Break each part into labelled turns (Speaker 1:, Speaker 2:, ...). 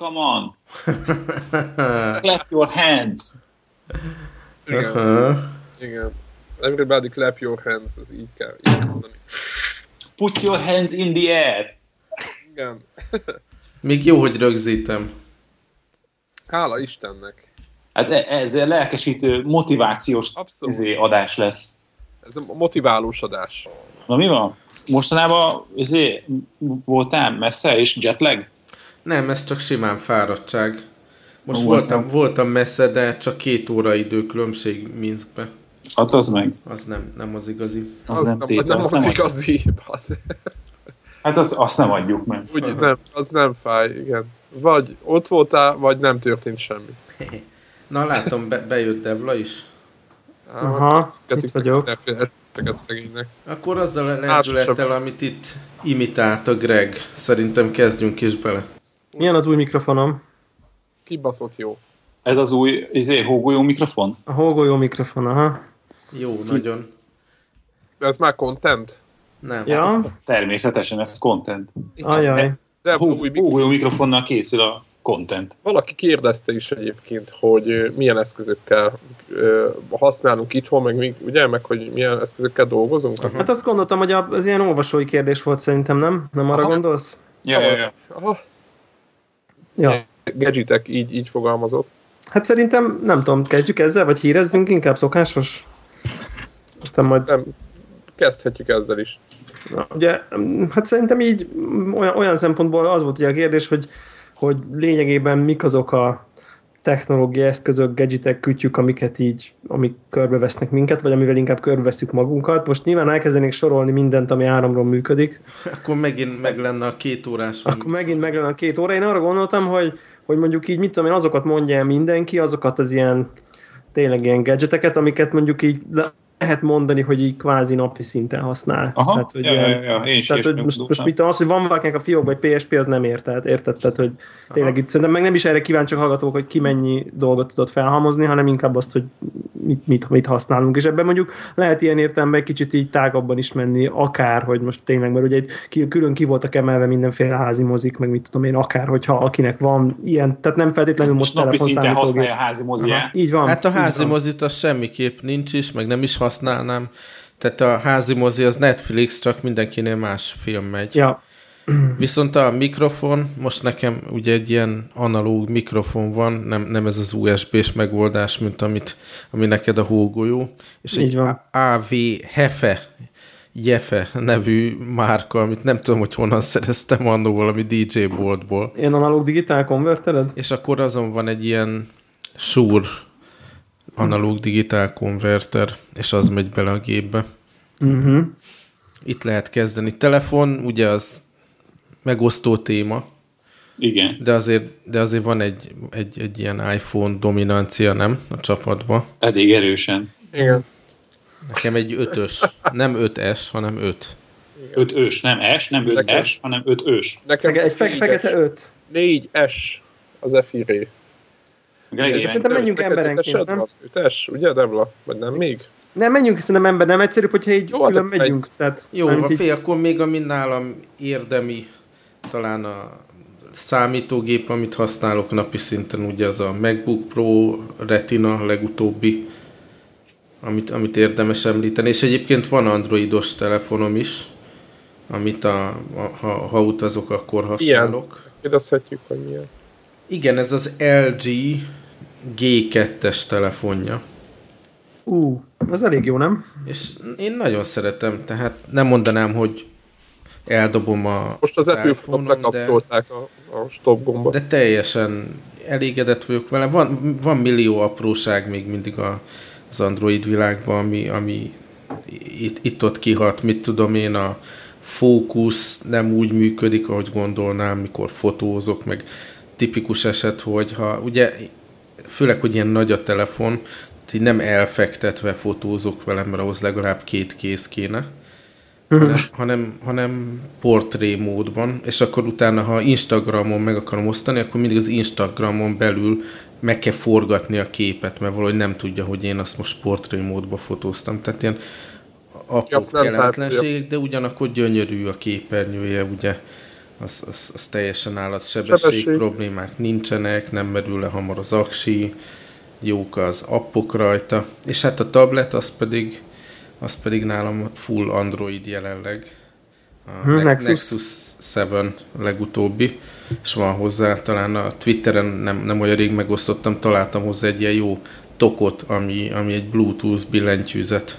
Speaker 1: come on. clap your hands.
Speaker 2: Igen. Uh-huh. Igen. Everybody clap your hands, ez így kell, így kell mondani.
Speaker 1: Put your hands in the air.
Speaker 2: Igen.
Speaker 3: Még jó, hogy rögzítem.
Speaker 2: Hála Istennek.
Speaker 1: Hát e- ezzel lelkesítő, motivációs izé, adás lesz.
Speaker 2: Ez a motiválós adás.
Speaker 1: Na mi van? Mostanában izé, voltál messze és jetlag?
Speaker 3: Nem, ez csak simán fáradtság. Most voltam, voltam messze, de csak két óra idő különbség Minskbe.
Speaker 1: Hát az meg.
Speaker 3: Az nem, nem az igazi.
Speaker 2: Az, az nem, nem, tétel, nem az, az nem igazi. Az.
Speaker 1: Hát azt, azt nem adjuk meg.
Speaker 2: Úgy, nem, az nem fáj, igen. Vagy ott voltál, vagy nem történt semmi.
Speaker 3: Na látom, be, bejött Devla is.
Speaker 4: Aha, itt vagyok.
Speaker 2: szegénynek.
Speaker 3: Akkor azzal a lendülettel, amit itt imitált a Greg, szerintem kezdjünk is bele.
Speaker 4: Milyen az új mikrofonom?
Speaker 2: Kibaszott jó.
Speaker 1: Ez az új izé, hógolyó mikrofon?
Speaker 4: A hógolyó mikrofon, aha.
Speaker 3: Jó, nagyon.
Speaker 2: Ez már content?
Speaker 3: Nem.
Speaker 4: Ja. Hát ez
Speaker 1: természetesen, ez content.
Speaker 4: Ajaj.
Speaker 1: De a új hógolyó mikrofonnal készül a content.
Speaker 2: Valaki kérdezte is egyébként, hogy milyen eszközökkel használunk itthon, meg mi, ugye, meg hogy milyen eszközökkel dolgozunk.
Speaker 4: Uh-huh. Hát azt gondoltam, hogy az ilyen olvasói kérdés volt szerintem, nem? Nem arra Aha. gondolsz?
Speaker 1: Ja, ja, ja. Aha.
Speaker 4: Ja.
Speaker 2: Gadgetek így, így fogalmazott.
Speaker 4: Hát szerintem, nem tudom, kezdjük ezzel, vagy hírezzünk inkább szokásos? Aztán majd...
Speaker 2: Nem, kezdhetjük ezzel is.
Speaker 4: Na, ugye, hát szerintem így olyan, olyan szempontból az volt ugye a kérdés, hogy, hogy lényegében mik azok a technológiai eszközök, gadgetek, kütyük, amiket így, amik körbevesznek minket, vagy amivel inkább körbeveszünk magunkat. Most nyilván elkezdenék sorolni mindent, ami áramról működik.
Speaker 3: Akkor megint meg lenne a két órás.
Speaker 4: Akkor megint meg lenne a két óra. Én arra gondoltam, hogy, hogy mondjuk így, mit tudom én, azokat mondja el mindenki, azokat az ilyen tényleg ilyen gadgeteket, amiket mondjuk így lehet mondani, hogy így kvázi napi szinten használ.
Speaker 1: Aha,
Speaker 4: tehát, hogy
Speaker 1: ja, ilyen, ja, ja, én
Speaker 4: tehát, hogy most, most mit az, hogy van valakinek a fiók vagy PSP, az nem ért, tehát érted, tehát, hogy tényleg itt szerintem meg nem is erre kíváncsi hallgatók, hogy ki mennyi dolgot tudott felhalmozni, hanem inkább azt, hogy mit, mit, mit használunk, és ebben mondjuk lehet ilyen értelemben kicsit így tágabban is menni, akár, hogy most tényleg, mert ugye itt külön ki voltak emelve mindenféle házi mozik, meg mit tudom én, akár, hogyha akinek van ilyen, tehát nem feltétlenül most,
Speaker 1: most napi szinten használja a házi moziját.
Speaker 4: Így van.
Speaker 3: Hát a házi mozit az semmiképp nincs is, meg nem is használnám. Tehát a házi mozi az Netflix, csak mindenkinél más film megy.
Speaker 4: Ja.
Speaker 3: Viszont a mikrofon, most nekem ugye egy ilyen analóg mikrofon van, nem, nem ez az USB-s megoldás, mint amit, ami neked a hógolyó, és
Speaker 4: Így
Speaker 3: egy
Speaker 4: van.
Speaker 3: AV Hefe, Jefe nevű márka, amit nem tudom, hogy honnan szereztem annó valami DJ boltból.
Speaker 4: Ilyen analóg digitál konvertered?
Speaker 3: És akkor azon van egy ilyen súr analóg digitál konverter, és az megy bele a gépbe.
Speaker 4: Uh-huh.
Speaker 3: Itt lehet kezdeni. Telefon, ugye az megosztó téma.
Speaker 1: Igen.
Speaker 3: De azért, de azért van egy, egy, egy ilyen iPhone dominancia, nem? A csapatban.
Speaker 1: Eddig erősen.
Speaker 2: Igen.
Speaker 3: Nekem egy ötös. Nem 5S, hanem 5.
Speaker 1: 5 ős, nem S, nem 5
Speaker 2: Nekem-
Speaker 1: S, hanem 5 ős.
Speaker 2: Nekem
Speaker 4: egy fe, fekete öt.
Speaker 2: 4S az Efiré.
Speaker 1: Greg,
Speaker 4: Szerintem menjünk emberenként, nem?
Speaker 2: Ötös, ugye, Devla? Vagy nem még?
Speaker 4: Nem, menjünk szerintem ember, nem egyszerűbb, hogyha így
Speaker 2: Jó,
Speaker 4: külön
Speaker 2: hát
Speaker 4: megyünk. Tehát,
Speaker 3: Jó,
Speaker 4: mármint
Speaker 3: van,
Speaker 4: így-
Speaker 3: fél, akkor még ami nálam érdemi, talán a számítógép, amit használok napi szinten, ugye az a MacBook Pro Retina a legutóbbi, amit, amit érdemes említeni, és egyébként van androidos telefonom is, amit a, a, ha, ha utazok, akkor használok.
Speaker 2: Kérdezhetjük, hogy milyen.
Speaker 3: Igen, ez az LG G2-es telefonja.
Speaker 4: Ú, az elég jó, nem?
Speaker 3: És én nagyon szeretem, tehát nem mondanám, hogy eldobom a
Speaker 2: Most az Apple
Speaker 3: iPhone-on,
Speaker 2: Phone-ot lekapcsolták a, a stop gombot.
Speaker 3: De teljesen elégedett vagyok vele. Van, van millió apróság még mindig a, az Android világban, ami, ami itt, itt-ott kihat. Mit tudom én, a fókusz nem úgy működik, ahogy gondolnám, mikor fotózok, meg tipikus eset, hogy ha ugye, főleg, hogy ilyen nagy a telefon, így nem elfektetve fotózok vele, mert ahhoz legalább két kéz kéne hanem, hanem, hanem portré módban, és akkor utána, ha Instagramon meg akarom osztani, akkor mindig az Instagramon belül meg kell forgatni a képet, mert valahogy nem tudja, hogy én azt most portré módba fotóztam. Tehát ilyen apró kellemetlenségek, de ugyanakkor gyönyörű a képernyője, ugye az, az, az teljesen állat. Sebesség, Sebesség problémák nincsenek, nem merül le hamar az aksi, jók az appok rajta, és hát a tablet az pedig, az pedig nálam full Android jelenleg. A hmm, Nexus. Nexus 7 legutóbbi, és van hozzá, talán a Twitteren nem, nem olyan rég megosztottam, találtam hozzá egy ilyen jó tokot, ami, ami egy Bluetooth billentyűzet.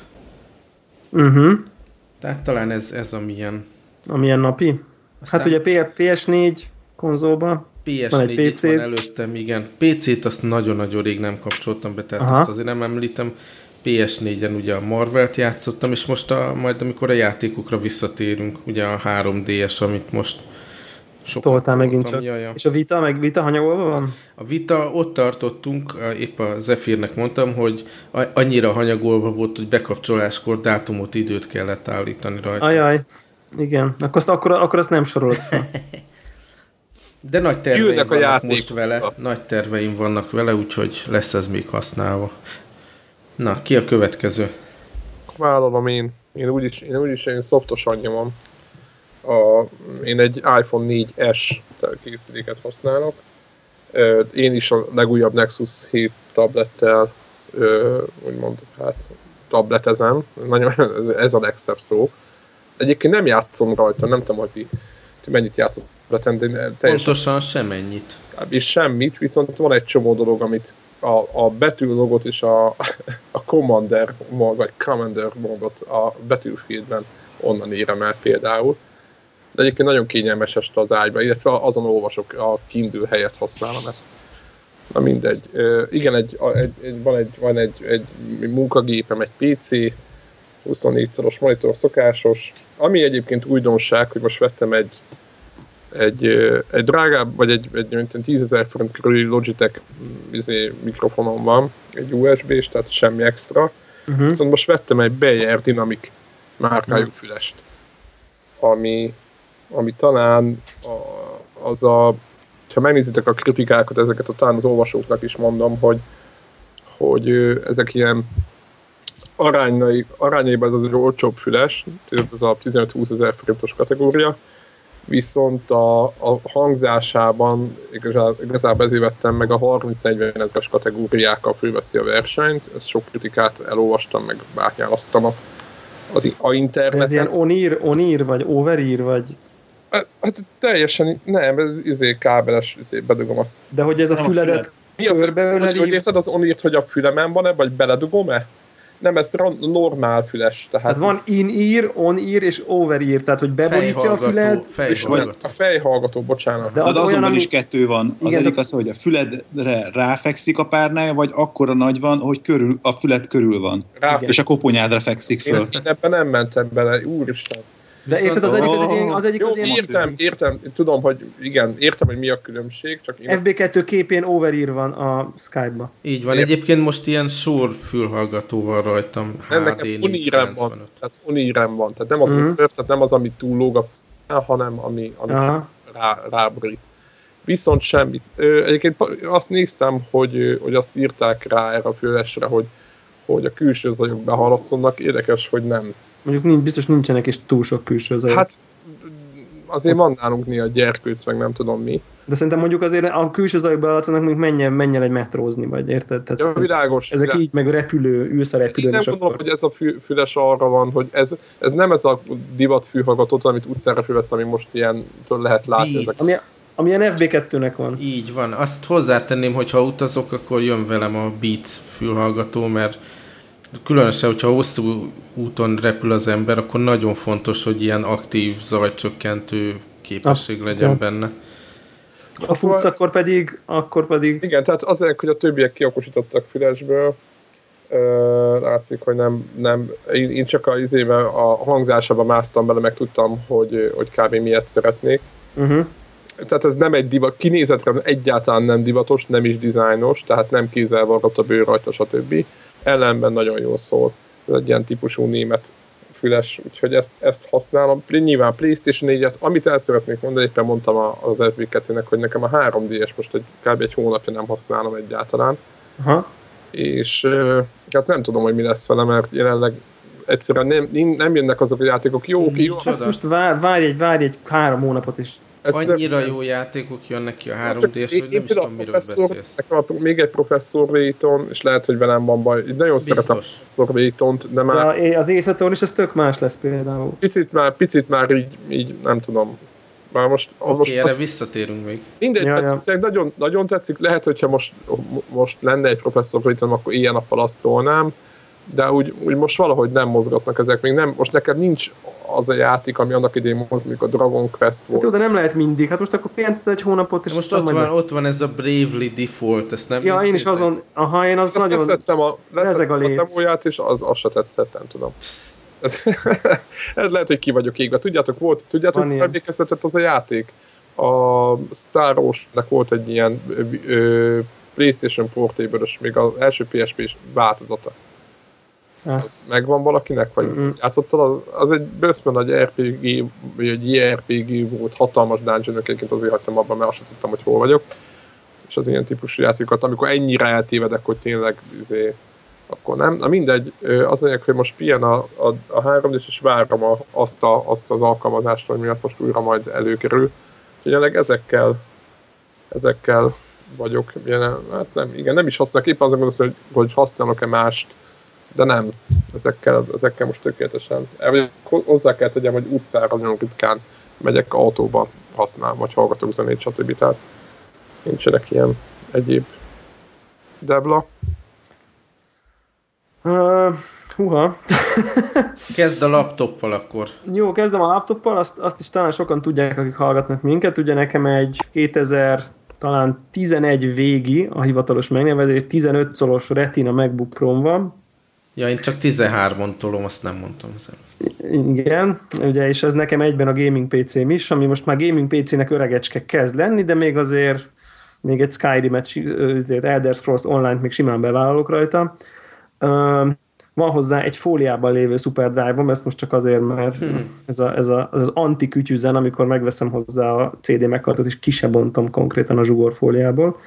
Speaker 4: Uh-huh.
Speaker 3: Tehát talán ez, ez amilyen...
Speaker 4: Amilyen napi? Aztán... Hát ugye PS4 konzolban
Speaker 3: PS4 van egy PC-t. van előttem, igen. PC-t azt nagyon-nagyon rég nem kapcsoltam be, tehát Aha. azt azért nem említem. PS4-en ugye a Marvelt játszottam, és most a, majd amikor a játékokra visszatérünk, ugye a 3DS, amit most
Speaker 4: Toltál megint csak. Jaja. És a Vita, meg Vita hanyagolva van?
Speaker 3: A Vita ott tartottunk, épp a Zephyrnek mondtam, hogy annyira hanyagolva volt, hogy bekapcsoláskor dátumot, időt kellett állítani rajta.
Speaker 4: Ajaj, igen. Akkor azt, akkor, akkor azt nem sorolod fel.
Speaker 3: De nagy terveim Jönnek vannak játék. most vele, nagy terveim vannak vele, úgyhogy lesz ez még használva. Na, ki a következő?
Speaker 2: Vállalom én. Én úgyis, én úgyis én szoftos anyja A, én egy iPhone 4S készüléket használok. Én is a legújabb Nexus 7 tablettel úgymond, hát tabletezem. Nagyon, ez a legszebb szó. Egyébként nem játszom rajta, nem tudom, hogy ti, ti mennyit játszott
Speaker 3: teljesen... Pontosan semennyit.
Speaker 2: És semmit, viszont van egy csomó dolog, amit a, a betűlogot és a, a Commander mod, vagy Commander modot a Battlefieldben onnan érem el például. De egyébként nagyon kényelmes este az ágyba, illetve azon olvasok, a Kindle helyet használom ezt. Na mindegy. Uh, igen, egy, egy, egy, van, egy, van egy, egy munkagépem, egy PC, 24-szoros monitor szokásos, ami egyébként újdonság, hogy most vettem egy egy, egy drágább, vagy egy, egy, egy 10 ezer forint körüli Logitech izé, mikrofonom van, egy USB-s, tehát semmi extra. Uh-huh. Viszont most vettem egy Beyer Dynamic márkájú uh-huh. fülest, ami, ami talán a, az a, ha megnézitek a kritikákat, ezeket a talán az olvasóknak is mondom, hogy, hogy ezek ilyen arányai, arányaiban ez az olcsóbb füles, ez a 15-20 ezer forintos kategória, viszont a, a hangzásában igazából, igazából ezért vettem meg a 30-40 ezeres kategóriákkal fölveszi a versenyt, ezt sok kritikát elolvastam, meg bátnyálaztam a, az, a internetet.
Speaker 4: Ez ilyen onír, onír, vagy overír, vagy...
Speaker 2: Hát teljesen, nem, ez izé kábeles, izé, bedugom azt.
Speaker 4: De hogy ez a füledet mi az,
Speaker 2: hogy, hogy érted az onírt, hogy a fülemen van-e, vagy beledugom-e? Nem, ez normál füles. Tehát,
Speaker 4: tehát van in-ear, on-ear és over-ear, tehát hogy beborítja a füled.
Speaker 2: Fejhallgató. A fejhallgató, bocsánat.
Speaker 1: De az, az azonban ami... is kettő van. Az Igen, egyik az, hogy a füledre ráfekszik a párnája, vagy akkora nagy van, hogy körül, a fület körül van. Ráfekszik. És a koponyádra fekszik föl. Én,
Speaker 2: én ebben nem mentem bele, úristen.
Speaker 4: De Viszont, érted, az egyik az, egy, az egyik
Speaker 2: jó,
Speaker 4: az
Speaker 2: ilyen... Értem, értem, tudom, hogy igen, értem, hogy mi a különbség, csak
Speaker 4: én... FB2 képén overír van a Skype-ba.
Speaker 3: Így van, Ért. egyébként most ilyen sor fülhallgató van rajtam,
Speaker 2: nem, HD unirem van, tehát unirem van, tehát nem az, uh-huh. tehát nem az, ami túllóg a hanem ami, ami rá, rábrít. Viszont semmit. Egyébként azt néztem, hogy, hogy azt írták rá erre a fülesre, hogy, hogy a külső zajok behaladszonnak. Érdekes, hogy nem
Speaker 4: Mondjuk nincs, biztos nincsenek is túl sok külső zajok.
Speaker 2: Hát azért van nálunk néha gyerkőc, meg nem tudom mi.
Speaker 4: De szerintem mondjuk azért a külső zajok bealatszanak, mondjuk menjen, menjen egy metrózni, vagy érted?
Speaker 2: Tehát ja, világos.
Speaker 4: Ezek
Speaker 2: világos.
Speaker 4: így, meg repülő, ülsz a repülőn.
Speaker 2: Én nem gondolom, akkor... hogy ez a fü, füles arra van, hogy ez, ez nem ez a divat fülhallgatót, amit utcára fülesz, ami most ilyen lehet látni. Ezek.
Speaker 4: Ami, amilyen FB2-nek van.
Speaker 3: Így van. Azt hozzátenném, hogy ha utazok, akkor jön velem a Beats fülhallgató, mert különösen, hogyha hosszú úton repül az ember, akkor nagyon fontos, hogy ilyen aktív zajcsökkentő képesség ah, legyen ja. benne.
Speaker 4: A futsz, akkor pedig, akkor pedig...
Speaker 2: Igen, tehát azért, hogy a többiek kiokosítottak fülesből, látszik, hogy nem, nem én, én csak a, izével, a hangzásába másztam bele, meg tudtam, hogy, hogy kb. miért szeretnék. Uh-huh. Tehát ez nem egy divat, kinézetre egyáltalán nem divatos, nem is dizájnos, tehát nem kézzel a bőr rajta, stb ellenben nagyon jól szól. Ez egy ilyen típusú német füles, úgyhogy ezt, ezt használom. Nyilván PlayStation 4-et, amit el szeretnék mondani, éppen mondtam az FB2-nek, hogy nekem a 3DS most egy, kb. egy hónapja nem használom egyáltalán. Aha. És hát nem tudom, hogy mi lesz vele, mert jelenleg egyszerűen nem, nem jönnek azok a játékok. Jó,
Speaker 4: ki, jó. Hát most várj, várj, egy, várj egy három hónapot, és
Speaker 3: Ez Annyira ez... jó játékok jönnek ki a 3 d hogy nem is tudom, miről beszélsz.
Speaker 2: Nekem még egy professzor Réton, és lehet, hogy velem van baj. Nagyon Biztos. szeretem a professzor Rétont, de már...
Speaker 4: De az Ace is ez tök más lesz például.
Speaker 2: Picit már, picit már így, így nem tudom,
Speaker 3: már most, okay, most erre azt, visszatérünk még.
Speaker 2: Mindegy, ja, tetszik, ja. Nagyon, nagyon tetszik, lehet, hogyha most, most lenne egy professzor Réton, akkor ilyen nappal azt tolnám, de úgy, úgy most valahogy nem mozgatnak ezek, még nem, most neked nincs az a játék, ami annak idején volt, mikor a Dragon Quest volt.
Speaker 4: Hát, de nem lehet mindig, hát most akkor pihented egy hónapot, és
Speaker 3: most ott van, ott van ez a Bravely Default, ezt nem
Speaker 4: Ja, én is azon, aha, én az azt nagyon
Speaker 2: leszettem a, leszettem a, a demóját, és az, az se tetszett, nem tudom. Ez, ez lehet, hogy ki vagyok égve. Tudjátok, volt, tudjátok, hogy emlékeztetett az a játék? A Star Wars-nek volt egy ilyen ö, ö, PlayStation portable még az első PSP változata. Ah. Az megvan valakinek? Vagy mm-hmm. játszottad? Az, az egy bőszben nagy RPG, vagy egy JRPG volt, hatalmas dungeon egyébként azért hagytam abban, mert azt sem tudtam, hogy hol vagyok. És az ilyen típusú játékokat, amikor ennyire eltévedek, hogy tényleg izé, akkor nem. Na mindegy, az anyag, hogy most pilyen a, a, a 3 és várom a, azt, a, azt az alkalmazást, hogy miatt most újra majd előkerül. Jelenleg ezekkel, ezekkel vagyok, ilyen, hát nem, igen, nem is használok, éppen azon gondolom, hogy, hogy használok-e mást, de nem, ezekkel, ezekkel most tökéletesen. Hozzá kell tegyem, hogy utcára nagyon ritkán megyek autóba, használom, vagy hallgatok zenét, stb. Tehát nincsenek ilyen egyéb debla.
Speaker 4: Uh, huha.
Speaker 3: Kezd a laptoppal akkor.
Speaker 4: Jó, kezdem a laptoppal, azt, azt is talán sokan tudják, akik hallgatnak minket. Ugye nekem egy 2000 talán 11 végi a hivatalos megnevezés, 15 szolos Retina MacBook Pro van,
Speaker 3: Ja, én csak 13-on tolom, azt nem mondtam.
Speaker 4: Igen, ugye, és ez nekem egyben a gaming PC-m is, ami most már gaming PC-nek öregecske kezd lenni, de még azért még egy Skyrim-et, Elder Scrolls Online még simán bevállalok rajta. Van hozzá egy fóliában lévő SuperDrive-om, ezt most csak azért, mert hmm. ez, a, ez, a, ez az antikütyüzen, amikor megveszem hozzá a CD megkartot, és ki se bontom konkrétan a zsugorfóliából.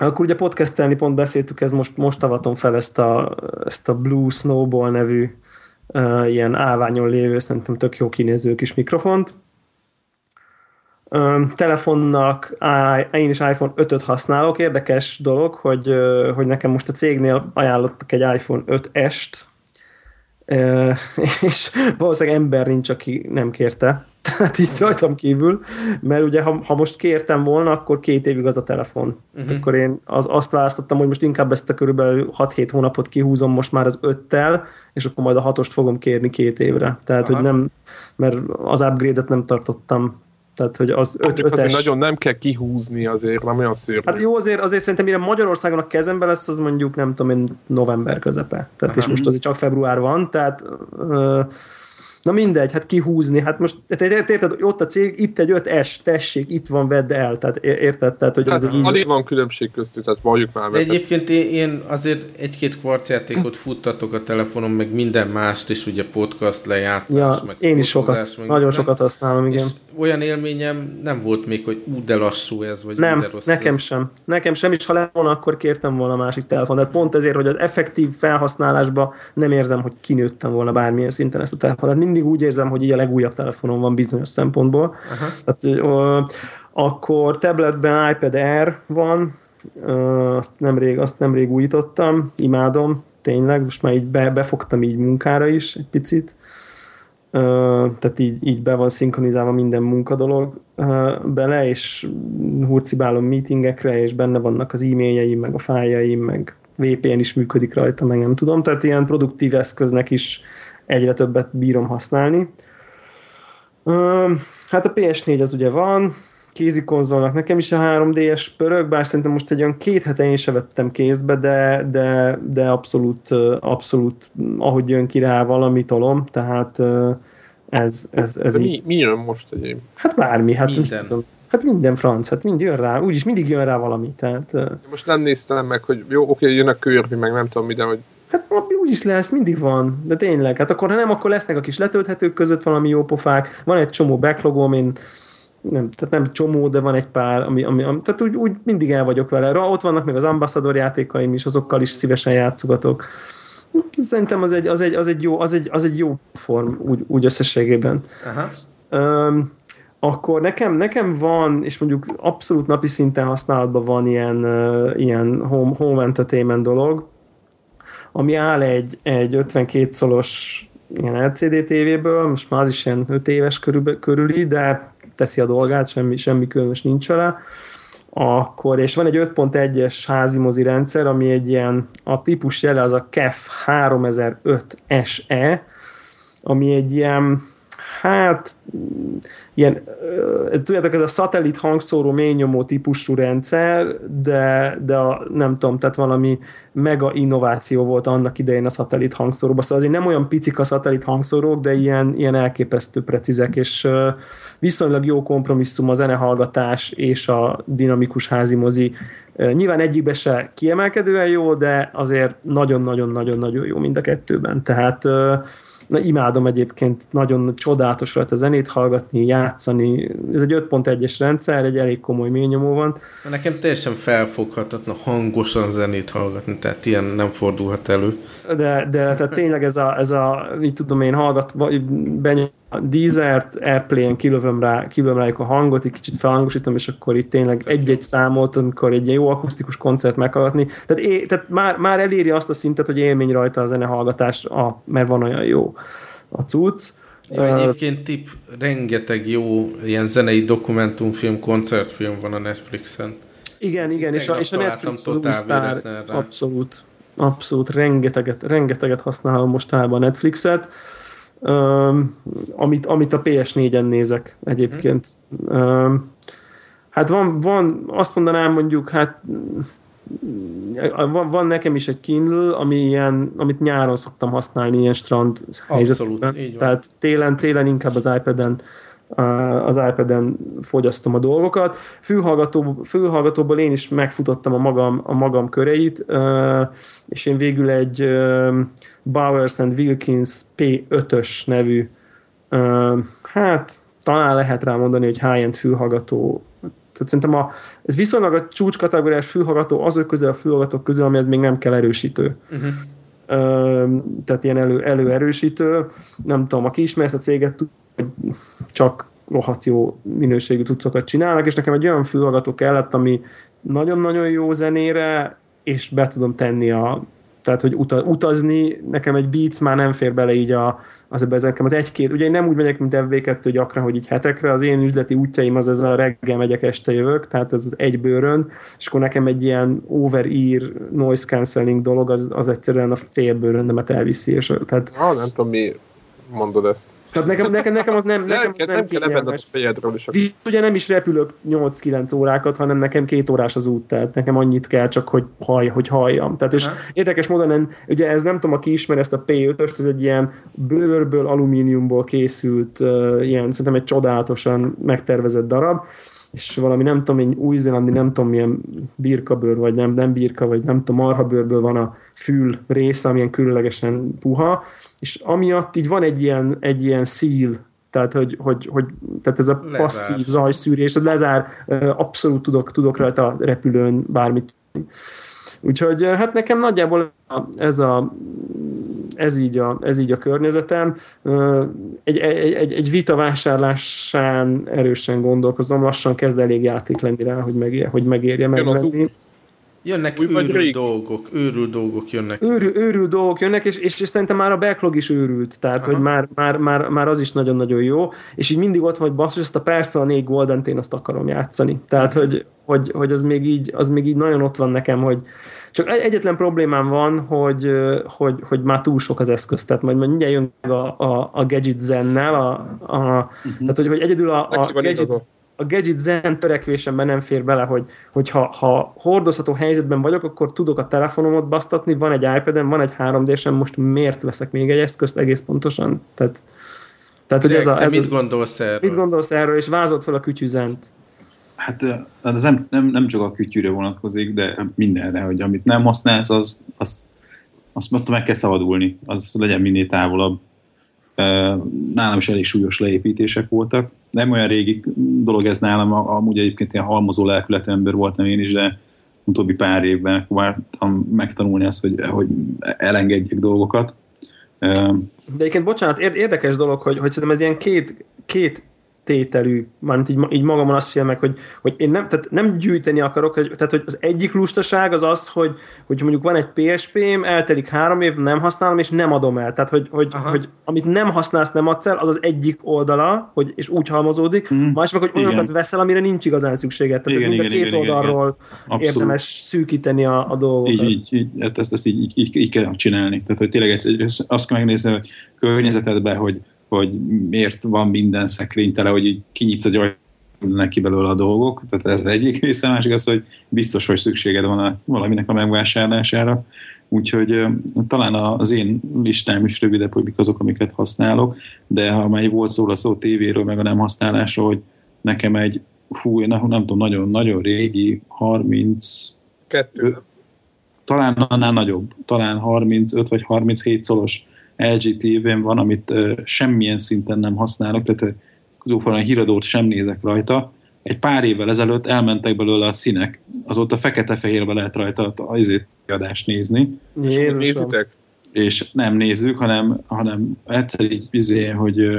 Speaker 4: Akkor ugye podcastelni pont beszéltük, ez most, most avatom fel ezt a, ezt a Blue Snowball nevű uh, ilyen állványon lévő, szerintem tök jó kinéző kis mikrofont. Uh, telefonnak én is iPhone 5-öt használok. Érdekes dolog, hogy, uh, hogy nekem most a cégnél ajánlottak egy iPhone 5S-t, uh, és valószínűleg ember nincs, aki nem kérte tehát így rajtam kívül, mert ugye ha, ha most kértem volna, akkor két évig az a telefon. Uh-huh. Akkor én az, azt választottam, hogy most inkább ezt a körülbelül 6-7 hónapot kihúzom most már az öttel, és akkor majd a hatost fogom kérni két évre. Tehát, Aha. hogy nem, mert az upgrade-et nem tartottam tehát, hogy az öt, ötes...
Speaker 2: Azért nagyon nem kell kihúzni azért, nem olyan szörnyű.
Speaker 4: Hát jó, azért, azért szerintem mire Magyarországon a kezembe lesz, az mondjuk nem tudom én november közepe. Tehát, Aha. és most azért csak február van, tehát uh, Na mindegy, hát kihúzni, hát most érted, hogy ott a cég, itt egy 5S, tessék, itt van, vedd el, tehát érted? Tehát, hogy
Speaker 2: hát, az így... Alig van különbség köztük, tehát valljuk már.
Speaker 3: De egyébként én azért egy-két kvarcjátékot futtatok a telefonon, meg minden mást, és ugye podcast lejátszás,
Speaker 4: ja, meg én is sokat, meg nagyon sokat használom, igen. És
Speaker 3: olyan élményem nem volt még, hogy ú, de lassú ez, vagy
Speaker 4: nem,
Speaker 3: de rossz
Speaker 4: nekem
Speaker 3: ez.
Speaker 4: sem. Nekem sem, és ha lett volna, akkor kértem volna másik telefon. De pont ezért, hogy az effektív felhasználásba nem érzem, hogy kinőttem volna bármilyen szinten ezt a telefonot. Mindig úgy érzem, hogy így a legújabb telefonom van bizonyos szempontból. Aha. Tehát, ö, akkor tabletben iPad Air van, ö, azt nemrég, azt nemrég újítottam, imádom, tényleg, most már így be, befogtam így munkára is egy picit tehát így, így be van szinkronizálva minden munkadolog bele, és hurcibálom meetingekre, és benne vannak az e-mailjeim, meg a fájjaim, meg VPN is működik rajta, meg nem tudom, tehát ilyen produktív eszköznek is egyre többet bírom használni. Hát a PS4 az ugye van, kézi konzolnak nekem is a 3DS pörög, bár szerintem most egy olyan két hete én se vettem kézbe, de, de, de abszolút, abszolút ahogy jön ki rá valami tolom, tehát ez, ez, ez
Speaker 2: de így... mi, mi jön most egyébként?
Speaker 4: Hát bármi, hát minden. Tudom, hát minden franc, hát mind jön rá, úgyis mindig jön rá valami, tehát...
Speaker 2: Most nem néztem meg, hogy jó, oké, jön a körbi, meg nem tudom mi, de hogy
Speaker 4: Hát úgy is lesz, mindig van, de tényleg. Hát akkor, ha nem, akkor lesznek a kis letölthetők között valami jó pofák. Van egy csomó backlogom, én nem, tehát nem csomó, de van egy pár, ami, ami, ami tehát úgy, úgy mindig el vagyok vele. Ott vannak még az ambassador játékaim is, azokkal is szívesen játszogatok. Szerintem az egy, az egy, az egy, jó, az egy, az egy jó form úgy, úgy összességében. Aha. Um, akkor nekem, nekem van, és mondjuk abszolút napi szinten használatban van ilyen, uh, ilyen home, home entertainment dolog, ami áll egy, egy 52 szolos ilyen LCD tévéből, most már az is ilyen 5 éves körül, körüli, de teszi a dolgát, semmi, semmi különös nincs vele. Akkor, és van egy 5.1-es házi mozi rendszer, ami egy ilyen, a típus jele az a KEF 3005 SE, ami egy ilyen hát ilyen, ez, tudjátok, ez a szatellit hangszóró ményomó típusú rendszer, de, de a, nem tudom, tehát valami mega innováció volt annak idején a szatellit hangszóróban, szóval azért nem olyan picik a szatellit hangszórók, de ilyen, ilyen elképesztő precízek, és viszonylag jó kompromisszum a zenehallgatás és a dinamikus házi mozi. Nyilván egyikbe se kiemelkedően jó, de azért nagyon-nagyon-nagyon-nagyon jó mind a kettőben. Tehát Na, imádom egyébként, nagyon csodálatos volt a zenét hallgatni, játszani. Ez egy 5.1-es rendszer, egy elég komoly ményomó van.
Speaker 3: Nekem teljesen felfoghatatlan hangosan zenét hallgatni, tehát ilyen nem fordulhat elő.
Speaker 4: De, de tehát tényleg ez a, ez a mit tudom én, hallgat, benyom a Deezert, Airplay-en kilövöm, rá, kilövöm rájuk a hangot, egy kicsit felhangosítom, és akkor itt tényleg egy-egy számot, amikor egy jó akusztikus koncert meghallgatni. Tehát, é, tehát már, már eléri azt a szintet, hogy élmény rajta a zenehallgatás, a, mert van olyan jó a cucc.
Speaker 3: Ja, egyébként tip, rengeteg jó ilyen zenei dokumentumfilm, koncertfilm van a Netflixen.
Speaker 4: Igen, igen, és a, és a Netflix az új sztár, abszolút, abszolút, rengeteget, rengeteget használom mostanában a Netflixet amit, amit a PS4-en nézek egyébként. Hmm. Hát van, van, azt mondanám mondjuk, hát van, van nekem is egy Kindle, ami ilyen, amit nyáron szoktam használni ilyen strand helyzetben. Tehát télen, télen inkább az iPad-en az iPad-en fogyasztom a dolgokat. Fülhallgató, fülhallgatóból én is megfutottam a magam, a magam köreit, és én végül egy Bowers and Wilkins P5-ös nevű, hát talán lehet rá mondani, hogy high-end fülhallgató tehát szerintem a, ez viszonylag a csúcskategóriás fülhallgató azok közül a fülhallgatók közül, amihez még nem kell erősítő. Uh-huh. tehát ilyen elő, előerősítő. Nem tudom, aki ismer ezt a céget, hogy csak rohadt jó minőségű cuccokat csinálnak, és nekem egy olyan fülhallgató kellett, ami nagyon-nagyon jó zenére, és be tudom tenni a tehát, hogy utazni, nekem egy Beats már nem fér bele így a, az, az, nekem az egy-két, ugye én nem úgy megyek, mint FV2 gyakran, hogy így hetekre, az én üzleti útjaim az ez a reggel megyek, este jövök, tehát ez egy bőrön, és akkor nekem egy ilyen over-ear noise cancelling dolog, az, az egyszerűen a fél bőröndemet elviszi, és tehát...
Speaker 2: Ah, nem tudom, mi mondod ezt.
Speaker 4: Tehát nekem, nekem, nekem az nem, nekem az nem, nem kell a fejedről is. Ugye nem is repülök 8-9 órákat, hanem nekem két órás az út, tehát nekem annyit kell csak, hogy, haj, hogy halljam. Tehát és érdekes módon, ugye ez nem tudom, aki ismer ezt a P5-öst, ez egy ilyen bőrből, alumíniumból készült, uh, ilyen szerintem egy csodálatosan megtervezett darab, és valami nem tudom, egy új-zélandi nem tudom milyen birkabőr, vagy nem, nem birka, vagy nem tudom, marhabőrből van a fül része, amilyen különlegesen puha, és amiatt így van egy ilyen, egy ilyen szíl, tehát, hogy, hogy, hogy tehát ez a lezár. passzív zajszűrés, ez lezár, abszolút tudok, tudok rajta repülőn bármit. Úgyhogy hát nekem nagyjából ez a ez így a, ez így a környezetem. Egy, egy, egy, egy vita vásárlásán erősen gondolkozom, lassan kezd elég játék lenni rá, hogy, megér, hogy megérje megvenni.
Speaker 3: Jönnek Új őrült dolgok, őrült dolgok jönnek.
Speaker 4: Őrül, őrült dolgok jönnek, és, és, és szerintem már a backlog is őrült, tehát Aha. hogy már, már, már, már, az is nagyon-nagyon jó, és így mindig ott vagy basszus, ezt a Persona 4 Golden én azt akarom játszani. Tehát, hogy, hogy, hogy az, még így, az még így nagyon ott van nekem, hogy, csak egyetlen problémám van, hogy, hogy, hogy már túl sok az eszköz, tehát majd mindjárt jön a, a, a Gadget Zennel, a, a, uh-huh. tehát hogy, hogy egyedül a, a Gadget, a Gadget Zen törekvésemben nem fér bele, hogy, hogy ha, ha hordozható helyzetben vagyok, akkor tudok a telefonomat basztatni, van egy iPad-em, van egy 3D-sem, most miért veszek még egy eszközt egész pontosan? Tehát,
Speaker 3: tehát, hogy ez a, ez mit gondolsz erről?
Speaker 4: Mit gondolsz erről, és vázolt fel a kütyüzent?
Speaker 1: Hát ez nem, nem, nem csak a kütyűre vonatkozik, de mindenre, hogy amit nem használsz, az, az, azt mondta, meg kell szabadulni, az legyen minél távolabb. Nálam is elég súlyos leépítések voltak. Nem olyan régi dolog ez nálam, amúgy egyébként ilyen halmozó lelkületű ember voltam én is, de utóbbi pár évben próbáltam megtanulni azt, hogy, hogy elengedjek dolgokat.
Speaker 4: De egyébként, bocsánat, érdekes dolog, hogy, hogy szerintem ez ilyen két, két tételű, mármint így, így magamon azt félmek, hogy, hogy én nem, tehát nem gyűjteni akarok, hogy, tehát hogy az egyik lustaság az az, hogy, hogy mondjuk van egy PSP-m, eltelik három év, nem használom, és nem adom el. Tehát, hogy, hogy, hogy amit nem használsz, nem adsz el, az az egyik oldala, hogy, és úgy halmozódik, mm. másik meg, hogy olyanokat igen. veszel, amire nincs igazán szükséged. Tehát igen, mind igen, a két igen, oldalról igen, érdemes szűkíteni a, a dolgokat.
Speaker 1: Így, így, így, hát ezt, ezt így, így, így, így kell csinálni. Tehát, hogy tényleg azt kell megnézni, hogy környezetedben, hogy hogy miért van minden szekrény tele, hogy így kinyitsz a gyaj, neki belőle a dolgok. Tehát ez egyik része, a másik az, hogy biztos, hogy szükséged van a, valaminek a megvásárlására. Úgyhogy talán az én listám is rövidebb, hogy mik azok, amiket használok, de ha már volt szó a szó tévéről, meg a nem használásról, hogy nekem egy, fú, én nem, nem tudom, nagyon-nagyon régi, 30...
Speaker 2: Kettő.
Speaker 1: Talán annál nagyobb, talán 35 vagy 37 szolos LG TV-n van, amit semmilyen szinten nem használok, tehát a híradót sem nézek rajta. Egy pár évvel ezelőtt elmentek belőle a színek, azóta fekete-fehérbe lehet rajta az adást nézni.
Speaker 2: Jézusom. Nézitek?
Speaker 1: És nem nézzük, hanem, hanem egyszer így bizé, hogy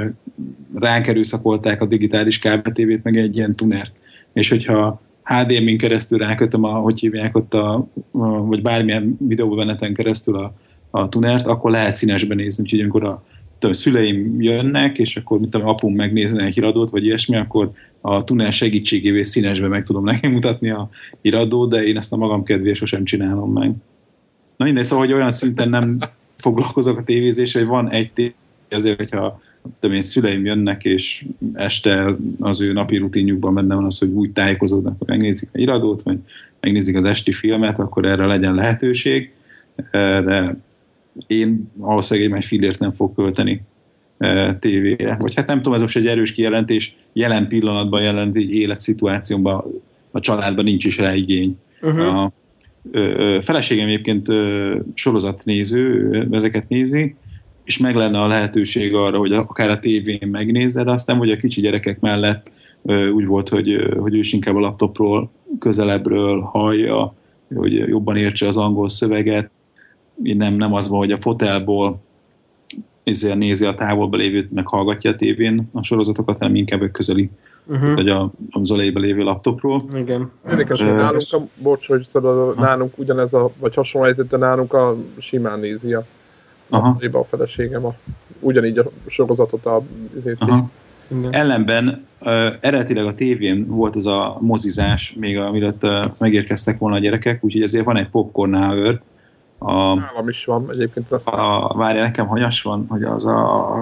Speaker 1: ránk erőszakolták a digitális kábeltévét, meg egy ilyen tunert. És hogyha HDMI-n keresztül rákötöm, a, hogy hívják ott a, a vagy bármilyen videóbeneten keresztül a, a tunert, akkor lehet színesben nézni, úgyhogy amikor a tudom, szüleim jönnek, és akkor mit tudom, apum megnézni egy híradót, vagy ilyesmi, akkor a tuner segítségével színesben meg tudom neki mutatni a híradót, de én ezt a magam kedvéért sosem csinálom meg. Na mindegy, szóval, hogy olyan szinten nem foglalkozok a tévézéssel, hogy van egy tévé, azért, hogyha tudom én, szüleim jönnek, és este az ő napi rutinjukban benne van az, hogy úgy tájékozódnak, hogy megnézik a iradót, vagy megnézik az esti filmet, akkor erre legyen lehetőség, de én valószínűleg egy fillért nem fog költeni e, tévére. Vagy hát nem tudom, ez most egy erős kijelentés, jelen pillanatban jelent egy életszituációban a családban nincs is rá igény. Uh-huh. A, ö, feleségem egyébként ö, sorozatnéző, ezeket nézi, és meg lenne a lehetőség arra, hogy akár a tévén megnézed, aztán hogy a kicsi gyerekek mellett ö, úgy volt, hogy, hogy ő is inkább a laptopról, közelebbről hallja, hogy jobban értse az angol szöveget, nem, nem az van, hogy a fotelból ezért nézi a távolba lévőt, meg hallgatja a tévén a sorozatokat, hanem inkább egy közeli, uh-huh. vagy a, a zolébe lévő laptopról.
Speaker 4: Igen.
Speaker 2: Érdekes, hogy nálunk, a, bocs, hogy szabad, nálunk ugyanez a, vagy hasonló helyzetben nálunk a simán nézi a, a, a feleségem a, ugyanígy a sorozatot a.
Speaker 1: Igen. Ellenben uh, eredetileg a tévén volt az a mozizás, még amiatt uh, megérkeztek volna a gyerekek, úgyhogy ezért van egy popcorn hour,
Speaker 2: a, Nálam is van egyébként. Azt
Speaker 1: a, várja, nekem hanyas van, hogy az a,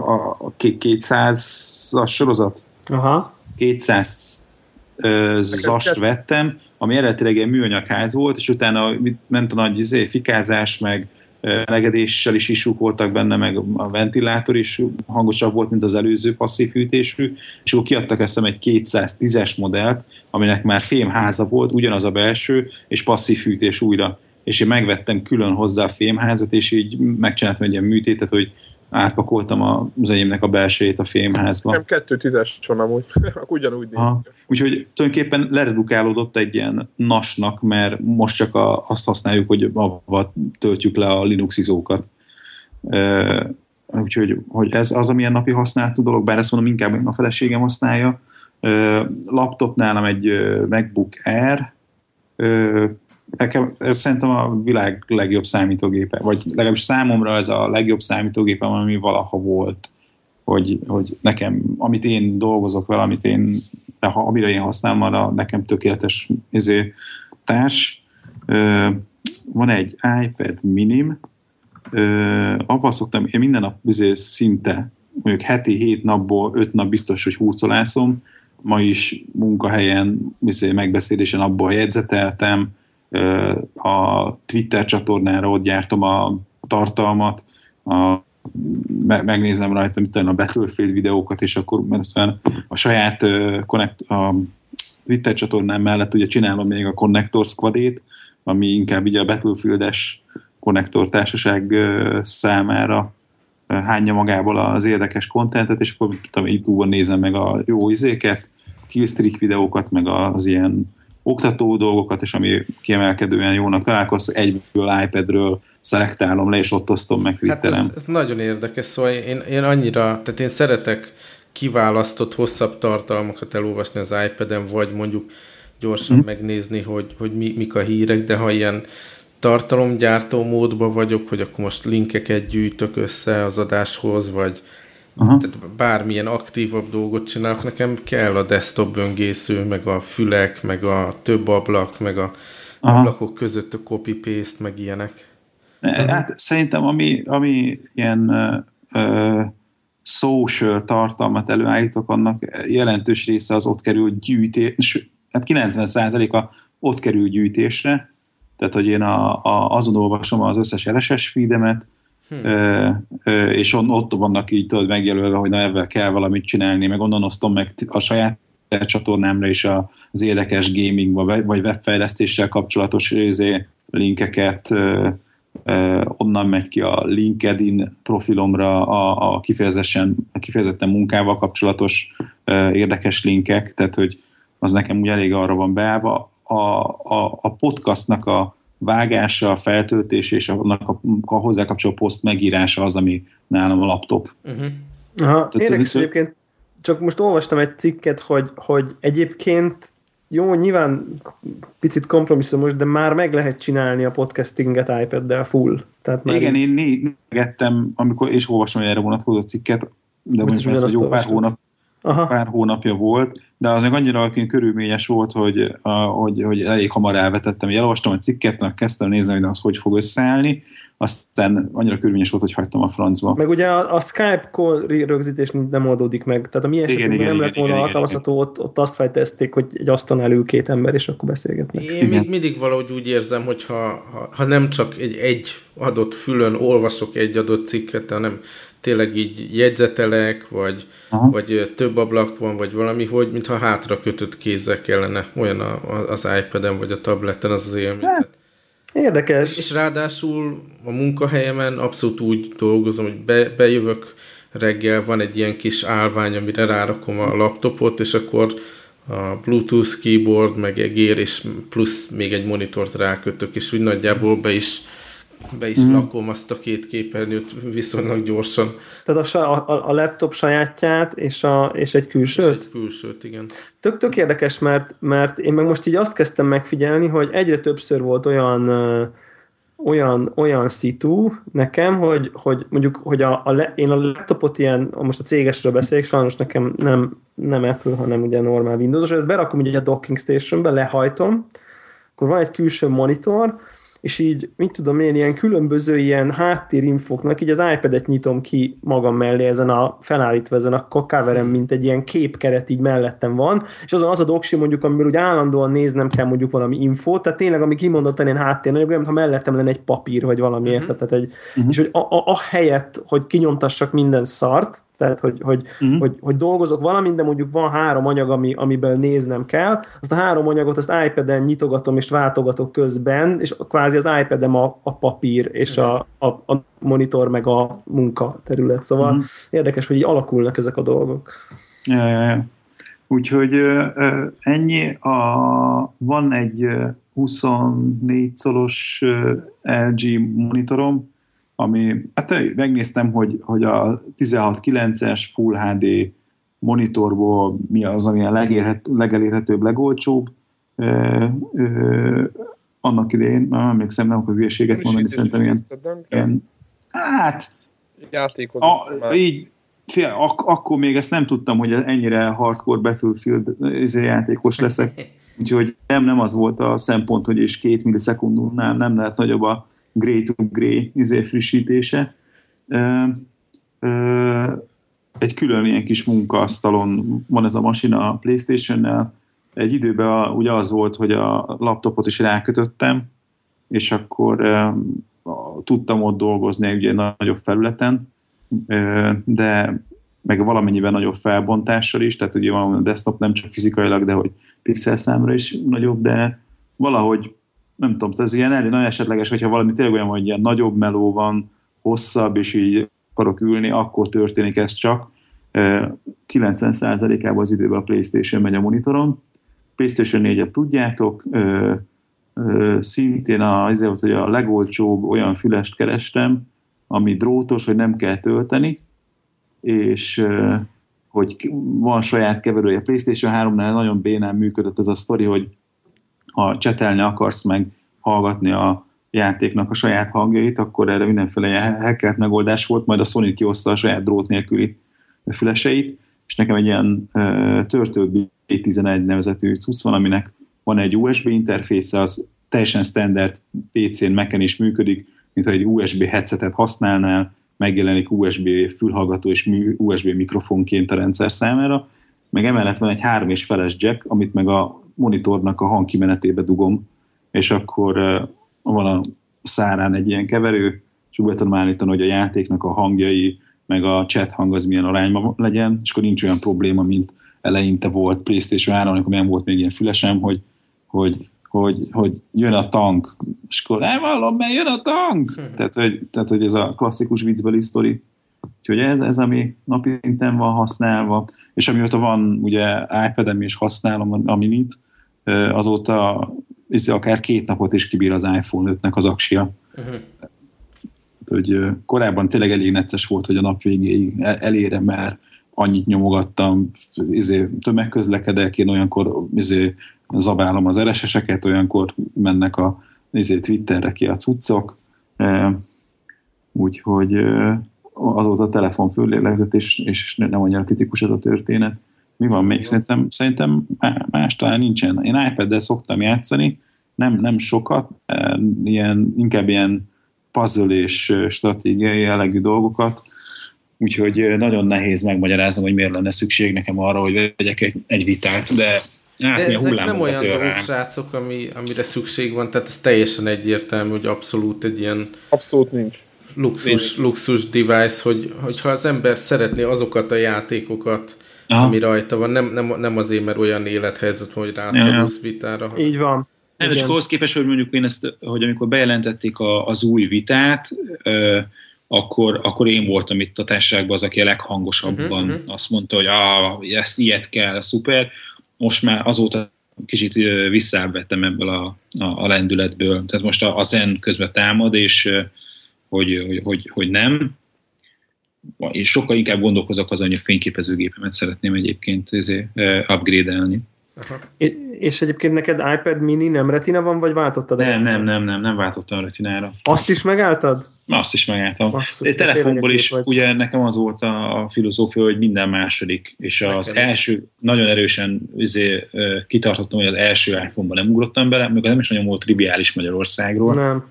Speaker 1: a, a 200-as sorozat.
Speaker 4: Aha.
Speaker 1: 200 zast vettem, ami eredetileg egy műanyagház volt, és utána ment a nagy izé, fikázás, meg melegedéssel is isúk voltak benne, meg a ventilátor is hangosabb volt, mint az előző passzív hűtésű, és akkor kiadtak ezt egy 210-es modellt, aminek már fémháza volt, ugyanaz a belső, és passzív hűtés újra és én megvettem külön hozzá a fémházat, és így megcsináltam egy ilyen műtétet, hogy átpakoltam az enyémnek a belsejét a fémházba.
Speaker 2: Nem kettő tízes van amúgy, ugyanúgy néz
Speaker 1: Úgyhogy tulajdonképpen leredukálódott egy ilyen nasnak, mert most csak a, azt használjuk, hogy abba töltjük le a Linux izókat. Úgyhogy hogy ez az, amilyen napi használatú dolog, bár ezt mondom, inkább a feleségem használja. Uh, laptop nálam egy MacBook Air, nekem ez szerintem a világ legjobb számítógépe, vagy legalábbis számomra ez a legjobb számítógépe, ami valaha volt. Hogy, hogy nekem, amit én dolgozok vele, amit én, amire én használom, arra nekem tökéletes izé, társ. Van egy iPad minim, avval szoktam, én minden nap izé, szinte, mondjuk heti hét napból öt nap biztos, hogy húzolászom, ma is munkahelyen, izé, megbeszélésen abból jegyzeteltem, a Twitter csatornára ott gyártom a tartalmat, a, megnézem rajta mint a Battlefield videókat, és akkor a saját connect, a Twitter csatornám mellett ugye csinálom még a Connector Squadét, ami inkább ugye a Battlefield-es konnektor társaság számára hányja magából az érdekes kontentet, és akkor tudom, YouTube-on nézem meg a jó izéket, killstreak videókat, meg az ilyen oktató dolgokat, és ami kiemelkedően jónak találkoz, egyből iPadről szelektálom le, és ott osztom meg Twitteren.
Speaker 3: Hát ez, ez nagyon érdekes, szóval én, én annyira, tehát én szeretek kiválasztott hosszabb tartalmakat elolvasni az iPad-en, vagy mondjuk gyorsan mm. megnézni, hogy, hogy mi, mik a hírek, de ha ilyen tartalomgyártó módban vagyok, hogy akkor most linkeket gyűjtök össze az adáshoz, vagy tehát bármilyen aktívabb dolgot csinálok, nekem kell a desktop böngésző, meg a fülek, meg a több ablak, meg a Aha. ablakok között a copy-paste, meg ilyenek.
Speaker 1: Hát szerintem ami, ami ilyen uh, social tartalmat előállítok, annak jelentős része az ott kerül gyűjtés, hát 90%-a ott kerül gyűjtésre, tehát hogy én a, a, azon olvasom az összes RSS feedemet, hmm. és on, ott vannak így tudod megjelölve, hogy na ebben kell valamit csinálni, meg onnan osztom meg a saját csatornámra is az érdekes gaming vagy webfejlesztéssel kapcsolatos részé, linkeket, ö, ö, onnan megy ki a LinkedIn profilomra a, a kifejezetten, a kifejezetten munkával kapcsolatos érdekes linkek, tehát hogy az nekem úgy elég arra van beállva. A, a, a podcastnak a vágása, a feltöltés és annak a, a hozzá kapcsoló poszt megírása az, ami nálam a laptop. Uh-huh.
Speaker 4: Aha, érdekes egyébként, csak most olvastam egy cikket, hogy, hogy egyébként jó, nyilván picit kompromisszumos, de már meg lehet csinálni a podcastinget iPad-del full.
Speaker 1: Tehát már Igen, így... én nézettem, amikor, és olvastam, hogy erre vonatkozó cikket, de mondjuk ez jó pár hónap, Aha. pár hónapja volt, de az meg annyira körülményes volt, hogy, a, hogy, hogy elég hamar elvetettem. Elolvastam a cikket, kezdtem nézni, hogy az hogy fog összeállni, aztán annyira körülményes volt, hogy hagytam a francba.
Speaker 4: Meg ugye a, a Skype call rögzítés nem oldódik meg, tehát a mi esetünkben igen, nem igen, lett volna igen, alkalmazható, ott, ott azt fejtezték, hogy egy asztal elő két ember, és akkor beszélgetnek.
Speaker 3: Én igen. mindig valahogy úgy érzem, hogy ha, ha, ha nem csak egy, egy adott fülön olvasok egy adott cikket, hanem tényleg így jegyzetelek, vagy, vagy több ablak van, vagy valami, hogy mintha hátra kötött kézzel kellene olyan a, az iPad-en, vagy a tableten az az élmény. Hát,
Speaker 4: érdekes.
Speaker 3: És ráadásul a munkahelyemen abszolút úgy dolgozom, hogy be, bejövök reggel, van egy ilyen kis állvány, amire rárakom a laptopot, és akkor a Bluetooth keyboard, meg egér, és plusz még egy monitort rákötök, és úgy nagyjából be is be is mm. lakom azt a két képernyőt viszonylag gyorsan.
Speaker 4: Tehát a, a, a laptop sajátját és, a, és egy külsőt? És
Speaker 3: egy külsőt, igen.
Speaker 4: Tök, tök érdekes, mert, mert én meg most így azt kezdtem megfigyelni, hogy egyre többször volt olyan olyan, olyan szitu nekem, hogy, hogy mondjuk, hogy a, a le, én a laptopot ilyen, most a cégesről beszélek, sajnos nekem nem, nem Apple, hanem ugye normál Windows-os, ezt berakom ugye a docking stationbe, lehajtom, akkor van egy külső monitor, és így, mit tudom én, ilyen különböző ilyen háttérinfoknak, így az iPad-et nyitom ki magam mellé ezen a felállítva ezen a coverem, mint egy ilyen képkeret így mellettem van, és azon az a doksi mondjuk, amiben úgy állandóan néznem kell mondjuk valami infót, tehát tényleg, ami kimondottan ilyen háttér, olyan, mintha mellettem lenne egy papír, vagy valami, uh-huh. tehát egy, uh-huh. és hogy a, a, a helyet, hogy kinyomtassak minden szart, tehát hogy, hogy, uh-huh. hogy, hogy dolgozok valamint, de mondjuk van három anyag, ami, amiből néznem kell, azt a három anyagot azt iPad-en nyitogatom és váltogatok közben, és kvázi az iPad-em a, a papír, és a, a, a monitor meg a munka terület. Szóval uh-huh. érdekes, hogy így alakulnak ezek a dolgok.
Speaker 1: Ja, ja, ja. Úgyhogy ennyi. A, van egy 24 szolos LG monitorom, ami, hát megnéztem, hogy, hogy a 16.9-es Full HD monitorból mi az, ami a legérhet, legelérhetőbb, legolcsóbb. Ö, ö, annak idején, nem emlékszem, nem akarok hülyeséget mondani, szerintem ilyen, ilyen hát
Speaker 2: játékot.
Speaker 1: így, fél, ak- akkor még ezt nem tudtam, hogy ennyire hardcore Battlefield izé játékos leszek, úgyhogy nem, nem az volt a szempont, hogy és két millisekundumnál nem lehet nagyobb a Grey to Grey izé frissítése. Egy külön ilyen kis munkaasztalon van ez a masina a Playstation-nel. Egy időben ugye az volt, hogy a laptopot is rákötöttem, és akkor tudtam ott dolgozni ugye nagyobb felületen, de meg valamennyiben nagyobb felbontással is, tehát ugye van a desktop nem csak fizikailag, de hogy pixel számra is nagyobb, de valahogy nem tudom, ez ilyen elég nagyon esetleges, hogyha valami tényleg olyan, hogy ilyen nagyobb meló van, hosszabb, és így akarok ülni, akkor történik ez csak. 90%-ában az időben a Playstation megy a monitoron. Playstation 4-et tudjátok, szintén az hogy a legolcsóbb olyan fülest kerestem, ami drótos, hogy nem kell tölteni, és hogy van saját keverője. A PlayStation 3-nál nagyon bénán működött ez a sztori, hogy ha csetelni akarsz meg hallgatni a játéknak a saját hangjait, akkor erre mindenféle hackert megoldás volt, majd a Sony kihozta a saját drót nélküli füleseit, és nekem egy ilyen uh, Turtle B11 nevezetű cucc van, aminek van egy USB interfésze, az teljesen standard PC-n, Mac-en is működik, mint ha egy USB headsetet használnál, megjelenik USB fülhallgató és USB mikrofonként a rendszer számára, meg emellett van egy három és feles jack, amit meg a monitornak a hangkimenetébe dugom, és akkor van a szárán egy ilyen keverő, és úgy tudom állítani, hogy a játéknak a hangjai, meg a chat hang az milyen arányban legyen, és akkor nincs olyan probléma, mint eleinte volt PlayStation 3, amikor nem volt még ilyen fülesem, hogy, hogy, hogy, hogy jön a tank, és akkor nem hallom, mert jön a tank! Tehát, hogy, tehát, hogy ez a klasszikus viccbeli sztori. Úgyhogy ez, ez, ami napi szinten van használva, és amióta van ugye iPad-em és használom a minit, azóta akár két napot is kibír az iPhone 5-nek az aksia. Uh-huh. hogy korábban tényleg elég necces volt, hogy a nap végéig elérem már annyit nyomogattam, izé, tömegközlekedek, én olyankor izé, zabálom az RSS-eket, olyankor mennek a izé, Twitterre ki a cuccok, úgyhogy azóta a telefon föllélegzett, és, és nem annyira kritikus ez a történet. Mi van még? Szerintem, szerintem más talán nincsen. Én iPad-del szoktam játszani, nem, nem sokat, ilyen, inkább ilyen puzzle és stratégiai jellegű dolgokat, úgyhogy nagyon nehéz megmagyaráznom, hogy miért lenne szükség nekem arra, hogy vegyek egy, egy vitát, de
Speaker 3: Hát, de ezek nem olyan dolgok, srácok, ami, amire szükség van, tehát ez teljesen egyértelmű, hogy abszolút egy ilyen...
Speaker 2: Abszolút nincs.
Speaker 3: Luxus, luxus device, hogy, hogyha az ember szeretné azokat a játékokat, Aha. ami rajta van, nem, nem, nem azért, mert olyan élethelyzet van, hogy rászorulsz vitára.
Speaker 4: Hanem... Így van.
Speaker 1: Nem, és ahhoz képest, hogy mondjuk én ezt, hogy amikor bejelentették a, az új vitát, ö, akkor, akkor én voltam itt a társaságban az, aki a leghangosabban uh-huh, azt mondta, hogy ah, ezt ilyet kell, szuper. Most már azóta kicsit visszavettem ebből a, a, a lendületből. Tehát most a, a zen közben támad, és hogy, hogy, hogy, hogy nem. És sokkal inkább gondolkozok azon, hogy a fényképezőgépemet szeretném egyébként upgrade-elni.
Speaker 4: Aha. És egyébként neked iPad mini nem retina van, vagy váltottad?
Speaker 1: Nem, nem, nem, nem, nem váltottam retinára.
Speaker 4: Azt is megálltad?
Speaker 1: Azt is megálltam. Basszus, telefonból is, vagy. ugye nekem az volt a, a filozófia, hogy minden második, és az Nekem első, is. nagyon erősen izé, kitartottam, hogy az első iPhone-ban nem ugrottam bele, még nem is nagyon volt triviális Magyarországról.
Speaker 4: Nem.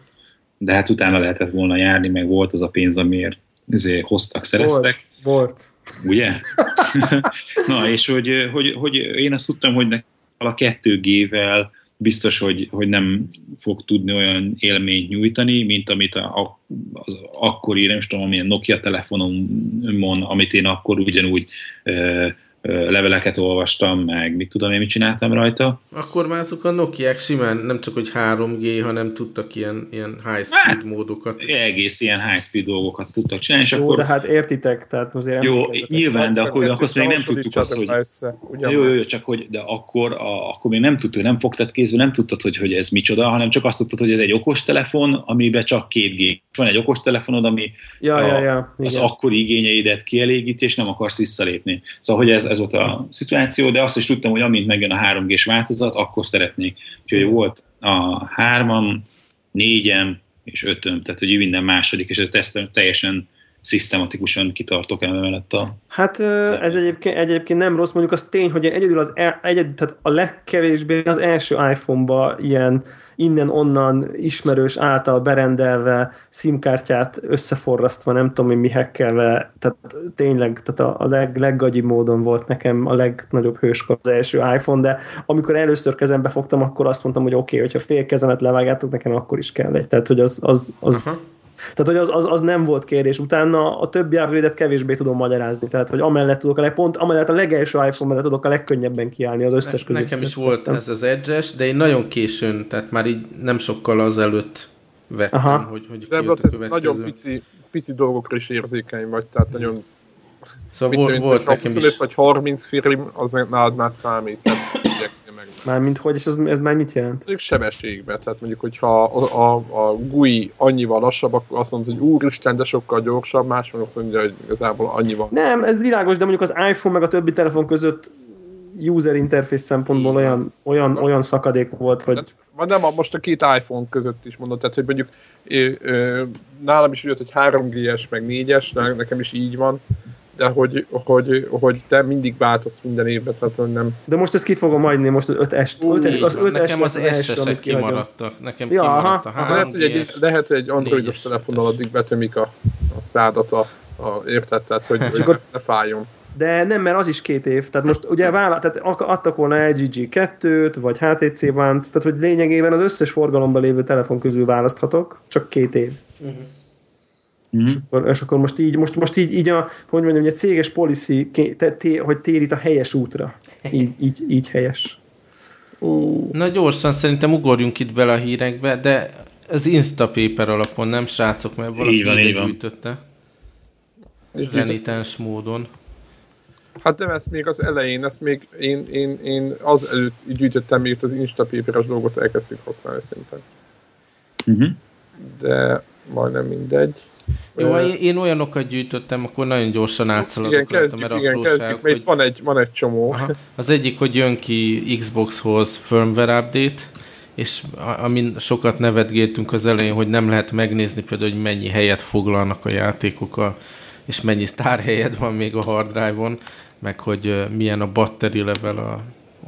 Speaker 1: De hát utána lehetett volna járni, meg volt az a pénz, amiért izé, hoztak, szereztek.
Speaker 4: Volt, volt.
Speaker 1: Ugye? Na, és hogy, hogy, hogy én azt tudtam, hogy a 2G-vel biztos, hogy, hogy nem fog tudni olyan élményt nyújtani, mint amit a, az akkori, nem is tudom, amilyen Nokia telefonomon, amit én akkor ugyanúgy leveleket olvastam, meg mit tudom én, mit csináltam rajta.
Speaker 3: Akkor már azok a Nokiák simán nem csak, hogy 3G, hanem tudtak ilyen, ilyen high-speed hát, módokat.
Speaker 1: Egész ilyen high-speed dolgokat tudtak csinálni. És
Speaker 4: jó,
Speaker 1: akkor...
Speaker 4: de hát értitek, tehát azért
Speaker 1: Jó, nyilván, de akkor, akkor még nem tudtuk azt, hogy... Össze, jó, jó, jó, csak hogy, de akkor, a, akkor még nem tudtuk, nem fogtad kézbe, nem tudtad, hogy, hogy ez micsoda, hanem csak azt tudtad, hogy ez egy okostelefon, amiben csak 2G. Van egy okostelefonod, ami
Speaker 4: ja, a, ja, ja,
Speaker 1: az akkori igényeidet kielégíti, és nem akarsz visszalépni. Szóval, hogy ez, ez volt a szituáció, de azt is tudtam, hogy amint megjön a 3G-s változat, akkor szeretnék. Úgyhogy volt a hármam, négyem és ötöm, tehát hogy minden második, és ez teljesen szisztematikusan kitartok el mellett a...
Speaker 4: Hát ez egyébként, egyébként nem rossz, mondjuk az tény, hogy én egyedül az el, egyedül, tehát a legkevésbé az első iPhone-ba ilyen innen-onnan ismerős által berendelve, SIM-kártyát összeforrasztva, nem tudom én mi hekkelve, tehát tényleg tehát a, a leg, leggagyi módon volt nekem a legnagyobb hőskor az első iPhone, de amikor először kezembe fogtam, akkor azt mondtam, hogy oké, okay, hogyha fél kezemet levágjátok, nekem akkor is kell egy. Tehát, hogy az, az, az Aha tehát, hogy az, az, az nem volt kérdés. Utána a többi upgrade kevésbé tudom magyarázni. Tehát, hogy amellett tudok a leg, pont, amellett a legelső iPhone mellett tudok a legkönnyebben kiállni az összes között.
Speaker 3: Nekem is volt ez az edge de én nagyon későn, tehát már így nem sokkal azelőtt vettem, Aha. hogy, hogy
Speaker 2: De ebből a nagyon pici, pici dolgokra is érzékeny vagy, tehát nagyon
Speaker 3: Szóval volt, volt nekem
Speaker 2: 25 is. vagy 30 film, az nálad már számít. Tehát meg.
Speaker 4: Mármint hogy, és ez, ez már mit jelent?
Speaker 2: Mondjuk sebességben, tehát mondjuk, hogyha a, a, a GUI annyival lassabb, akkor azt mondod, hogy úristen, de sokkal gyorsabb, más meg azt mondja, hogy igazából annyival.
Speaker 4: Nem, ez világos, de mondjuk az iPhone meg a többi telefon között user interface szempontból
Speaker 3: Igen.
Speaker 4: olyan, olyan, olyan szakadék volt, hogy
Speaker 2: Vagy nem, a- most a két iPhone között is mondod, tehát hogy mondjuk ö, ö, nálam is úgy hogy 3G-es, meg 4-es, ne- nekem is így van, de hogy, hogy, hogy te mindig változsz minden évben, tehát nem,
Speaker 4: de most ezt ki fogom hagyni, most az 5S,
Speaker 2: Ú,
Speaker 4: 5
Speaker 3: Így
Speaker 4: az
Speaker 3: van.
Speaker 4: 5S
Speaker 3: Nekem az
Speaker 4: amit kihagyom.
Speaker 3: kimaradtak. Nekem
Speaker 4: Ja,
Speaker 3: kimaradt a
Speaker 4: aha, aha.
Speaker 2: lehet, hogy egy,
Speaker 3: 3G-es.
Speaker 2: lehet, hogy egy androidos telefonnal addig betömik a, a szádat a, a érted, tehát hogy, hogy ne fájjon.
Speaker 4: De nem, mert az is két év. Tehát most ugye vállal, tehát ak- adtak volna LG G2-t, vagy HTC One-t, tehát hogy lényegében az összes forgalomban lévő telefon közül választhatok, csak két év.
Speaker 1: Mhm.
Speaker 4: Akkor- És akkor most így, most, most így, így a, hogy mondjam, a céges policy, te, té, hogy térít a helyes útra. Így, így, így helyes.
Speaker 3: Na gyorsan szerintem ugorjunk itt bele a hírekbe, de az Instapaper alapon nem srácok, mert valaki
Speaker 1: Így van,
Speaker 3: ide
Speaker 1: így van.
Speaker 3: gyűjtötte.
Speaker 2: És
Speaker 3: Renitens módon.
Speaker 2: Hát nem, ezt még az elején, ezt még én, én, én az előtt gyűjtöttem, még itt az Instapaper-es dolgot elkezdték használni szerintem.
Speaker 1: Mhm.
Speaker 2: De majdnem mindegy.
Speaker 3: Jó, én, én olyanokat gyűjtöttem, akkor nagyon gyorsan
Speaker 2: igen,
Speaker 3: átszaladok rajta,
Speaker 2: kezdjük,
Speaker 3: mert
Speaker 2: igen, kezdjük, mert itt van egy, van egy csomó.
Speaker 3: Aha. Az egyik, hogy jön ki Xboxhoz firmware update, és amin sokat nevetgéltünk az elején, hogy nem lehet megnézni például, hogy mennyi helyet foglalnak a játékok, a, és mennyi sztárhelyed van még a hard drive-on, meg hogy milyen a battery level a,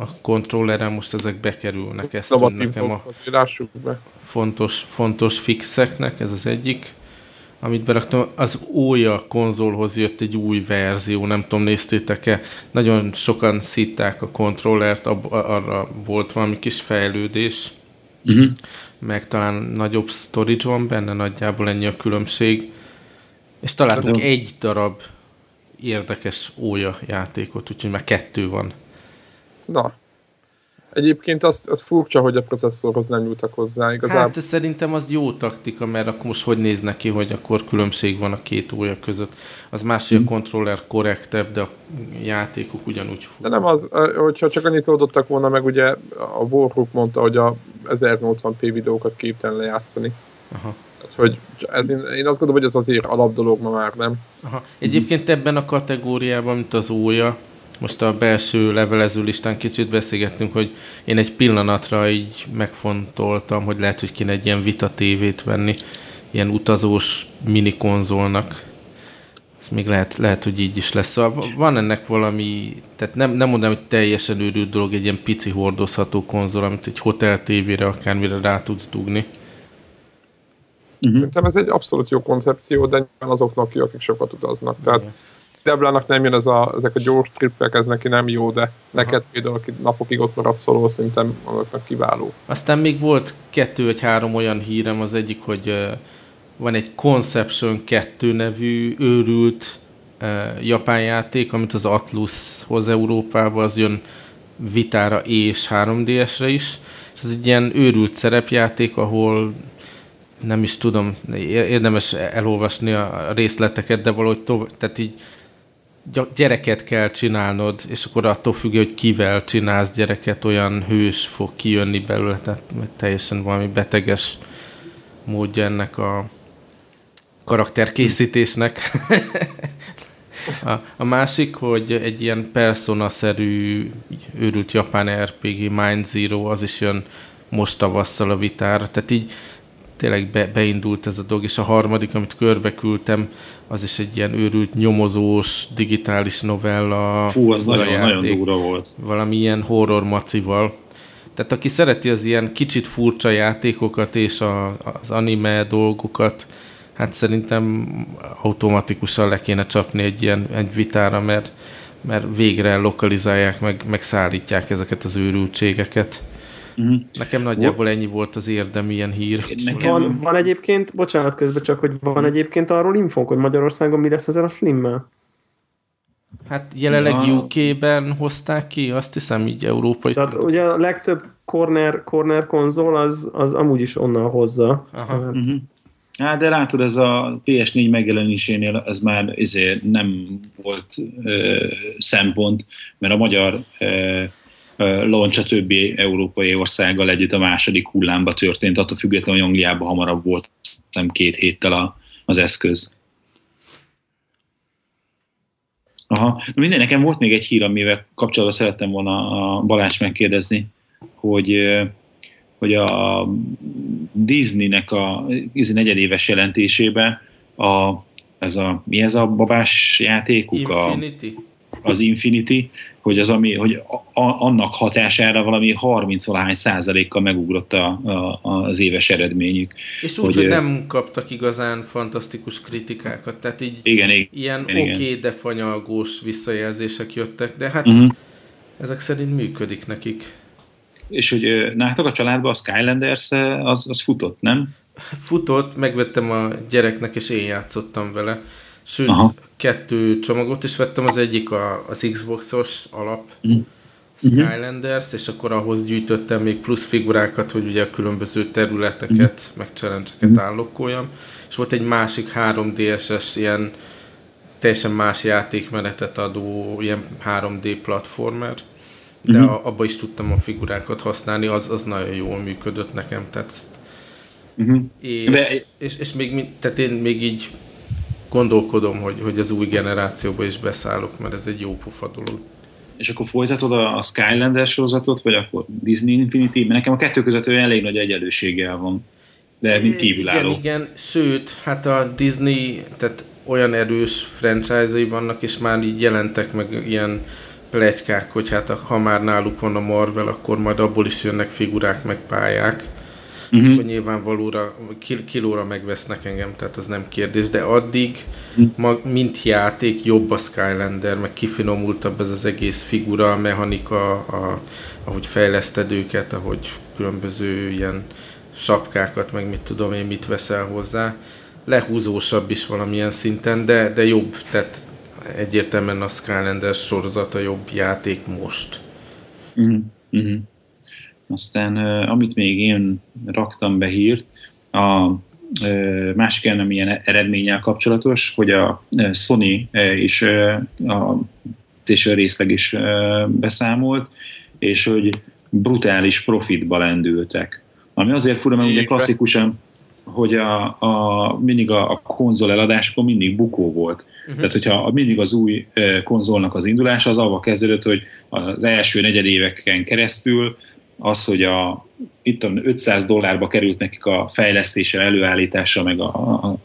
Speaker 3: a kontrolleren, most ezek bekerülnek. Ez tűnt
Speaker 2: Innovatív
Speaker 3: nekem a
Speaker 2: be.
Speaker 3: fontos, fontos fixeknek, ez az egyik. Amit beraktam, az Ója konzolhoz jött egy új verzió, nem tudom, néztétek-e? Nagyon sokan szitták a kontrollert, ab, arra volt valami kis fejlődés,
Speaker 1: Mhm.
Speaker 3: meg talán nagyobb storage van benne, nagyjából ennyi a különbség. És találtunk
Speaker 1: Hát,
Speaker 3: egy darab érdekes Ója játékot, úgyhogy már kettő van.
Speaker 2: Na. Egyébként az, az furcsa, hogy a processzorhoz nem nyúltak hozzá. Igazából
Speaker 3: Hát szerintem az jó taktika, mert akkor most hogy néz neki, hogy akkor különbség van a két ója között. Az más, hogy a kontroller korrektebb, de a játékok ugyanúgy
Speaker 2: De nem az, hogyha csak annyit oldottak volna meg, ugye a Warhawk mondta, hogy a 1080p videókat képtelen lejátszani.
Speaker 3: Aha.
Speaker 2: Tehát, hogy ez, én, én azt gondolom, hogy ez azért alap dolog ma már, nem?
Speaker 3: Aha. Egyébként ebben a kategóriában, mint az ója, most a belső levelező listán kicsit beszélgettünk, hogy én egy pillanatra így megfontoltam, hogy lehet, hogy kéne egy ilyen Vita tévét venni, ilyen utazós mini konzolnak. Ez még lehet, lehet, hogy így is lesz. Szóval van ennek valami, tehát nem, nem mondom, hogy teljesen őrült dolog, egy ilyen pici hordozható konzol, amit egy hotel tévére akármire rá tudsz dugni.
Speaker 1: Mhm.
Speaker 2: Szerintem ez egy abszolút jó koncepció, de nyilván azoknak jó, akik sokat utaznak. Tehát Deblának nem jön ez a, ezek a gyors trippek, ez neki nem jó, de neked például, aki napokig ott maradsz való, szerintem annak kiváló.
Speaker 3: Aztán még volt kettő vagy három olyan hírem, az egyik, hogy van egy Conception 2 nevű őrült japán játék, amit az Atlus hoz Európába, az jön Vitára és 3DS-re is, és ez egy ilyen őrült szerepjáték, ahol nem is tudom, ér- érdemes elolvasni a részleteket, de valahogy tovább, tehát így gy- gyereket kell csinálnod, és akkor attól függ, hogy kivel csinálsz gyereket, olyan hős fog kijönni belőle, tehát teljesen valami beteges módja ennek a karakterkészítésnek. a, a másik, hogy egy ilyen persona-szerű őrült japán RPG Mind Zero, az is jön most tavasszal a vitára, tehát így tényleg be, beindult ez a dolog, és a harmadik, amit körbe küldtem, az is egy ilyen őrült nyomozós, digitális novella.
Speaker 1: Fú, az nagyon,
Speaker 3: játék,
Speaker 1: nagyon durva volt.
Speaker 3: Valami ilyen horror macival. Tehát aki szereti az ilyen kicsit furcsa játékokat és a, az anime dolgokat, hát szerintem automatikusan le kéne csapni egy ilyen egy vitára, mert, mert végre lokalizálják, meg, meg szállítják ezeket az őrültségeket.
Speaker 1: Mhm.
Speaker 3: Nekem nagyjából ennyi volt az érdemi ilyen hír.
Speaker 1: Nekem-
Speaker 4: Van, van egyébként, bocsánat közben csak, hogy van egyébként arról infónk, hogy Magyarországon mi lesz ezzel a slimmel?
Speaker 3: Hát jelenleg
Speaker 1: Na.
Speaker 3: UK-ben hozták ki, azt hiszem így európai
Speaker 4: Tehát
Speaker 3: szinten.
Speaker 4: ugye a legtöbb corner, corner konzol az, az amúgy is onnan hozza.
Speaker 3: Aha.
Speaker 4: Tehát,
Speaker 1: Mhm. Hát de látod, ez a PS4 megjelenésénél ez már izé nem volt ö, szempont, mert a magyar ö, launch a többi európai országgal együtt a második hullámba történt, attól függetlenül, hogy Angliában hamarabb volt, nem két héttel a, az eszköz. Aha. Minden, nekem volt még egy hír, amivel kapcsolatban szerettem volna a Balázs megkérdezni, hogy, hogy a Disneynek a negyedéves jelentésében a, ez a, mi ez a babás játékuk?
Speaker 3: Infinity?
Speaker 1: A, az Infinity, hogy, az, ami, hogy a, annak hatására valami 30 valahány százalékkal megugrott a, a, az éves eredményük.
Speaker 3: És úgy, hogy, hogy nem kaptak igazán fantasztikus kritikákat, tehát így
Speaker 1: igen, igen,
Speaker 3: ilyen oké, okay, de fanyalgós visszajelzések jöttek, de hát uh-huh. ezek szerint működik nekik.
Speaker 1: És hogy nálatok a családban a Skylanders az, az futott, nem?
Speaker 3: Futott, megvettem a gyereknek, és én játszottam vele. Sőt, Aha. Kettő csomagot is vettem, az egyik a, az Xboxos alap mm. Skylanders, és akkor ahhoz gyűjtöttem még plusz figurákat, hogy ugye a különböző területeket, mm. meg challenge-eket mm. állokkoljam. És volt egy másik 3DS-es ilyen teljesen más játékmenetet adó ilyen 3D platformer, de mm. abba is tudtam a figurákat használni, az, az nagyon jól működött nekem, tehát ezt Uh-huh. És, de... és, és még, tehát én még így gondolkodom, hogy, hogy az új generációba is beszállok, mert ez egy jó pufa dolog.
Speaker 1: És akkor folytatod a, a Skylander sorozatot, vagy akkor Disney Infinity? Mert nekem a kettő között olyan elég nagy egyenlőséggel van, de mint kívülálló.
Speaker 3: Igen, igen, sőt, hát a Disney, tehát olyan erős franchise-ai vannak, és már így jelentek meg ilyen plegykák, hogy hát ha már náluk van a Marvel, akkor majd abból is jönnek figurák, meg pályák uh-huh. és mhm. akkor nyilvánvalóra, kilóra megvesznek engem, tehát az nem kérdés, de addig, uh-huh. ma, mint játék, jobb a Skylander, meg kifinomultabb ez az egész figura, a mechanika, a, ahogy fejleszted őket, ahogy különböző ilyen sapkákat, meg mit tudom én, mit veszel hozzá. Lehúzósabb is valamilyen szinten, de, de jobb, tehát egyértelműen a Skylander sorozata jobb játék most.
Speaker 1: Uh-huh. Aztán amit még én raktam be hírt, a másik nem ilyen eredménnyel kapcsolatos, hogy a Sony is a PlayStation részleg is beszámolt, és hogy brutális profitba lendültek. Ami azért fura, mert ugye klasszikusan, hogy a, a, mindig a, a konzol eladásokon mindig bukó volt. Uh-huh. Tehát, hogyha mindig az új konzolnak az indulása az avval kezdődött, hogy az első negyedéveken keresztül az, hogy a, itt 500 dollárba került nekik a fejlesztése, előállítása, meg a,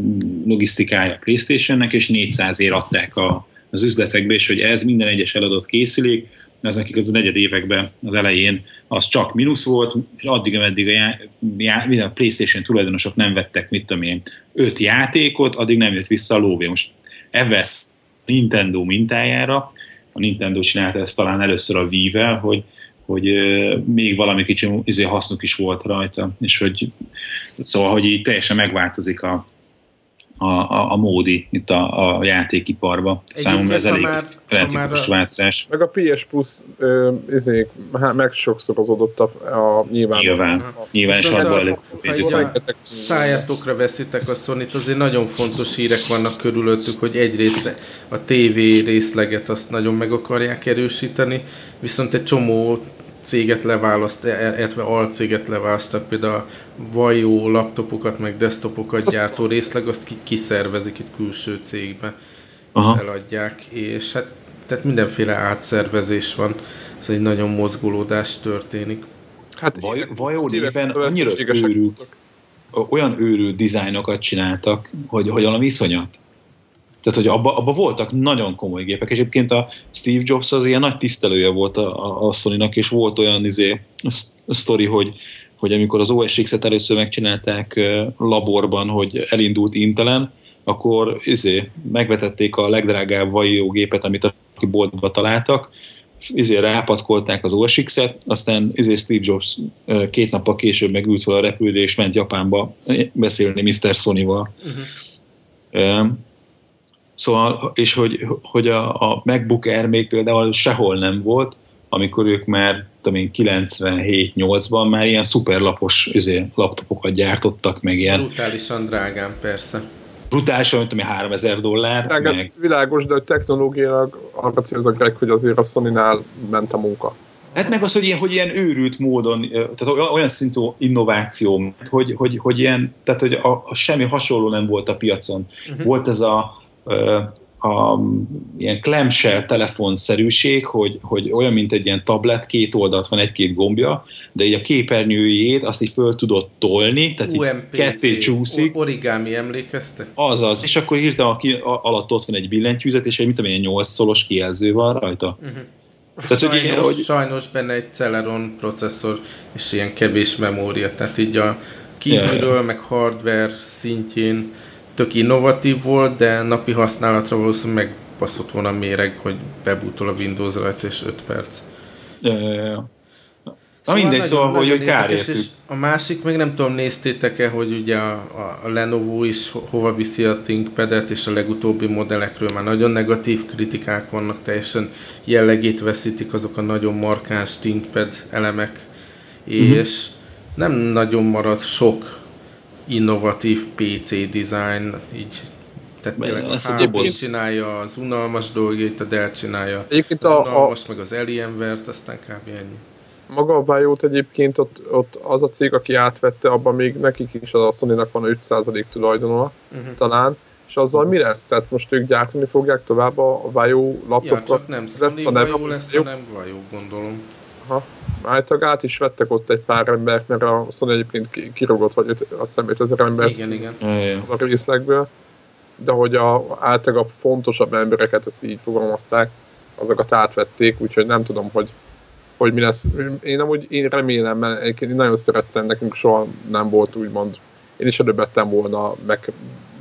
Speaker 1: logisztikája a Playstation-nek, és 400 ér adták a, az üzletekbe, és hogy ez minden egyes eladott készülék, ez nekik az a negyed években az elején az csak mínusz volt, és addig, ameddig a, já, já, a Playstation tulajdonosok nem vettek, mit tudom én, öt játékot, addig nem jött vissza a lóvé. Most Evesz Nintendo mintájára, a Nintendo csinálta ezt talán először a Wii-vel, hogy hogy még valami kicsi izé, hasznuk is volt rajta, és hogy szóval, hogy így teljesen megváltozik a, a, a, a módi itt a, a játékiparba. Számomra ez elég frenetikus változás.
Speaker 2: Meg a PS Plus ö, izé, meg sokszorozódott a, a nyilván.
Speaker 1: Nyilván, a, nyilván sorba előtt
Speaker 3: Szájátokra veszitek a sony azért nagyon fontos hírek vannak körülöttük, hogy egyrészt a TV részleget azt nagyon meg akarják erősíteni, viszont egy csomó céget leválaszt, e, e, illetve alcéget leválasztak, például a Vajó laptopokat, meg desktopokat azt gyártó részleg, azt kiszervezik itt külső cégbe, Aha. és eladják, és hát tehát mindenféle átszervezés van, ez egy nagyon mozgolódás történik.
Speaker 1: Hát Vaj, Vajó néven annyira őrült, olyan őrült dizájnokat csináltak, hogy, hogy valami iszonyat. Tehát, hogy abban abba voltak nagyon komoly gépek. És egyébként a Steve Jobs az ilyen nagy tisztelője volt a, a Sony-nak, és volt olyan izé, sztori, hogy, hogy amikor az OS X-et először megcsinálták laborban, hogy elindult Intelen, akkor izé, megvetették a legdrágább vajó gépet, amit a boltba találtak, izé rápatkolták az OS X-et, aztán izé Steve Jobs két nappal később megült fel a repülőre, és ment Japánba beszélni Mr. Sony-val. Uh-huh. Szóval, és hogy, hogy a, a MacBook Air még például sehol nem volt, amikor ők már, tudom én, 97-8-ban már ilyen szuperlapos izé, laptopokat gyártottak, meg ilyen...
Speaker 3: Brutálisan drágán, persze.
Speaker 1: Brutálisan, mint ami 3000 dollár.
Speaker 2: Meg... Világos, de technológiailag arra célzak Greg, hogy azért a Sony-nál ment a munka.
Speaker 1: Hát meg az, hogy ilyen, hogy ilyen őrült módon, tehát olyan szintű innováció, hogy, hogy, hogy ilyen, tehát hogy a, a semmi hasonló nem volt a piacon. Uh-huh. Volt ez a, a ilyen clamshell telefonszerűség, hogy, hogy olyan, mint egy ilyen tablet, két oldalt van, egy-két gombja, de így a képernyőjét azt így föl tudott tolni, tehát UMPC, így ketté csúszik.
Speaker 3: Origami emlékezte?
Speaker 1: Azaz, és akkor hirtelen alatt ott van egy billentyűzet, és egy, mit tudom én, 8 szolos kijelző van rajta. Uh-huh.
Speaker 3: Tehát, sajnos, hogy ilyen, hogy... sajnos benne egy Celeron processzor, és ilyen kevés memória, tehát így a kívülről, yeah. meg hardware szintjén tök innovatív volt, de napi használatra valószínűleg megbaszott volna a méreg, hogy bebútol a Windows rajta, és 5 perc.
Speaker 1: Ja, ja, ja. Na szóval mindegy, szóval, hogy, hogy kár
Speaker 3: és a másik, meg nem tudom, néztétek-e, hogy ugye a, a, a Lenovo is hova viszi a ThinkPad-et, és a legutóbbi modellekről már nagyon negatív kritikák vannak, teljesen jellegét veszítik azok a nagyon markáns ThinkPad elemek, és uh-huh. nem nagyon marad sok innovatív PC design, így tehát tényleg a HP csinálja az unalmas dolgét, a Dell csinálja Egyébként az a, unalmas, a... meg az Alienware-t, aztán kb. ennyi
Speaker 2: maga a Vajót egyébként ott, ott az a cég, aki átvette, abban még nekik is a Sony-nak van 5% tulajdona uh-huh. talán, és azzal mi lesz? Tehát most ők gyártani fogják tovább a Vajó laptopra?
Speaker 3: Ja, csak nem lesz a neve, Vajó lesz, hanem Vajó, gondolom.
Speaker 2: Aha. Általában át is vettek ott egy pár embert, mert a Sony egyébként kirogott, vagy azt hiszem 5000 embert
Speaker 3: igen, igen.
Speaker 2: a részlegből, de hogy a, általában fontosabb embereket ezt így fogalmazták, azokat átvették, úgyhogy nem tudom, hogy hogy mi lesz. Én amúgy én remélem, mert én nagyon szerettem, nekünk soha nem volt úgymond. Én is előbb vettem volna meg,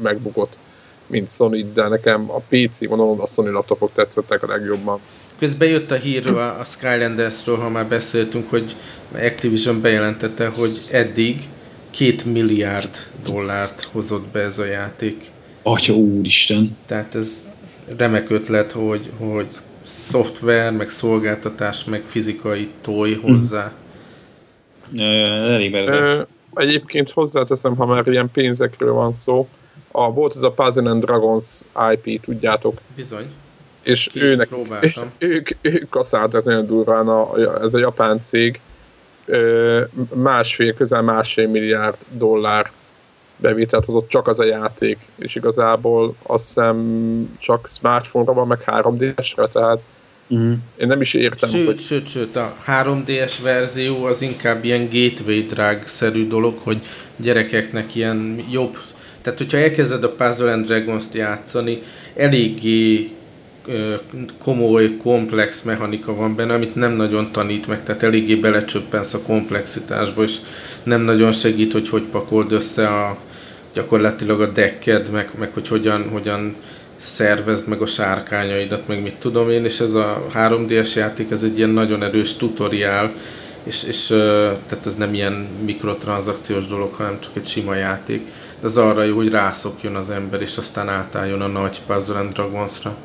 Speaker 2: megbukott, mint Sony, de nekem a PC vonalon a Sony laptopok tetszettek a legjobban.
Speaker 3: Közben jött a hírről a Skylandersről, ha már beszéltünk, hogy Activision bejelentette, hogy eddig két milliárd dollárt hozott be ez a játék.
Speaker 1: Atya úristen!
Speaker 3: Tehát ez remek ötlet, hogy, hogy szoftver, meg szolgáltatás, meg fizikai toy hozzá.
Speaker 1: Elég
Speaker 2: Ö, egyébként hozzáteszem, ha már ilyen pénzekről van szó, a, volt ez a Puzzle and Dragons IP, tudjátok?
Speaker 3: Bizony.
Speaker 2: És őnek, ők, ők kaszáltak nagyon durván, a, ez a japán cég, másfél, közel másfél milliárd dollár bevételt hozott csak az a játék, és igazából azt hiszem csak smartphone-ra van, meg 3D-esre, tehát uh-huh. én nem is értem,
Speaker 3: sőt,
Speaker 2: hogy...
Speaker 3: Sőt, sőt, a 3D-es verzió az inkább ilyen gateway drag-szerű dolog, hogy gyerekeknek ilyen jobb... Tehát, hogyha elkezded a Puzzle and Dragons-t játszani, eléggé komoly, komplex mechanika van benne, amit nem nagyon tanít meg, tehát eléggé belecsöppensz a komplexitásba, és nem nagyon segít, hogy hogy pakold össze a, gyakorlatilag a decked, meg, meg hogy hogyan, hogyan szervezd meg a sárkányaidat, meg mit tudom én, és ez a 3D-es játék, ez egy ilyen nagyon erős tutoriál, és, és tehát ez nem ilyen mikrotranszakciós dolog, hanem csak egy sima játék. De az arra jó, hogy rászokjon az ember, és aztán átálljon a nagy Puzzle and Dragons-ra.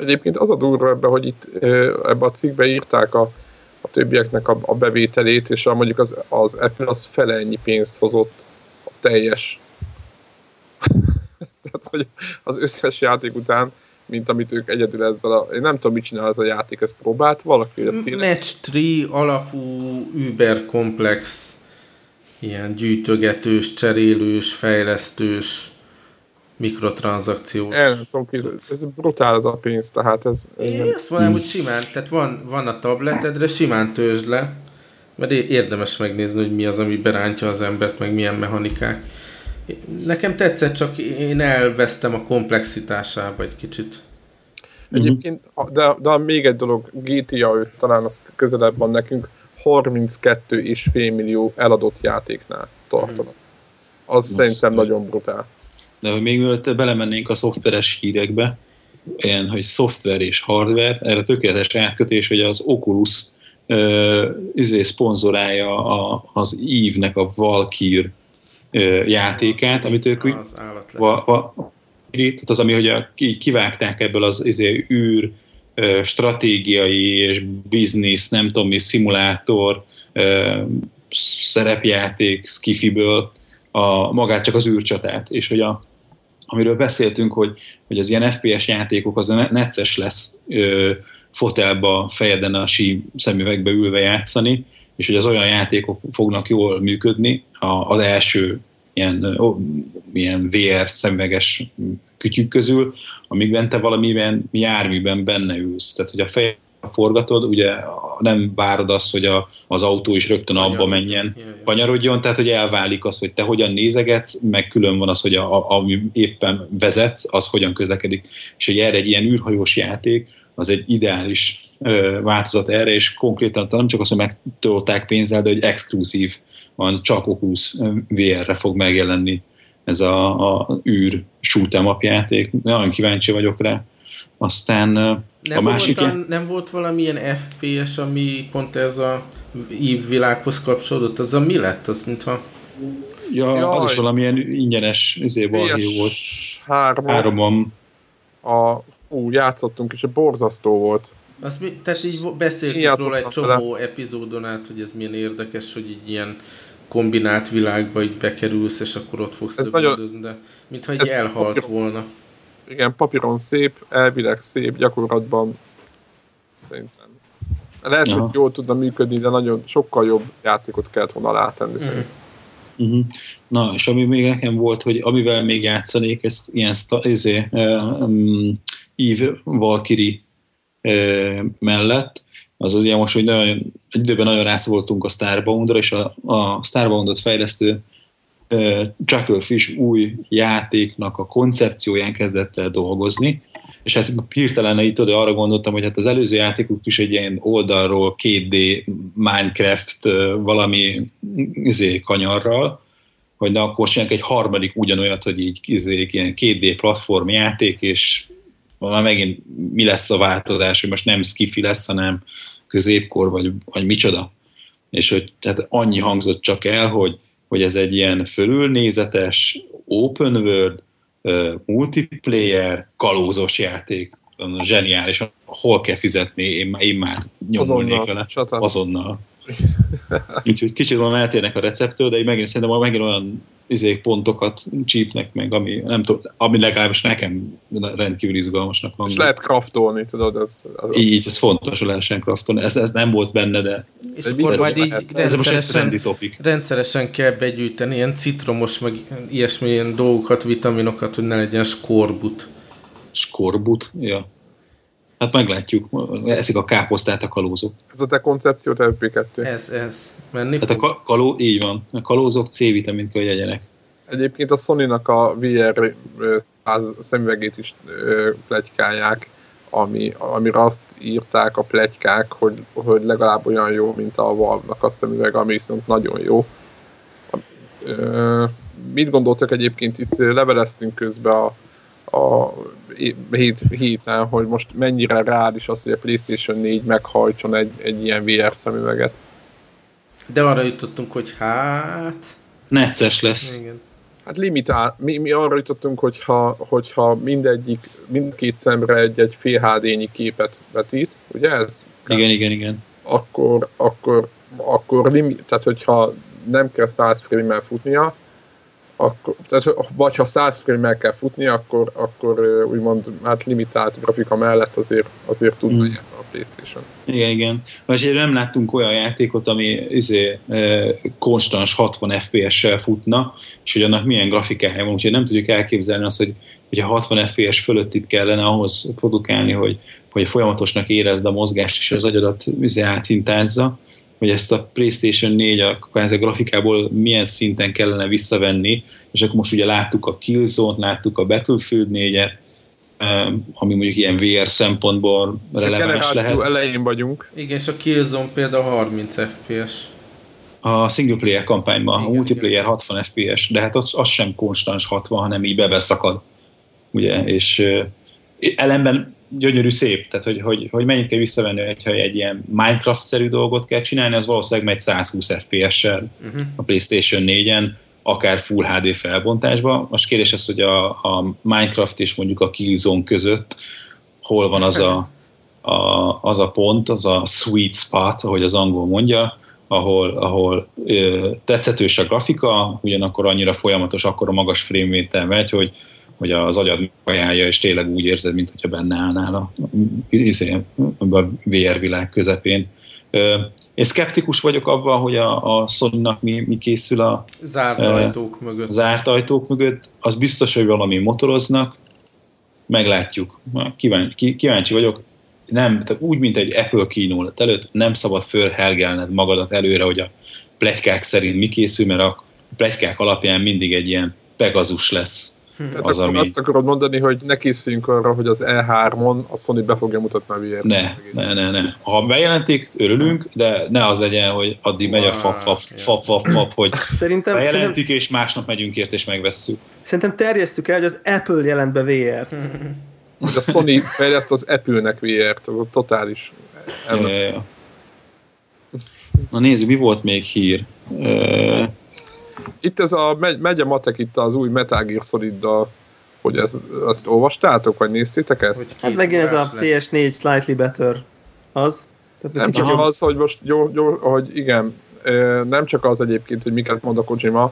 Speaker 2: Egyébként az a durva ebben, hogy itt ebbe a cikkbe írták a, a többieknek a, a bevételét, és a, mondjuk az, az Apple az fele ennyi pénzt hozott a teljes Tehát, hogy az összes játék után, mint amit ők egyedül ezzel a... Én nem tudom, mit csinál ez a játék, ezt próbált valaki? Ezt
Speaker 3: tényleg? Match 3 alapú über komplex ilyen gyűjtögetős, cserélős, fejlesztős mikrotranszakciós.
Speaker 2: El tudom, ez brutál az a pénz, tehát ez...
Speaker 3: Én nem... azt mondom, hogy simán, tehát van, van a tabletedre, simán tőzsd le, mert érdemes megnézni, hogy mi az, ami berántja az embert, meg milyen mechanikák. Nekem tetszett, csak én elvesztem a komplexitásába egy kicsit.
Speaker 2: Egyébként, de, de még egy dolog, GTA 5 talán az közelebb van nekünk, 32,5 millió eladott játéknál tartanak. Az Most szerintem de. nagyon brutál.
Speaker 1: De hogy még mielőtt belemennénk a szoftveres hírekbe, ilyen, hogy szoftver és hardware, erre tökéletes átkötés, hogy az Oculus izé szponzorálja a, az Eve-nek a Valkyr játékát, amit ők
Speaker 3: az állat lesz. Va, va,
Speaker 1: tehát az, ami hogy a, kivágták ebből az izé, űr stratégiai és biznisz, nem tudom mi, szimulátor, szerepjáték, skifiből a, magát csak az űrcsatát, és hogy a, amiről beszéltünk, hogy, hogy az ilyen FPS játékok az a necces lesz ö, fotelba, fejeden a sí szemüvegbe ülve játszani, és hogy az olyan játékok fognak jól működni, az első ilyen, ó, ilyen VR szemüveges kütyük közül, amíg te valamiben járműben benne ülsz. Tehát, hogy a fej forgatod, ugye nem várod azt, hogy a, az autó is rögtön abba menjen, panyarodjon, tehát hogy elválik az, hogy te hogyan nézegetsz, meg külön van az, hogy a, a, ami éppen vezet, az hogyan közlekedik. És hogy erre egy ilyen űrhajós játék, az egy ideális ö, változat erre, és konkrétan nem csak azt, hogy megtolták pénzzel, de hogy exkluzív van, csak Oculus VR-re fog megjelenni ez a, a űr shoot'em játék. Nagyon kíváncsi vagyok rá. Aztán
Speaker 3: nem, a másik... Volt, nem volt valamilyen FPS, ami pont ez a világhoz kapcsolódott? Az a mi lett? Az mintha...
Speaker 1: Ja, Jaj. az is valamilyen ingyenes izé, volt.
Speaker 2: Hárman. Háromon. A, ú, játszottunk, és a borzasztó volt.
Speaker 3: Azt mi, tehát így beszéltünk róla egy csomó vele. epizódon át, hogy ez milyen érdekes, hogy így ilyen kombinált világba így bekerülsz, és akkor ott fogsz ez nagyon, de mintha így elhalt volna.
Speaker 2: Igen, papíron szép, elvileg szép, gyakorlatban szerintem. Lehet, Aha. hogy jól tudna működni, de nagyon sokkal jobb játékot kellett volna alátenni mm. szerintem.
Speaker 1: Uh-huh. Na, és ami még nekem volt, hogy amivel még játszanék, ezt ilyen izé, uh, um, Eve Valkyrie uh, mellett, az ugye most, hogy nagyon, egy időben nagyon rászoltunk a Starbound-ra, és a, a Starbound-ot fejlesztő uh, Chucklefish új játéknak a koncepcióján kezdett el dolgozni, és hát hirtelen itt oda arra gondoltam, hogy hát az előző játékuk is egy ilyen oldalról 2D Minecraft valami izé, kanyarral, hogy na akkor egy harmadik ugyanolyat, hogy így izé, ilyen 2D platform játék, és már megint mi lesz a változás, hogy most nem skifi lesz, hanem középkor, vagy, vagy micsoda. És hogy tehát annyi hangzott csak el, hogy, hogy ez egy ilyen fölülnézetes, open world, multiplayer, kalózos játék. Zseniális. Hol kell fizetni? Én, én már nyomulnék vele. Azonnal. Úgyhogy kicsit van eltérnek a receptől, de én megint szerintem megint olyan izék pontokat csípnek meg, ami, nem tudom, ami legalábbis nekem rendkívül izgalmasnak van.
Speaker 2: És lehet kraftolni, tudod? Ez,
Speaker 1: az így, ez fontos, hogy lehessen kraftolni. Ez, ez nem volt benne, de
Speaker 3: és ez, akkor majd így ez rendszeresen, rendszeresen kell begyűjteni ilyen citromos, meg ilyesmi ilyen dolgokat, vitaminokat, hogy ne legyen skorbut.
Speaker 1: Skorbut? Ja. Hát meglátjuk, eszik a káposztát a kalózok.
Speaker 2: Ez a te koncepciót FP2?
Speaker 3: Ez, ez. Menni
Speaker 1: hát a kaló, így van. A kalózok C-vitamint kell, hogy legyenek.
Speaker 2: Egyébként a Sony-nak a VR szemüvegét is plegykálják, ami, amire azt írták a plegykák, hogy, hogy legalább olyan jó, mint a Valve-nak a szemüveg, ami viszont nagyon jó. Mit gondoltak egyébként? Itt leveleztünk közben a, a hét, héten, hogy most mennyire reális az, hogy a PlayStation 4 meghajtson egy, egy ilyen VR szemüveget.
Speaker 3: De arra jutottunk, hogy hát...
Speaker 1: Necces lesz.
Speaker 3: Igen.
Speaker 2: Hát limitál, mi, mi arra jutottunk, hogyha, hogyha mindegyik, mindkét szemre egy-egy fél HD-nyi képet vetít, ugye ez?
Speaker 1: Igen, igen, igen.
Speaker 2: Akkor, akkor, akkor limit, tehát hogyha nem kell 100 frame-mel futnia, akkor, tehát, vagy ha 100 frame kell futni, akkor, akkor úgymond hát limitált grafika mellett azért, azért tudna mm. a Playstation.
Speaker 1: Igen, igen. Most nem láttunk olyan játékot, ami izé, konstans 60 FPS-sel futna, és hogy annak milyen grafikája van, úgyhogy nem tudjuk elképzelni azt, hogy, hogy a 60 FPS fölött itt kellene ahhoz produkálni, hogy, hogy folyamatosnak érezd a mozgást, és az agyadat izé, áthintázza hogy ezt a PlayStation 4 a, a grafikából milyen szinten kellene visszavenni, és akkor most ugye láttuk a Killzone-t, láttuk a Battlefield 4-et, ami mondjuk ilyen VR szempontból releváns lehet.
Speaker 2: elején vagyunk.
Speaker 3: Igen, és a Killzone például 30 FPS.
Speaker 1: A single player kampányban, igen, a multiplayer igen. 60 FPS, de hát az, az sem konstans 60, hanem így bebeszakad. Ugye, és ellenben gyönyörű szép, tehát hogy, hogy, hogy mennyit kell visszavenni, hogyha egy ilyen Minecraft-szerű dolgot kell csinálni, az valószínűleg megy 120 FPS-sel uh-huh. a PlayStation 4-en, akár Full HD felbontásba. Most kérdés az, hogy a, a Minecraft és mondjuk a Killzone között hol van az a, a, az a pont, az a sweet spot, ahogy az angol mondja, ahol, ahol ö, tetszetős a grafika, ugyanakkor annyira folyamatos, akkor a magas frame megy, hogy, hogy az agyad ajánlja, és tényleg úgy érzed, mintha benne állnál a, izé, a VR világ közepén. Én szkeptikus vagyok abban, hogy a, a sony mi, mi készül a
Speaker 3: zárt ajtók mögött.
Speaker 1: Zárt ajtók mögött. Az biztos, hogy valami motoroznak, meglátjuk. Kíváncsi, kíváncsi vagyok. Nem, tehát úgy, mint egy Apple kínólat előtt, nem szabad fölhelgelned magadat előre, hogy a plegykák szerint mi készül, mert a plegykák alapján mindig egy ilyen Pegazus lesz
Speaker 2: tehát az, ami... azt akarod mondani, hogy ne készüljünk arra, hogy az E3-on a Sony be fogja mutatni a VR-t.
Speaker 1: Ne, ne, ne, ne. Ha bejelentik, örülünk, de ne az legyen, hogy addig megy a fap, fap, fap, fap, fap hogy
Speaker 4: szerintem,
Speaker 1: bejelentik,
Speaker 4: szerintem,
Speaker 1: és másnap megyünk ért, és megvesszük.
Speaker 4: Szerintem terjesztük el, hogy az Apple jelent be VR-t.
Speaker 2: Hogy a Sony fejleszt az Apple-nek VR-t, az a totális...
Speaker 1: Ja, ja, ja. Na nézzük, mi volt még hír? Uh,
Speaker 2: itt ez a, megy, megy a matek itt az új Metal Gear solid hogy ez, ezt olvastátok, vagy néztétek ezt?
Speaker 4: Hát megint ez a PS4 Slightly Better az.
Speaker 2: Tehát nem csak az, hogy most jó, jó, hogy igen, nem csak az egyébként, hogy miket mond a Kojima,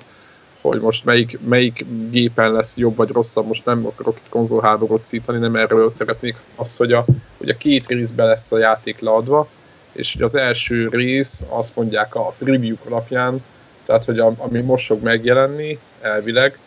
Speaker 2: hogy most melyik, melyik gépen lesz jobb vagy rosszabb, most nem akarok itt konzolháborút szítani, nem erről szeretnék. Az, hogy a, hogy a két részben lesz a játék leadva, és hogy az első rész, azt mondják a preview alapján, tehát hogy a, ami most fog megjelenni elvileg,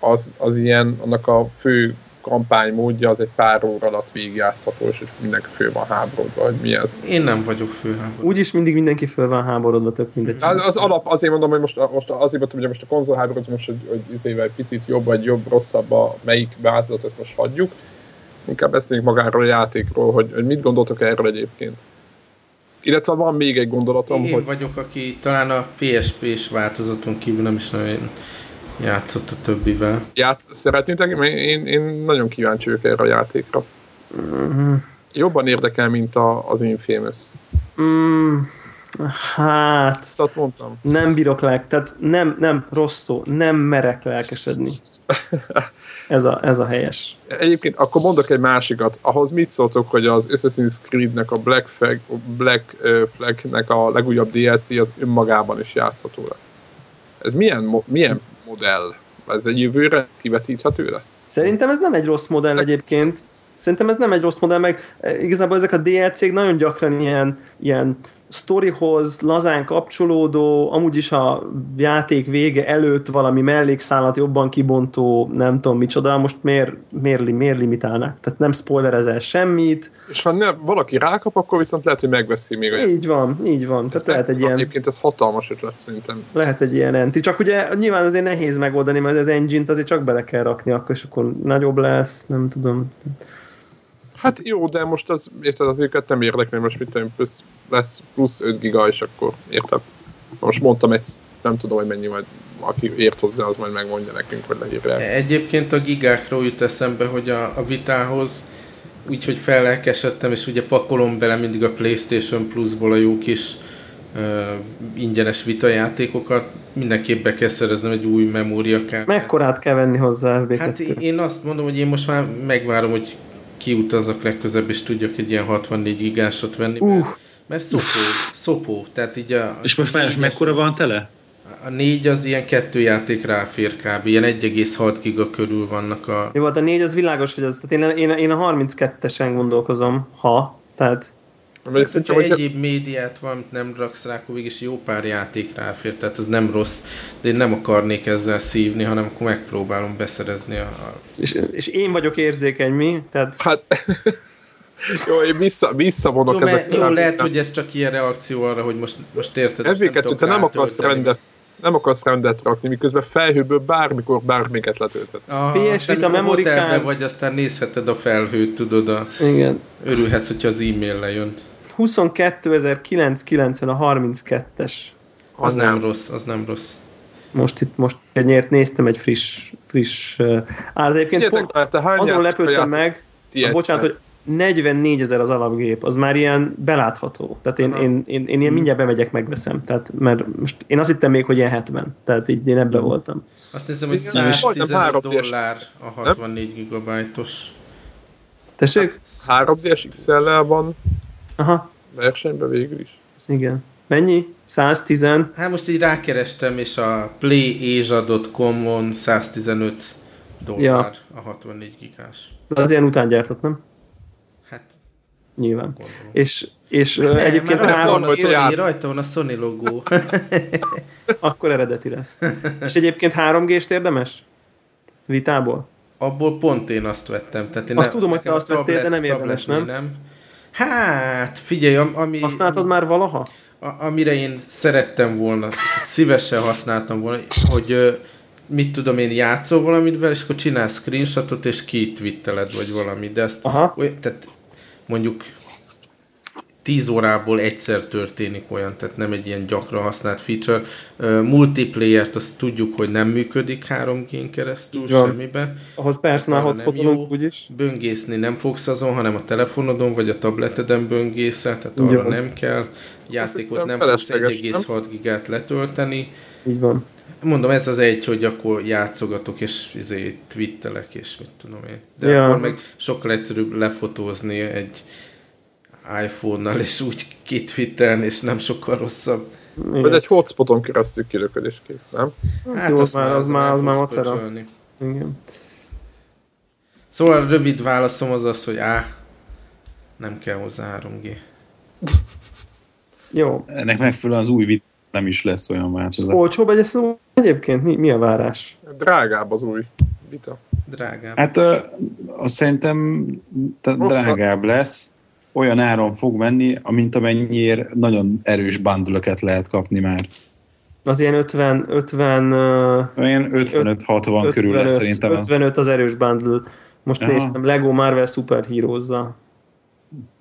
Speaker 2: az, az ilyen, annak a fő kampány módja az egy pár óra alatt végigjátszható, és hogy mindenki fő van háborodva, hogy mi ez.
Speaker 3: Én nem vagyok főháborodva.
Speaker 4: Úgyis mindig mindenki föl van háborodva, tök mindegy.
Speaker 2: Az, az alap, azért mondom, hogy most, most azért mondom, hogy most a konzol háborút, most, hogy, hogy izével egy picit jobb vagy jobb, rosszabb a melyik változat, ezt most hagyjuk. Inkább beszéljünk magáról a játékról, hogy, hogy mit gondoltok erről egyébként. Illetve van még egy gondolatom,
Speaker 3: Én
Speaker 2: hogy...
Speaker 3: vagyok, aki talán a PSP-s változaton kívül nem is nagyon játszott a többivel.
Speaker 2: Játsz, szeretnétek? Én, én nagyon kíváncsi vagyok erre a játékra. Mm-hmm. Jobban érdekel, mint a, az Infamous.
Speaker 4: Mm, hát...
Speaker 2: Szóval mondtam.
Speaker 4: Nem bírok lelk, tehát nem, nem rossz szó, nem merek lelkesedni. Ez a, ez a helyes.
Speaker 2: Egyébként akkor mondok egy másikat. Ahhoz mit szóltok, hogy az Assassin's Creed-nek a Black, Flag, Black Flag-nek a legújabb DLC az önmagában is játszható lesz? Ez milyen, milyen modell? Ez egy jövőre kivetíthető lesz?
Speaker 4: Szerintem ez nem egy rossz modell egyébként. Szerintem ez nem egy rossz modell, meg igazából ezek a DLC-k nagyon gyakran ilyen, ilyen sztorihoz lazán kapcsolódó, amúgy is a játék vége előtt valami mellékszálat jobban kibontó, nem tudom micsoda, most miért, miért, miért limitálnak? Tehát nem spoilerezel semmit.
Speaker 2: És ha ne, valaki rákap, akkor viszont lehet, hogy megveszi még
Speaker 4: olyan. Így van, így van. Tehát lehet egy ilyen...
Speaker 2: Egyébként ez hatalmas ötlet szerintem.
Speaker 4: Lehet egy ilyen enti. Csak ugye nyilván azért nehéz megoldani, mert az engine-t azért csak bele kell rakni, akkor, és akkor nagyobb lesz, nem tudom.
Speaker 2: Hát jó, de most az, érted, az őket nem érdekli, most mit tudom, plusz, lesz plusz 5 giga, és akkor érted. Most mondtam egy, nem tudom, hogy mennyi, majd aki ért hozzá, az majd megmondja nekünk, hogy leírják.
Speaker 3: Egyébként a gigákról jut eszembe, hogy a, a vitához úgyhogy fellelkesedtem, és ugye pakolom bele mindig a Playstation Plus-ból a jó kis uh, ingyenes vitajátékokat, mindenképp be kell szereznem egy új memóriakártyát.
Speaker 4: Mekkorát kell venni hozzá?
Speaker 3: B2? Hát én azt mondom, hogy én most már megvárom, hogy kiutazok legközebb, és tudjak egy ilyen 64 gigásot venni, uh. mert, mert szopó, szopó, tehát így a...
Speaker 1: És most már mekkora van tele?
Speaker 3: A négy az ilyen kettő játék ráfér kb. Ilyen 1,6 giga körül vannak a...
Speaker 4: Jó, hát a négy az világos, hogy az, tehát én, én, én a 32-esen gondolkozom, ha, tehát
Speaker 3: mert hát, hogyha egyéb médiát van, nem raksz rá, akkor végig jó pár játék ráfér, tehát ez nem rossz, de én nem akarnék ezzel szívni, hanem akkor megpróbálom beszerezni a... a...
Speaker 4: És, és én vagyok érzékeny, mi? Tehát...
Speaker 2: Hát... jó, én vissza, visszavonok
Speaker 3: jó, ezek. Jó, lehet, hogy ez csak ilyen reakció arra, hogy most, most érted.
Speaker 2: FV2, te nem akarsz rendet, nem akarsz rendet rakni, miközben felhőből bármikor bármiket letölthet.
Speaker 3: A PS Vita memory card... vagy aztán nézheted a felhőt, tudod, a...
Speaker 4: Igen.
Speaker 3: Örülhetsz, hogyha az e-mail lejön.
Speaker 4: 22.990 a 32-es.
Speaker 3: Az, az nem, nem rossz, az nem rossz.
Speaker 4: Most itt most egy nyert néztem egy friss, friss az egyébként Ilyetek, pont te azon lepődtem meg, a, bocsánat, hogy 44 ezer az alapgép, az már ilyen belátható. Tehát én, én, én, én ilyen mindjárt bemegyek, megveszem. Tehát, mert most én azt hittem még, hogy ilyen 70. Tehát így én ebbe voltam.
Speaker 3: Azt hiszem, hogy 115 dollár a 64 gigabájtos.
Speaker 4: Tessék?
Speaker 2: 3DS XL-lel van
Speaker 4: Aha.
Speaker 2: Versenyben végül is.
Speaker 4: Igen. Mennyi? 110?
Speaker 3: Hát most így rákerestem, és a playazia.com-on 115 dollár ja. a 64 gigás.
Speaker 4: De az ilyen után gyártott, nem?
Speaker 3: Hát
Speaker 4: Nyilván.
Speaker 3: gondolom.
Speaker 4: És, és
Speaker 3: Nem,
Speaker 4: egyébként
Speaker 3: rajta,
Speaker 4: három
Speaker 3: van a
Speaker 2: Sony-
Speaker 3: rajta van a Sony logó.
Speaker 4: akkor eredeti lesz. És egyébként 3G-st érdemes? Vitából?
Speaker 3: Abból pont én azt vettem. Tehát én
Speaker 4: Azt tudom, hogy te azt vettél, de nem érdemes, nem?
Speaker 3: nem? Hát, figyelj, am- ami,
Speaker 4: Használtad már valaha?
Speaker 3: a- amire én szerettem volna, szívesen használtam volna, hogy mit tudom én, játszol valamivel, és akkor csinálsz screenshotot, és kitwitteled, vagy valami, de ezt
Speaker 4: Aha.
Speaker 3: oly, tehát mondjuk 10 órából egyszer történik olyan, tehát nem egy ilyen gyakran használt feature. Uh, multiplayer-t azt tudjuk, hogy nem működik 3G-n keresztül
Speaker 4: van.
Speaker 3: semmiben.
Speaker 4: Ahhoz personal hotspotolunk úgyis.
Speaker 3: Böngészni nem fogsz azon, hanem a telefonodon vagy a tableteden böngészel, tehát arra
Speaker 4: van.
Speaker 3: nem kell. Játékot nem fogsz
Speaker 2: felesleges,
Speaker 3: 1,6 gigát letölteni.
Speaker 4: Így van.
Speaker 3: Mondom, ez az egy, hogy akkor játszogatok, és izé, twittelek, és mit tudom én. De
Speaker 4: Ja.
Speaker 3: akkor meg sokkal egyszerűbb lefotózni egy iPhone-nal, és úgy kitwittelni, és nem sokkal rosszabb.
Speaker 2: Vagy
Speaker 4: Igen.
Speaker 2: egy hotspoton keresztül kilököd és kész, nem?
Speaker 3: Hát
Speaker 4: jó, az már- az már- az már macera. Igen.
Speaker 3: Szóval a rövid válaszom az az, hogy á, nem kell hozzá 3G.
Speaker 4: Jó.
Speaker 1: Ennek megfelelően az új vit nem is lesz olyan változat.
Speaker 4: Olcsóbb egy szó egyébként? Mi, mi a várás?
Speaker 2: Drágább az új vita.
Speaker 3: Drágább.
Speaker 1: Hát ö, azt szerintem drágább lesz, olyan áron fog menni, amint amennyiért nagyon erős bandulöket lehet kapni már.
Speaker 4: Az ilyen 50, 50, ö,
Speaker 1: Olyan 55-60 körül lesz
Speaker 4: 55,
Speaker 1: szerintem. az
Speaker 4: 55 az erős bundle. Most
Speaker 1: Aha.
Speaker 4: néztem, Lego Marvel Super Heroes-zal.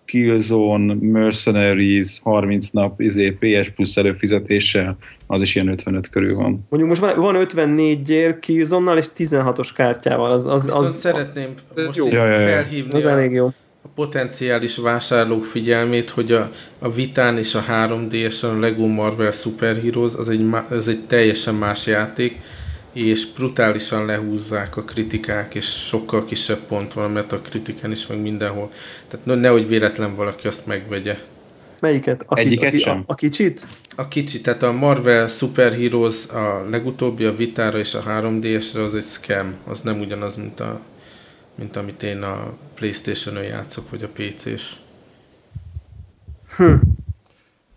Speaker 1: Killzone, Mercenaries, 30 nap izé, PS Plus előfizetéssel, az is ilyen 55 körül van.
Speaker 4: Mondjuk most van, van 54 gyér Killzone-nal és 16-os kártyával. Az, az,
Speaker 3: Viszont
Speaker 4: az,
Speaker 3: szeretném most
Speaker 2: jó.
Speaker 3: így
Speaker 1: Ja, ja, ja.
Speaker 3: felhívni
Speaker 4: az elég jó.
Speaker 3: A potenciális vásárlók figyelmét, hogy a, a Vitán és a 3DS-en a Lego Marvel Super Heroes az egy, az egy teljesen más játék, és brutálisan lehúzzák a kritikák, és sokkal kisebb pont van, mert a kritikán is, meg mindenhol. Tehát ne- nehogy véletlen valaki azt megvegye.
Speaker 4: Melyiket? A,
Speaker 1: Egyiket
Speaker 4: a,
Speaker 1: sem?
Speaker 4: A, a kicsit?
Speaker 3: A kicsi, tehát a Marvel Super Heroes a legutóbbi, a Vitára és a 3DS-re az egy scam. Az nem ugyanaz, mint, a, mint amit én a Playstation-ön játszok, vagy a PC-s.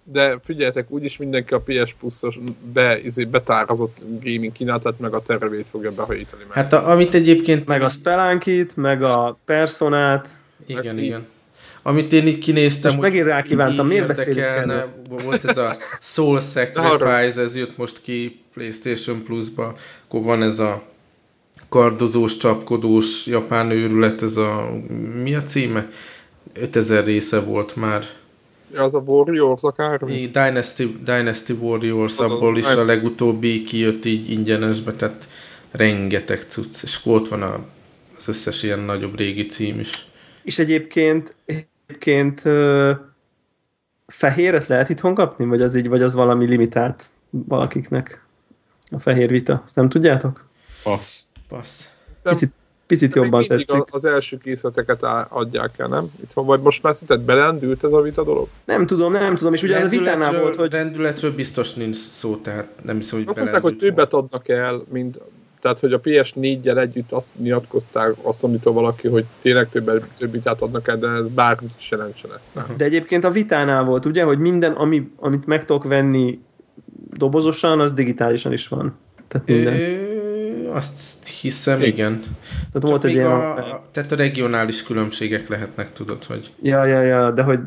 Speaker 2: De figyeljetek, úgyis mindenki a PS Plus-os be, izé, betárazott gaming kínálatát, meg a tervét fogja behajítani. Meg.
Speaker 3: Hát a, amit egyébként...
Speaker 4: Meg a Spelunkit, meg a Personát.
Speaker 3: Igen,
Speaker 2: Hát
Speaker 3: igen. Amit én így kinéztem,
Speaker 4: Most megint rákívántam,
Speaker 3: így
Speaker 4: miért beszélünk erről?
Speaker 3: Volt ez a Soul Sacrifice, ez jött most ki PlayStation Plus-ba, akkor van ez a kardozós, csapkodós japán őrület, ez a... Mi a címe? 5000 része volt már.
Speaker 2: Ja, az a Warriors akármi.
Speaker 3: Így Dynasty, Dynasty Warriors,
Speaker 2: Az a-
Speaker 3: abból is a legutóbbi kijött így ingyenesbe, tehát rengeteg cucc, és ott van a, az összes ilyen nagyobb régi cím is.
Speaker 4: És egyébként, egyébként ö, fehéret lehet itthon kapni? Vagy az így, vagy az valami limitált valakiknek? A fehér vita. Azt nem tudjátok?
Speaker 1: Passz.
Speaker 3: Passz.
Speaker 4: Picit, picit
Speaker 2: de
Speaker 4: jobban tetszik.
Speaker 2: Az első készleteket adják el, nem? Itthon, vagy most már szerinted belendült ez a vita dolog?
Speaker 4: Nem tudom, nem tudom, és ugye az a vitánál volt, hogy
Speaker 3: Rendületről biztos nincs szó, tehát nem hiszem, hogy
Speaker 2: Azt mondták, hogy többet adnak el, mint tehát, hogy a PS4-jel együtt azt nyilatkozták a sony valaki, hogy tényleg többet, több vitát adnak el, de ez bármit is jelentsen ezt. Nem?
Speaker 4: De egyébként a vitánál volt, ugye, hogy minden, ami, amit meg tudok venni dobozosan, az digitálisan is van. Tehát minden.
Speaker 3: Ö, azt hiszem,
Speaker 2: Igen.
Speaker 3: igen.
Speaker 4: Tehát volt egy ilyen...
Speaker 3: a, a, tehát a regionális különbségek lehetnek, tudod, hogy
Speaker 4: Ja, ja, ja, de hogy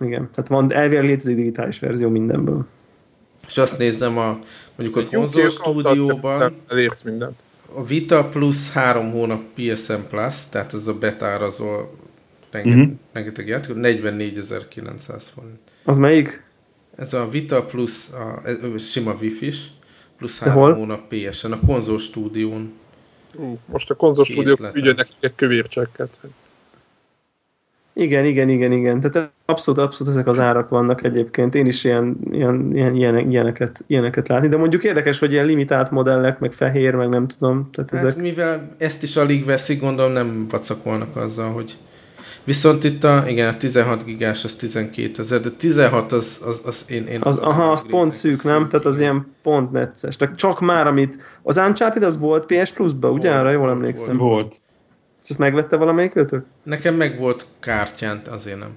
Speaker 4: igen. Tehát van, elvileg létezik digitális verzió mindenből.
Speaker 3: és azt nézem a mondjuk a konzol stúdióban,
Speaker 2: Elérsz mindent.
Speaker 3: a Vita plusz három hónap PSN Plus, tehát ez a betárazó rengeteg,
Speaker 1: Mhm.
Speaker 3: mm-hmm. rengeteg játék, 44.900 forint.
Speaker 4: Az melyik?
Speaker 3: Ez a Vita plusz a, a sima Wi-Fi-s, plusz három
Speaker 4: hol?
Speaker 3: hónap PSN, a konzol stúdión.
Speaker 2: Most a konzol
Speaker 3: Készletek.
Speaker 2: ügyön nekik egy kövér csekket.
Speaker 4: Igen, igen, igen, igen. Tehát abszolút, abszolút ezek az árak vannak egyébként. Én is ilyen, ilyen, ilyen, ilyen ilyeneket, ilyeneket látni. De mondjuk érdekes, hogy ilyen limitált modellek, meg fehér, meg nem tudom. Tehát
Speaker 3: Hát
Speaker 4: ezek...
Speaker 3: mivel ezt is alig veszik, gondolom nem vacakolnak azzal, hogy Viszont itt a, igen, a 16 gigás az 12 ezer, de 16 az, az, az én, én...
Speaker 4: Az, aha, az pont szűk, nem? Tehát az ilyen pont necces. Tehát csak már, amit... Az Uncharted az volt PS Plus-ba, ugye? Arra jól emlékszem.
Speaker 1: Volt.
Speaker 4: És ezt megvette valamelyik őtök?
Speaker 3: Nekem meg volt kártyán, azért nem.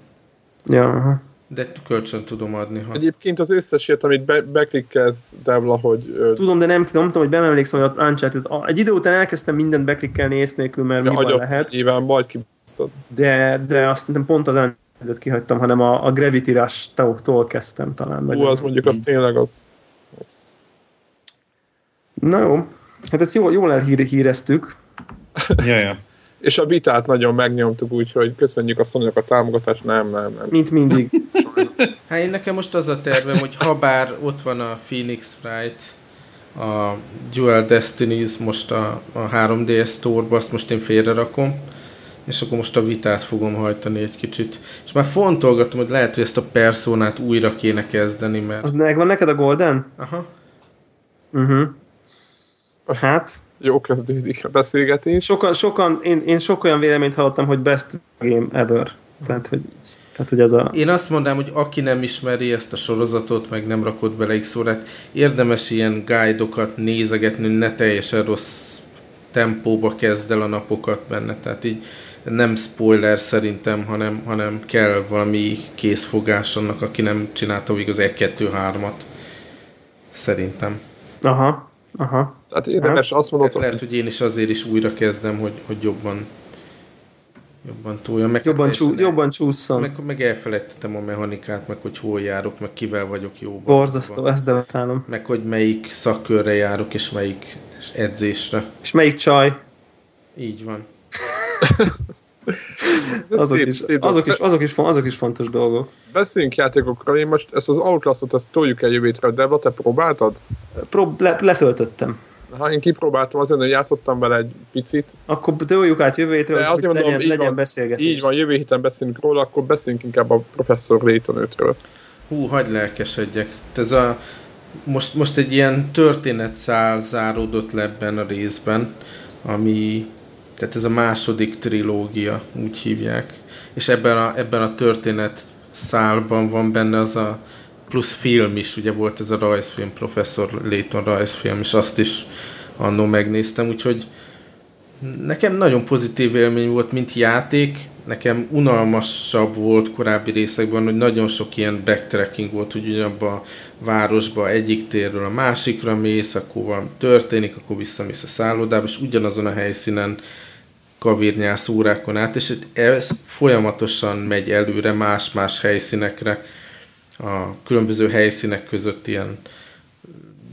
Speaker 4: Ja, aha.
Speaker 3: De kölcsön tudom adni. Ha...
Speaker 2: Egyébként az összes ilyet, amit be, beklikkelsz, Devla, hogy... ö,
Speaker 4: Tudom, de nem, nem tudom, hogy beemlékszem, hogy a Uncharted, egy idő után elkezdtem mindent beklikkelni ész nélkül, mert mi van
Speaker 2: agyat
Speaker 4: lehet,
Speaker 2: Nyilván majd kibasztod.
Speaker 4: De, de azt szerintem pont az Uncharted kihagytam, hanem a, a Gravity Rush-tól kezdtem talán.
Speaker 2: Hú, az mondjuk az tényleg az... az.
Speaker 4: Na jó, hát ezt jól, jól elhíreztük.
Speaker 1: Ja, ja.
Speaker 2: És a vitát nagyon megnyomtuk, úgyhogy köszönjük a sony a támogatást. Nem, nem, nem.
Speaker 4: Mint mindig.
Speaker 3: Hát én nekem most az a tervem, hogy ha bár ott van a Phoenix Wright, a Dual Destinies most a, a 3DS Store-ba, azt most én félre rakom, és akkor most a vitát fogom hajtani egy kicsit. És már fontolgatom, hogy lehet, hogy ezt a personát újra kéne kezdeni, mert...
Speaker 4: Az megvan neked a Golden?
Speaker 3: Aha.
Speaker 4: Uh-huh. Hát,
Speaker 2: Jó kezdődik a beszélgetés.
Speaker 4: sokan, sokan én, én sok olyan véleményt hallottam, hogy best game ever. Tehát, hogy, így. tehát, hogy ez a...
Speaker 3: Én azt mondanám, hogy aki nem ismeri ezt a sorozatot, meg nem rakott bele x órát, érdemes ilyen guide-okat nézegetni, ne teljesen rossz tempóba kezd el a napokat benne. Tehát így nem spoiler szerintem, hanem, hanem kell valami készfogás annak, aki nem csinálta végig az 1-2-3-at. Szerintem.
Speaker 4: Aha, aha.
Speaker 2: Tehát érdemes azt mondod,
Speaker 3: Tehát lehet, hogy én is azért is újra kezdem, hogy, hogy jobban jobban túlja. Meg
Speaker 4: Jobban,
Speaker 3: teljesen
Speaker 4: csú, jobban csúszson.
Speaker 3: meg, meg elfelejtettem a mechanikát, meg hogy hol járok, meg kivel vagyok jóban.
Speaker 4: Borzasztó, ezt devetálom.
Speaker 3: Meg hogy melyik szakkörre járok, és melyik edzésre.
Speaker 4: És melyik csaj?
Speaker 3: Így van.
Speaker 4: Azok,
Speaker 2: szép,
Speaker 4: is,
Speaker 2: szép
Speaker 4: azok, is, azok, is, azok is fontos dolgok.
Speaker 2: Beszéljünk játékokról, én most ezt az Outlastot ezt toljuk el jövő hétre, Debla, te próbáltad?
Speaker 4: Prób- le, letöltöttem.
Speaker 2: Ha én kipróbáltam, azért, hogy játszottam vele egy picit.
Speaker 4: Akkor toljuk át jövő hétre,
Speaker 2: De
Speaker 4: hogy
Speaker 2: azért mondom,
Speaker 4: legyen,
Speaker 2: így
Speaker 4: legyen
Speaker 2: van.
Speaker 4: beszélgetés.
Speaker 2: Így van, jövő héten beszélünk róla, akkor beszéljünk inkább a professzor Layton 5-ről.
Speaker 3: Hú, hagyd lelkesedjek. Ez a, most, most egy ilyen történetszál záródott le ebben a részben, ami, tehát ez a második trilógia, úgy hívják. És ebben a, ebben a történet szálban van benne az a plusz film is, ugye volt ez a rajzfilm, professzor Layton rajzfilm, és azt is annó megnéztem, úgyhogy Nekem nagyon pozitív élmény volt, mint játék. Nekem unalmasabb volt korábbi részekben, hogy nagyon sok ilyen backtracking volt, hogy ugyanabban a városba egyik térről a másikra mész, akkor valami történik, akkor visszamész a szállodába, és ugyanazon a helyszínen kavírnyálsz órákon át, és ez folyamatosan megy előre más-más helyszínekre, a különböző helyszínek között ilyen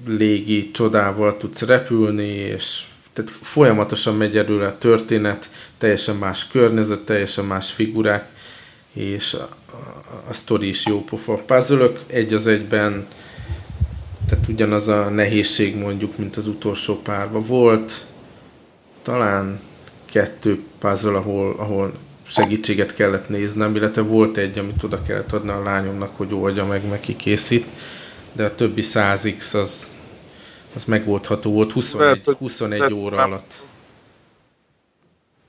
Speaker 3: légi csodával tudsz repülni, és tehát folyamatosan megy előre a történet, teljesen más környezet, teljesen más figurák, és a, a, a sztori is jó pofa. Puzzle egy az egyben, tehát ugyanaz a nehézség mondjuk, mint az utolsó párban. Volt talán kettő puzzle, ahol, ahol segítséget kellett néznem, illetve volt egy, amit oda kellett adni a lányomnak, hogy oldja meg, meg kikészít, de a többi 100x az, az megoldható volt 21,
Speaker 2: Lehet, hogy-
Speaker 3: 21
Speaker 2: lehet,
Speaker 3: óra
Speaker 2: nem.
Speaker 3: alatt.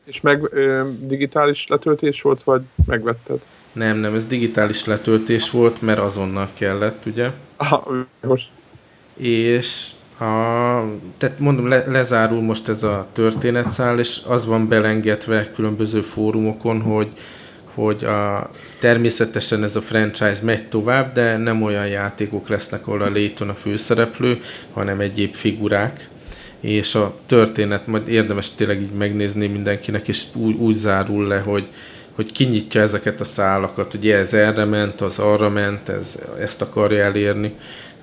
Speaker 2: És meg ö, digitális letöltés volt, vagy megvetted?
Speaker 3: Nem, nem, ez digitális letöltés volt, mert azonnal kellett, ugye?
Speaker 2: Ah, most
Speaker 3: És a, tehát mondom, le, lezárul most ez a történetszál, és az van belengetve különböző fórumokon, hogy, hogy a, természetesen ez a franchise megy tovább, de nem olyan játékok lesznek, ahol a Layton a főszereplő, hanem egyéb figurák, és a történet majd érdemes tényleg így megnézni mindenkinek, és úgy, úgy zárul le, hogy, hogy kinyitja ezeket a szálakat, hogy ez erre ment, az arra ment, ez, ezt akarja elérni.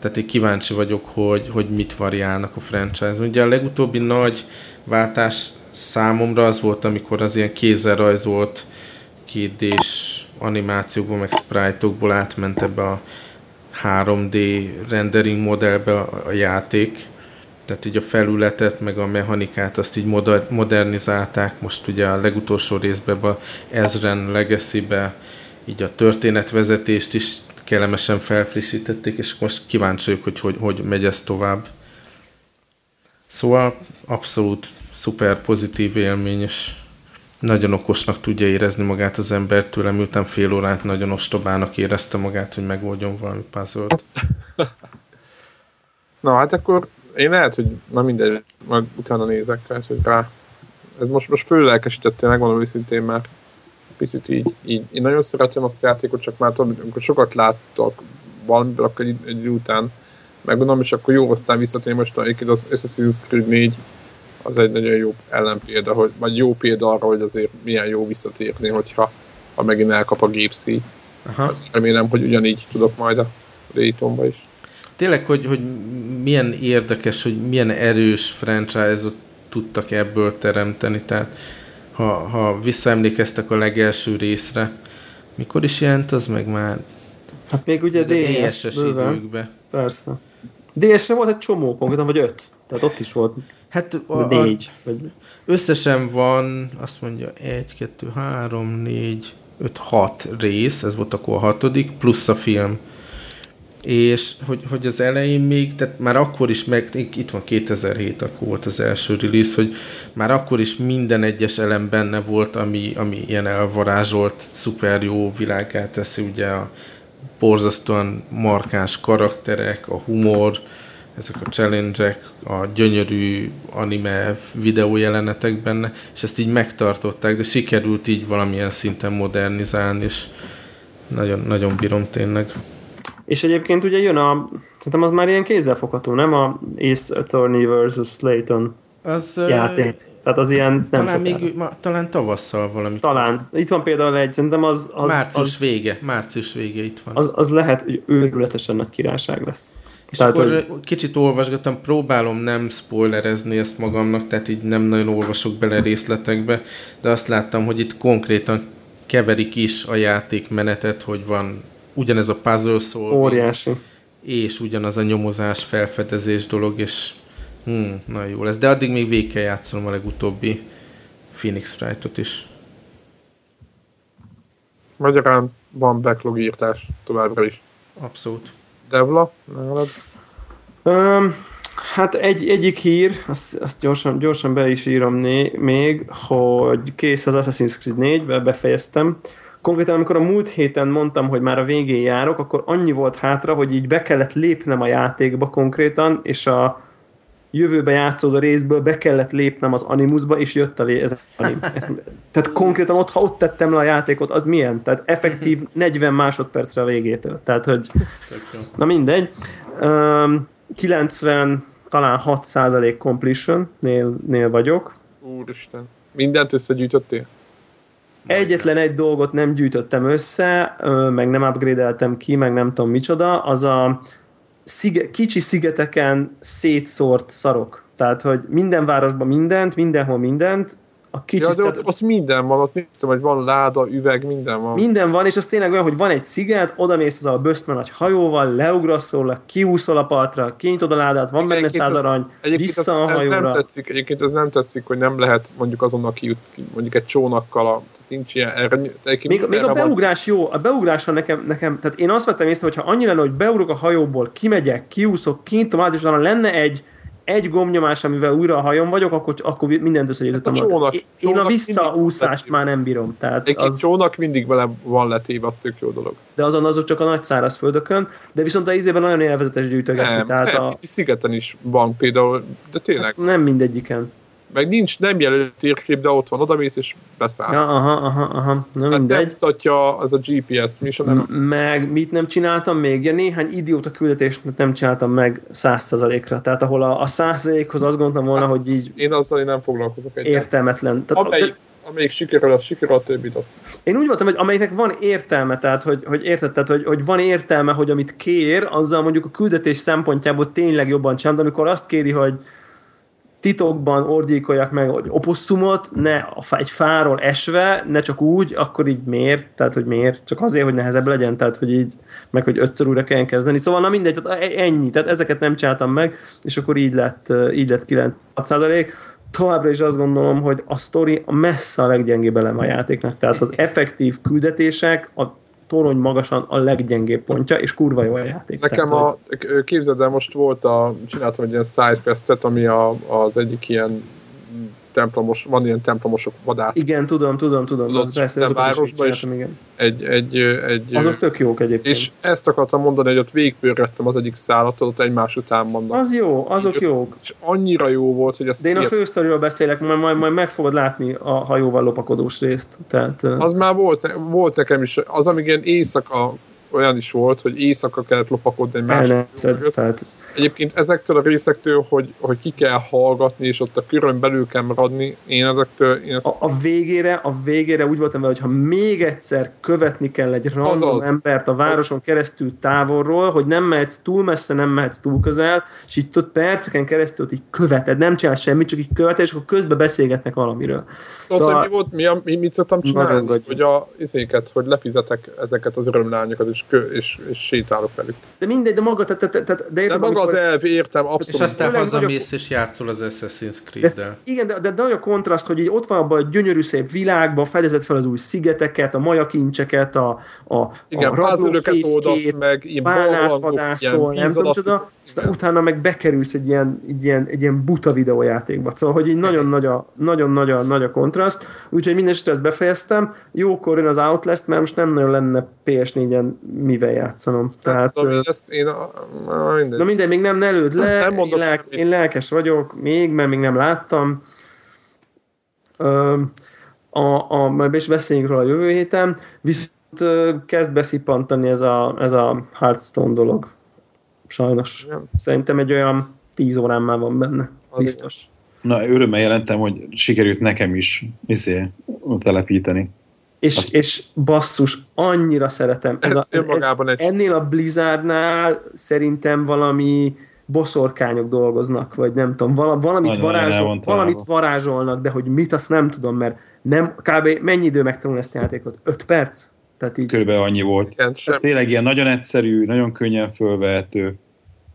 Speaker 3: Tehát én kíváncsi vagyok, hogy, hogy mit variálnak a franchise. Ugye a legutóbbi nagy váltás számomra az volt, amikor az ilyen kézzel rajzolt 2D-s animációkból, meg sprite-okból átment ebbe a 3D rendering modellbe a játék. Tehát így a felületet, meg a mechanikát azt így moder- modernizálták. Most ugye a legutolsó részben a Ezren Legacy-be így a történetvezetést is kellemesen felfrissítették, és most kíváncsi vagyok, hogy, hogy hogy megy ez tovább. Szóval abszolút szuper pozitív élmény, és nagyon okosnak tudja érezni magát az ember tőle, miután fél órát nagyon ostobának érezte magát, hogy megoldjon valami puzzle
Speaker 2: Na hát akkor én lehet, hogy na mindegy, majd utána nézek, tehát hogy rá. Ez most, most főlelkesítettél, megmondom őszintén, mert picit így, így. Én nagyon szeretem azt a játékot, csak már tudom, amikor sokat láttok valamiből, akkor egy, egy után megmondom, és akkor jó, aztán visszatérni most egyébként az Assassin's Creed 4 az egy nagyon jó ellenpélda, hogy, vagy jó példa arra, hogy azért milyen jó visszatérni, hogyha ha megint elkap a gépszi. Remélem, hogy ugyanígy tudok majd a Daytonba is.
Speaker 3: Tényleg, hogy, hogy milyen érdekes, hogy milyen erős franchise-ot tudtak ebből teremteni, tehát ha, ha visszaemlékeztek a legelső részre, mikor is jelent az meg már?
Speaker 4: Hát még ugye DS-es
Speaker 3: időkbe.
Speaker 4: Persze. DS-re volt egy csomó konkrétan, vagy öt. Tehát ott is volt
Speaker 3: Hát a, négy. Vagy... Összesen van, azt mondja, egy, kettő, három, négy, öt, hat rész, ez volt akkor a hatodik, plusz a film. És hogy, hogy az elején még, tehát már akkor is meg, itt van 2007, akkor volt az első release, hogy már akkor is minden egyes elem benne volt, ami, ami ilyen elvarázsolt, szuper jó világát teszi, ugye a borzasztóan markáns karakterek, a humor, ezek a challenge a gyönyörű anime videójelenetek benne, és ezt így megtartották, de sikerült így valamilyen szinten modernizálni, és nagyon, nagyon bírom tényleg.
Speaker 4: És egyébként ugye jön a, szerintem az már ilyen kézzelfogható, nem? A Ace Attorney vs. Layton az, játék. Tehát az ilyen
Speaker 3: nem talán, még, ma, talán tavasszal valami.
Speaker 4: Talán. Itt van például egy, szerintem az... az
Speaker 3: március
Speaker 4: az,
Speaker 3: vége. Március vége itt van.
Speaker 4: Az, az lehet, hogy őrületesen nagy királyság lesz.
Speaker 3: És tehát, akkor hogy... kicsit olvasgatom, próbálom nem spoilerezni ezt magamnak, tehát így nem nagyon olvasok bele részletekbe, de azt láttam, hogy itt konkrétan keverik is a játékmenetet, hogy van ugyanez a puzzle szó.
Speaker 4: Óriási.
Speaker 3: És ugyanaz a nyomozás, felfedezés dolog, és hmm, na jó lesz. De addig még végig kell játszanom a legutóbbi Phoenix Wright-ot is.
Speaker 2: Magyarán van backlog írtás továbbra is.
Speaker 3: Abszolút.
Speaker 2: Devla, nálad?
Speaker 4: Um, hát egy, egyik hír, azt, azt gyorsan, gyorsan be is írom né, még, hogy kész az Assassin's Creed 4, be befejeztem. Konkrétan, amikor a múlt héten mondtam, hogy már a végén járok, akkor annyi volt hátra, hogy így be kellett lépnem a játékba konkrétan, és a jövőbe játszódó részből be kellett lépnem az animusba, és jött a ez anim. Ezt, tehát konkrétan ott, ha ott tettem le a játékot, az milyen? Tehát effektív 40 másodpercre a végétől. Tehát, hogy na mindegy. Um, 90 talán 6 completion nél, nél vagyok.
Speaker 2: Úristen. Mindent összegyűjtöttél?
Speaker 4: Egyetlen egy dolgot nem gyűjtöttem össze, meg nem upgrade ki, meg nem tudom micsoda, az a szige, kicsi szigeteken szétszórt szarok. Tehát, hogy minden városban mindent, mindenhol mindent,
Speaker 2: a kicsi ja, de ott, ott, minden van, ott néztem, hogy van láda, üveg, minden van.
Speaker 4: Minden van, és az tényleg olyan, hogy van egy sziget, oda mész az a bösztmen nagy hajóval, leugrasz róla, kiúszol a partra, kinyitod a ládát, van benne száz arany, vissza
Speaker 2: a
Speaker 4: hajóra.
Speaker 2: Ez nem tetszik, egyébként ez nem tetszik, hogy nem lehet mondjuk azonnal kijut, mondjuk egy csónakkal, a, nincs ilyen, erre,
Speaker 4: még, még a beugrás van. jó, a beugráson nekem, nekem, tehát én azt vettem észre, hogy ha annyira lenne, hogy beugrok a hajóból, kimegyek, kiúszok, kinyitom át, és lenne egy egy gombnyomás, amivel újra a hajón vagyok, akkor, akkor mindent összegyűjtöttem. Hát csónak, én csónak a visszaúszást már nem bírom. Tehát
Speaker 2: egy az... csónak mindig vele van letéve, az tök jó dolog.
Speaker 4: De azon azok csak a nagy száraz földökön, de viszont a ízében nagyon élvezetes gyűjtögetni. Nem, tehát
Speaker 2: nem, a... szigeten is van például, de tényleg. Hát
Speaker 4: nem mindegyiken
Speaker 2: meg nincs, nem jelölt térkép, de ott van, odamész és beszáll.
Speaker 4: Ja, aha, aha, aha, na hát mindegy. Nem
Speaker 2: mutatja az a GPS mission. Nem...
Speaker 4: Meg mit nem csináltam még? Ja, néhány idióta küldetést nem csináltam meg százszerzalékra. Tehát ahol a, a százszerzalékhoz azt gondoltam volna, hát, hogy így...
Speaker 2: Én azzal én nem foglalkozok.
Speaker 4: Egy értelmetlen.
Speaker 2: Tehát, amelyik, te... amelyik sikerül, az sikerül, a többit azt.
Speaker 4: Én úgy voltam, hogy amelyiknek van értelme, tehát hogy, hogy érted, tehát, hogy, hogy van értelme, hogy amit kér, azzal mondjuk a küldetés szempontjából tényleg jobban csinálom, de amikor azt kéri, hogy titokban ordíkoljak meg hogy oposszumot, ne egy fáról esve, ne csak úgy, akkor így miért? Tehát, hogy miért? Csak azért, hogy nehezebb legyen, tehát, hogy így, meg hogy ötször újra kell kezdeni. Szóval na mindegy, tehát e- ennyi, tehát ezeket nem csináltam meg, és akkor így lett, így lett 96 százalék. Továbbra is azt gondolom, hogy a sztori a messze a leggyengébb elem a játéknak. Tehát az effektív küldetések, a torony magasan a leggyengébb pontja, és kurva jó a játék.
Speaker 2: Nekem Tehát, a, képzeld el, most volt a, csináltam egy ilyen sidequestet, ami a, az egyik ilyen templomos, van ilyen templomosok vadász.
Speaker 4: Igen, tudom, tudom, tudom.
Speaker 2: Tudod,
Speaker 4: Persze,
Speaker 2: de
Speaker 4: azokat is
Speaker 2: városban is-
Speaker 4: igen.
Speaker 2: Egy, egy, egy,
Speaker 4: Azok tök jók egyébként.
Speaker 2: és ezt akartam mondani, hogy ott végigpörgettem az egyik szállat, ott egymás után vannak.
Speaker 4: Az jó, azok
Speaker 2: Így-
Speaker 4: jók.
Speaker 2: És annyira jó volt, hogy ezt
Speaker 4: De én a fősztoriról beszélek, majd, majd, majd meg fogod látni a hajóval lopakodós részt. Tehát, az...
Speaker 2: Az már volt, volt nekem is, az amíg ilyen éjszaka olyan is volt, hogy éjszaka kellett lopakodni egy másik
Speaker 4: tehát
Speaker 2: Egyébként ezektől a részektől, hogy, hogy ki kell hallgatni, és ott a körön belül kell maradni, én ezektől, én ezt,
Speaker 4: a, a, végére, a végére úgy voltam vele, hogy ha még egyszer követni kell egy random
Speaker 2: Azaz.
Speaker 4: embert a városon keresztül távolról, hogy nem mehetsz túl messze, nem mehetsz túl közel, és így ott perceken keresztül ott így követed, nem csinál semmit, csak így követed, és akkor közben beszélgetnek valamiről.
Speaker 2: Tudod,
Speaker 4: Szóval-
Speaker 2: hogy mi volt, mi, a, mi mit szoktam csinálni?
Speaker 4: gagyó.
Speaker 2: Hogy a izéket, hogy lefizetek ezeket az örömlányokat, és, kö, és, és sétálok velük.
Speaker 4: De mindegy, de maga, tehát, tehát, tehát de
Speaker 2: De
Speaker 4: érted,
Speaker 2: az elv, értem,
Speaker 3: És
Speaker 2: abszolút.
Speaker 3: aztán
Speaker 4: Főleg
Speaker 3: hazamész és játszol az Assassin's
Speaker 4: De,
Speaker 3: Creed-del.
Speaker 4: igen, de, de nagy a kontraszt, hogy így ott van abban a gyönyörű szép világban, fedezed fel az új szigeteket, a majakincseket, a, a,
Speaker 2: Igen,
Speaker 4: a rablófészkét,
Speaker 2: meg, ilyen
Speaker 4: bálnát vadászol, nem tudom csoda, aztán utána meg bekerülsz egy ilyen, egy ilyen, egy ilyen buta videójátékba. Szóval, hogy így nagyon nagy a, nagyon nagy a, nagy a kontraszt, úgyhogy minden ezt befejeztem. Jókor jön az Outlast, mert most nem nagyon lenne PS4-en mivel játszanom. Tehát,
Speaker 2: Tehát,
Speaker 4: ö,
Speaker 2: ezt én, a, a, mindegy.
Speaker 4: Na mindegy, még nem ne lőd le,
Speaker 2: Nem
Speaker 4: én, lelk, én lelkes vagyok még, mert még nem láttam. Ö, a, a, majd is beszéljünk róla a jövő héten, viszont kezd beszippantani ez a, ez a Hearthstone dolog. Sajnos.
Speaker 2: Igen.
Speaker 4: Szerintem egy olyan 10 órán már van benne.
Speaker 2: Az
Speaker 4: Biztos.
Speaker 1: Na, örömmel jelentem, hogy sikerült nekem is izé, telepíteni.
Speaker 4: És,
Speaker 1: Azt-
Speaker 4: és basszus, annyira szeretem.
Speaker 2: Ez
Speaker 4: a-
Speaker 2: önmagában egy-
Speaker 4: ennél a Blizzardnál szerintem valami boszorkányok dolgoznak, vagy nem tudom, vala, valamit,
Speaker 1: Nagyon
Speaker 4: varázsol, valamit varázsolnak, de hogy mit, azt nem tudom, mert nem, kb. mennyi idő megtanulni ezt a játékot? 5 perc? Tehát így,
Speaker 1: Körülbelül annyi volt.
Speaker 2: Igen, sem,
Speaker 1: Tényleg ilyen nagyon egyszerű, nagyon könnyen fölvehető.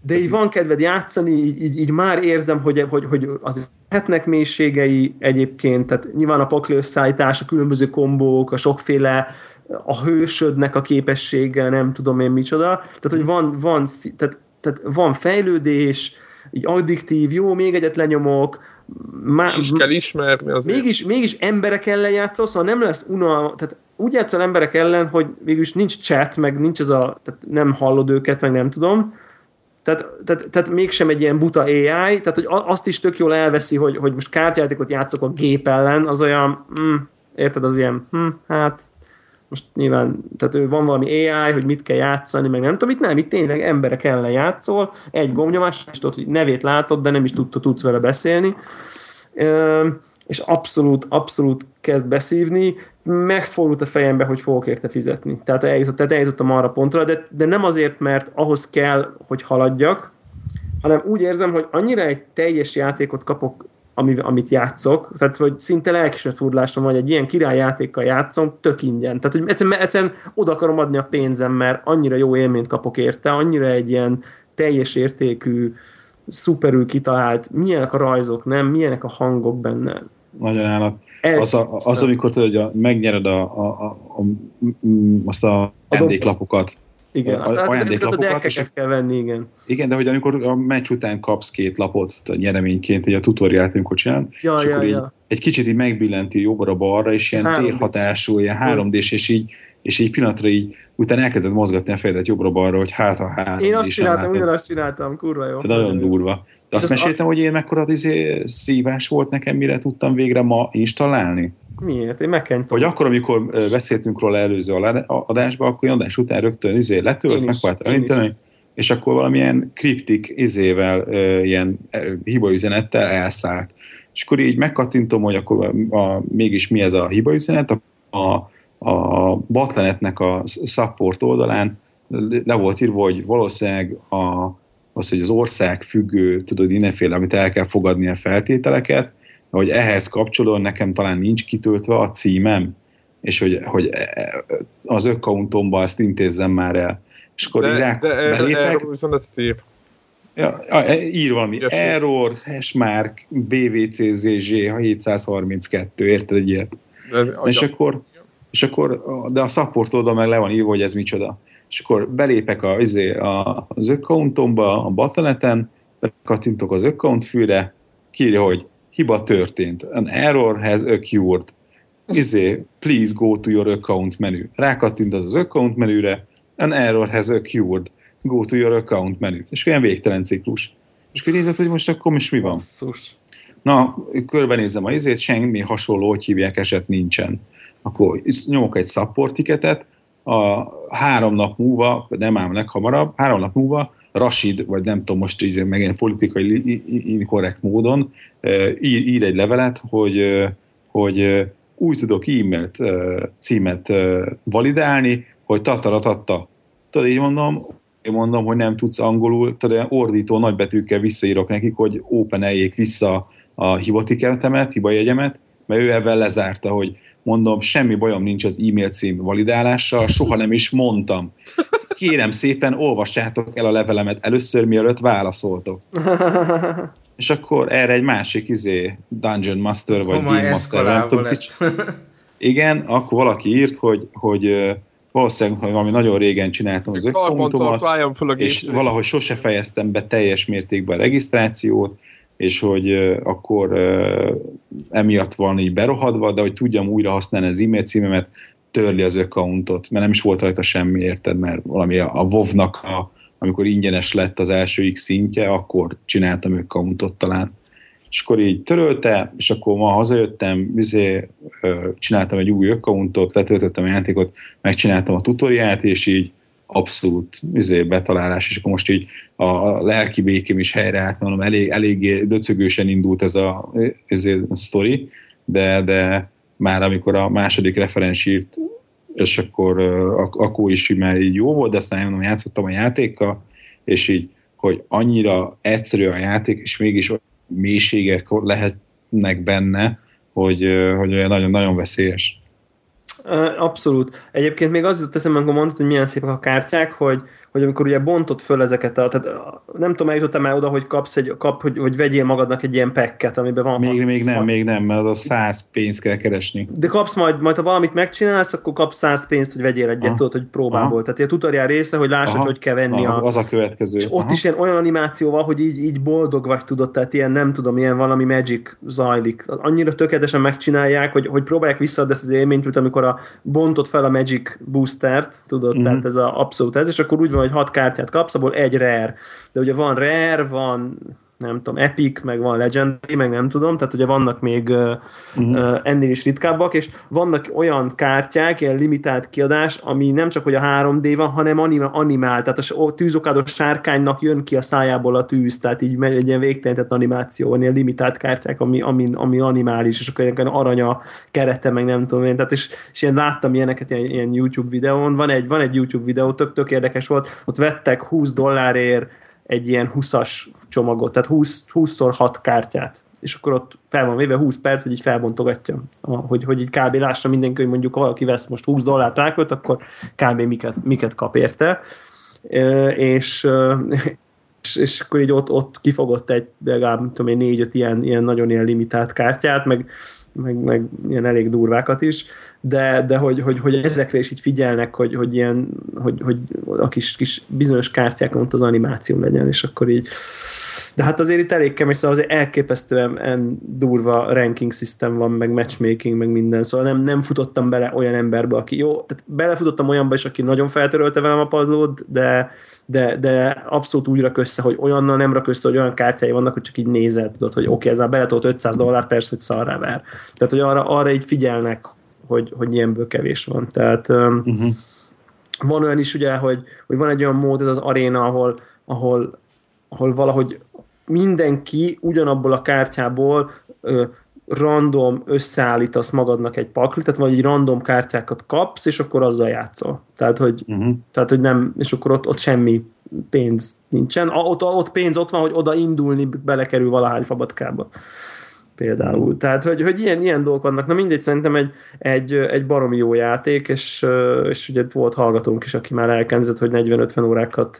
Speaker 4: De így van kedved játszani, így, így, így már érzem, hogy, hogy, hogy az lehetnek mélységei egyébként, tehát nyilván a paklőszállítás, a különböző kombók, a sokféle a hősödnek a képessége, nem tudom én micsoda. Tehát, hogy van, van, tehát, tehát van fejlődés, így addiktív, jó, még egyet lenyomok, má,
Speaker 2: is kell ismerni azért.
Speaker 4: mégis, mégis emberek ellen játszol, szóval nem lesz unalma, tehát úgy játszol emberek ellen, hogy végülis nincs chat, meg nincs ez a, tehát nem hallod őket, meg nem tudom, tehát, tehát, tehát mégsem egy ilyen buta AI, tehát hogy azt is tök jól elveszi, hogy, hogy most kártyajátékot játszok a gép ellen, az olyan, mm, érted, az ilyen, hm, hát most nyilván, tehát ő van valami AI, hogy mit kell játszani, meg nem tudom, itt nem, itt tényleg emberek ellen játszol, egy gombnyomás, és tudod, hogy nevét látod, de nem is tudta, tudsz vele beszélni. És abszolút, abszolút kezd beszívni, megfordult a fejembe, hogy fogok érte fizetni. Tehát, eljutott, tehát eljutottam arra pontra, de, de nem azért, mert ahhoz kell, hogy haladjak, hanem úgy érzem, hogy annyira egy teljes játékot kapok, ami, amit játszok, tehát hogy szinte lelkismertfurlásom vagy egy ilyen királyjátékkal játszom, tök ingyen. Tehát, hogy egyszerűen, egyszerűen oda akarom adni a pénzem, mert annyira jó élményt kapok érte, annyira egy ilyen teljes értékű, szuperül kitalált, milyenek a rajzok, nem, milyenek a hangok benne.
Speaker 1: Nagyon állat. Az, a, az amikor tudod, hogy a, megnyered a, a, a, a, azt a vendéglapokat.
Speaker 4: igen,
Speaker 1: a-
Speaker 4: aztán ezeket a
Speaker 1: ajándéklapokat, és-
Speaker 4: kell venni, igen.
Speaker 1: Igen, de hogy amikor a meccs után kapsz két lapot nyereményként, egy a tutoriált, amikor csinálod,
Speaker 4: Ja,
Speaker 1: és
Speaker 4: ja,
Speaker 1: akkor így
Speaker 4: ja.
Speaker 1: egy kicsit így megbillenti jobbra-balra, és ilyen
Speaker 4: 3D-s.
Speaker 1: térhatású, ilyen 3 d és így, és így pillanatra így utána elkezded mozgatni a fejedet jobbra-balra, hogy hát a 3
Speaker 4: Én azt csináltam, ugyanazt csináltam, kurva jó.
Speaker 1: De nagyon durva. De azt
Speaker 4: azt
Speaker 1: meséltem, hogy én mekkora izé, szívás volt nekem, mire tudtam végre ma installálni?
Speaker 4: Miért? Én megkentem.
Speaker 1: Hogy akkor, amikor beszéltünk róla előző adásban, akkor én adás után rögtön izé letölt, megpróbáltam elinteni, és akkor valamilyen kriptik izével, ilyen hibaüzenettel elszállt. És akkor így megkattintom, hogy akkor a, a, mégis mi ez a hibaüzenet, a, a, a Batlenetnek a support oldalán le volt írva, hogy valószínűleg a, az, hogy az ország függő, tudod, mindenféle, amit el kell fogadni a feltételeket, hogy ehhez kapcsolódóan nekem talán nincs kitöltve a címem, és hogy, hogy az accountomba ezt intézzem már el. És akkor
Speaker 2: De,
Speaker 1: rá,
Speaker 2: de
Speaker 1: belépek,
Speaker 2: üzenetet ír.
Speaker 1: ja, ja, ír valami
Speaker 2: föl.
Speaker 1: error, hashmark, bvczg 732, érted egy ilyet?
Speaker 2: De,
Speaker 1: És akkor, és akkor, de a support oldal meg le van írva, hogy ez micsoda. És akkor belépek a, izé, a, az accountomba, a Battle.net-en, kattintok az account fűre, kírja, hogy hiba történt. An error has occurred. Izé, please go to your account menu. Rákattint az az account menüre, an error has occurred. Go to your account menu. És olyan végtelen ciklus. És akkor nézed, hogy most akkor most mi van?
Speaker 4: Basszus.
Speaker 1: Na, körbenézem a izét, semmi hasonló, hogy hívják, eset nincsen. Akkor nyomok egy support ticketet, a három nap múlva, nem ám leghamarabb, három nap múlva Rashid, vagy nem tudom most így meg egy politikai inkorrekt módon ír, ír egy levelet, hogy, hogy úgy tudok e-mailt címet validálni, hogy tataratatta. Tudod, így mondom, én mondom, hogy nem tudsz angolul, tudod, ordító nagybetűkkel visszaírok nekik, hogy open vissza a hivatiketemet, hibajegyemet, mert ő ebben lezárta, hogy mondom, semmi bajom nincs az e-mail cím validálással, soha nem is mondtam. Kérem szépen, olvassátok el a levelemet először, mielőtt válaszoltok. És akkor erre egy másik izé, Dungeon Master, vagy Game Master, nem tudom, kicsi- igen, akkor valaki írt, hogy, hogy valószínűleg hogy valami nagyon régen csináltam az
Speaker 2: a
Speaker 1: és valahogy sose fejeztem be teljes mértékben a regisztrációt, és hogy akkor emiatt van így berohadva, de hogy tudjam újra használni az e-mail címemet, törli az accountot, mert nem is volt rajta semmi, érted, mert valami a, a WoW-nak, a, amikor ingyenes lett az első X szintje, akkor csináltam accountot talán. És akkor így törölte, és akkor ma hazajöttem, izé, csináltam egy új accountot, letöltöttem a játékot, megcsináltam a tutoriát, és így abszolút izé, betalálás, és akkor most így a, a lelki békém is helyreállt, mondom, elég, eléggé döcögősen indult ez a, ez a sztori, de, de már amikor a második referens írt, és akkor ak- akkor is már így jó volt, de aztán mondom, játszottam a játékkal, és így, hogy annyira egyszerű a játék, és mégis olyan mélységek lehetnek benne, hogy, hogy olyan nagyon-nagyon veszélyes.
Speaker 4: Abszolút. Egyébként még az jut eszembe, amikor mondtad, hogy milyen szépek a kártyák, hogy, hogy amikor ugye bontott föl ezeket a, tehát nem tudom, eljutottam el oda, hogy kapsz egy, kap, hogy, hogy vegyél magadnak egy ilyen packet, amiben van
Speaker 1: Még,
Speaker 4: hat-
Speaker 1: még nem,
Speaker 4: hat-
Speaker 1: még nem, mert az a száz pénzt kell keresni.
Speaker 4: De kapsz majd, majd ha valamit megcsinálsz, akkor kapsz 100 pénzt, hogy vegyél egyet,
Speaker 1: Aha.
Speaker 4: tudod, hogy próbából.
Speaker 1: Aha.
Speaker 4: Tehát a tutorial része, hogy lássad,
Speaker 1: Aha.
Speaker 4: hogy kell venni
Speaker 1: Aha,
Speaker 4: a,
Speaker 1: az a következő.
Speaker 4: és ott
Speaker 1: Aha.
Speaker 4: is ilyen olyan animáció van, hogy így, így boldog vagy, tudod, tehát ilyen nem tudom, ilyen valami magic zajlik. Annyira tökéletesen megcsinálják, hogy, hogy próbálják visszaadni ezt az élményt, mint amikor a bontott fel a magic boostert, tudod,
Speaker 1: Mhm.
Speaker 4: mm-hmm. tehát ez a abszolút ez, és akkor úgy van, hogy hat kártyát kapsz, abból egy rare. De ugye van rare, van nem tudom, epic, meg van legendary, meg nem tudom, tehát ugye vannak még uh,
Speaker 1: Mhm.
Speaker 4: uh, ennél is ritkábbak, és vannak olyan kártyák, ilyen limitált kiadás, ami nem csak hogy a 3D van, hanem anima, animál, tehát a s- a tűzokádós sárkánynak jön ki a szájából a tűz, tehát így megy egy ilyen végtelenített animáció, van ilyen limitált kártyák, ami, ami, ami animális, és akkor ilyen aranya kerete, meg nem tudom én, tehát és, és ilyen láttam ilyeneket ilyen, ilyen YouTube videón, van egy, van egy YouTube videó, tök, tök érdekes volt, ott vettek 20 dollárért egy ilyen 20-as csomagot, tehát 20, 20-szor 6 kártyát, és akkor ott fel van véve 20 perc, hogy így felbontogatja, hogy, hogy így kb. lássa mindenki, hogy mondjuk ha valaki vesz most 20 dollárt rákölt, akkor kb. miket, miket kap érte. És, és, és akkor így ott, ott kifogott egy legalább tudom én, négy-öt ilyen, ilyen nagyon ilyen limitált kártyát, meg, meg, meg ilyen elég durvákat is, de, de hogy, hogy, hogy, ezekre is így figyelnek, hogy, hogy, ilyen, hogy, hogy a kis, kis bizonyos kártyákon ott az animáció legyen, és akkor így de hát azért itt elég kemény, szóval azért elképesztően en durva ranking system van, meg matchmaking, meg minden, szóval nem, nem futottam bele olyan emberbe, aki jó, tehát belefutottam olyanba is, aki nagyon feltörölte velem a padlót, de, de, de abszolút úgy rak össze, hogy olyannal nem rak össze, hogy olyan kártyái vannak, hogy csak így nézed, tudod, hogy oké, okay, ez már beletolt 500 dollár, persze, hogy szarrá ver. Tehát, hogy arra, arra így figyelnek, hogy, hogy ilyenből kevés van. Tehát
Speaker 1: Uh-huh.
Speaker 4: van olyan is ugye, hogy, hogy van egy olyan mód, ez az aréna, ahol, ahol, ahol valahogy mindenki ugyanabból a kártyából ö, random összeállítasz magadnak egy paklit, tehát vagy egy random kártyákat kapsz, és akkor azzal játszol. Tehát, hogy,
Speaker 1: Uh-huh.
Speaker 4: tehát, hogy nem, és akkor ott, ott semmi pénz nincsen. A- Ott, ott pénz ott van, hogy oda indulni belekerül valahány fabatkába. Például. Tehát, hogy, hogy ilyen, ilyen dolgok vannak. Na mindegy, szerintem egy, egy, egy baromi jó játék, és, és ugye volt hallgatónk is, aki már elkezdett, hogy 40-50 órákat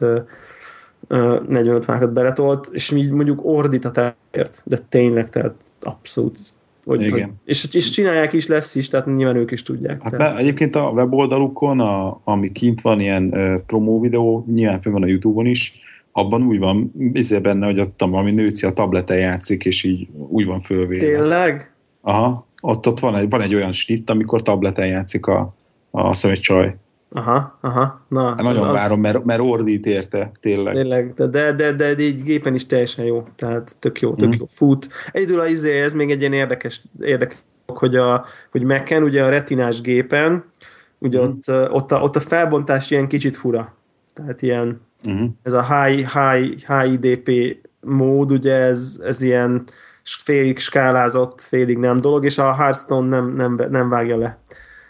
Speaker 4: 40-50 órákat beletolt, és így mondjuk ordít a terért, de tényleg, tehát abszolút. Hogy,
Speaker 1: Igen.
Speaker 4: hogy, és, és csinálják is, lesz is, tehát nyilván ők is tudják.
Speaker 1: Hát be, egyébként a weboldalukon, a, ami kint van, ilyen uh, promó videó, nyilván fönn van a Youtube-on is, abban úgy van, izé benne, hogy ott valami nőci a tableten játszik, és így úgy van fölvéve.
Speaker 4: Tényleg?
Speaker 1: Aha, ott, ott van, egy, van egy olyan snitt, amikor tableten játszik a, a személy csaj.
Speaker 4: Aha, aha. Na,
Speaker 1: Hát Nagyon
Speaker 4: az-
Speaker 1: várom, mert, mert ordít érte, tényleg.
Speaker 4: Tényleg, de, de, de, de, így gépen is teljesen jó, tehát tök jó, tök
Speaker 1: Mhm.
Speaker 4: jó fut. Egyedül az izé, ez még egy ilyen érdekes, érdekes hogy, a, hogy Mac-en, ugye a retinás gépen, ugye
Speaker 1: Mhm.
Speaker 4: ott, ott, a, ott a felbontás ilyen kicsit fura. Tehát ilyen,
Speaker 1: Uh-huh.
Speaker 4: ez a high, high, high IDP mód, ugye ez, ez ilyen félig skálázott, félig nem dolog, és a Hearthstone nem, nem, nem vágja le.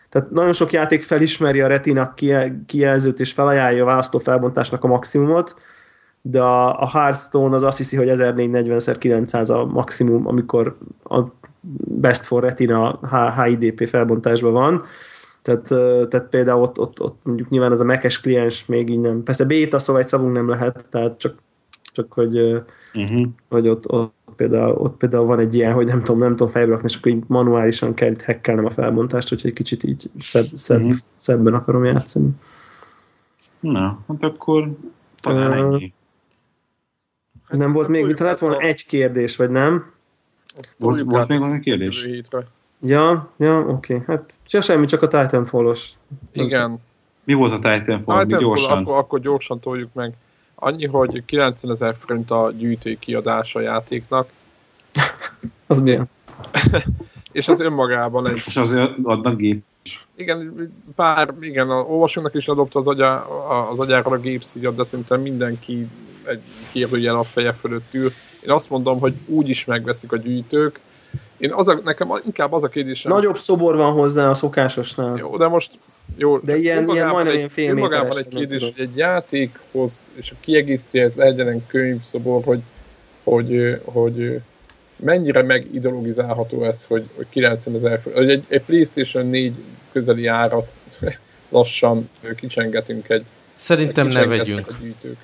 Speaker 4: Tehát nagyon sok játék felismeri a retina kijel- kijelzőt, és felajánlja a választó felbontásnak a maximumot, de a, a Hearthstone az azt hiszi, hogy 1440x900 a maximum, amikor a Best for Retina HIDP felbontásban van. Tehát, tehát például ott, ott, ott mondjuk nyilván az a Mac-es kliens még így nem. Persze beta, szóval egy szavunk nem lehet, tehát csak, csak hogy,
Speaker 1: Uh-huh.
Speaker 4: hogy ott, ott, például, ott például van egy ilyen, hogy nem tudom, nem tudom fejbe rakni, és akkor így manuálisan kell itt hackelnem a felbontást, hogyha egy kicsit így szebb, szebb, uh-huh. szebben akarom játszani.
Speaker 1: Na, hát akkor talán ennyi.
Speaker 4: Hát nem volt még,
Speaker 2: toljuk
Speaker 4: mintha lett volna
Speaker 2: a-
Speaker 4: egy kérdés, vagy nem?
Speaker 1: Volt, volt még valami kérdés?
Speaker 2: hétre.
Speaker 4: Ja, ja, oké. Okay. Hát se semmi, csak a Titanfall-os.
Speaker 2: Igen.
Speaker 1: Mi volt a Titanfall?
Speaker 2: Titanfall,
Speaker 1: gyorsan?
Speaker 2: akkor, akkor gyorsan toljuk meg. Annyi, hogy 90 ezer forint a gyűjtői kiadása a játéknak,
Speaker 4: Az milyen?
Speaker 2: és az önmagában egy
Speaker 1: És azért adnak gép.
Speaker 2: Igen, pár, igen, a olvasónak is ledobta az, agyá, a- az agyára a gépszíjat, de szerintem mindenki egy kérdőjel a feje fölött ül. Én azt mondom, hogy úgy is megveszik a gyűjtők. Én az a, nekem inkább az a kérdésem.
Speaker 4: Nagyobb szobor van hozzá a szokásosnál.
Speaker 2: Jó, de most jó,
Speaker 4: De ilyen- ilyen majdnem
Speaker 2: egy,
Speaker 4: ilyen fél
Speaker 2: önmagában egy kérdés,
Speaker 4: tudom.
Speaker 2: hogy egy játékhoz, és a kiegészítőhez legyen egy könyvszobor, hogy, hogy, hogy mennyire megideologizálható ez, hogy, hogy 90 ezer hogy egy, egy Playstation 4 közeli árat lassan kicsengetünk egy
Speaker 3: Szerintem ne vegyünk.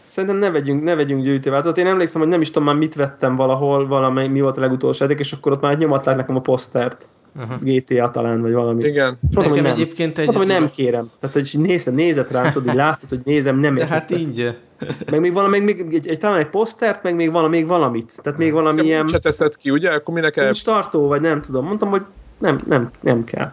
Speaker 4: Szerintem ne vegyünk, ne vegyünk gyűjtőváltozatot. Én emlékszem, hogy nem is tudom már mit vettem valahol, valamely, mi volt a legutolsó játék, és akkor ott már egy nyomatlák nekem a posztert.
Speaker 3: Aha.
Speaker 4: GTA talán, vagy valami.
Speaker 2: Igen,
Speaker 4: És mondtam, hogy
Speaker 3: Nekem
Speaker 4: nem.
Speaker 3: egyébként egy...
Speaker 4: Mondtam, hogy nem kérem. Tehát, hogy így nézed, nézed rám, tudod, így látod, hogy nézem, nem
Speaker 3: De hát
Speaker 4: értettem.
Speaker 3: ingyen.
Speaker 4: Meg még valami, még, még egy, egy, talán egy posztert, meg még, valami, még valamit. Tehát még valami
Speaker 2: Igen,
Speaker 4: ilyen
Speaker 2: se teszed ki, ugye? Akkor minek el...
Speaker 4: kulcs tartó, vagy nem tudom. Mondtam, hogy nem, nem, nem kell.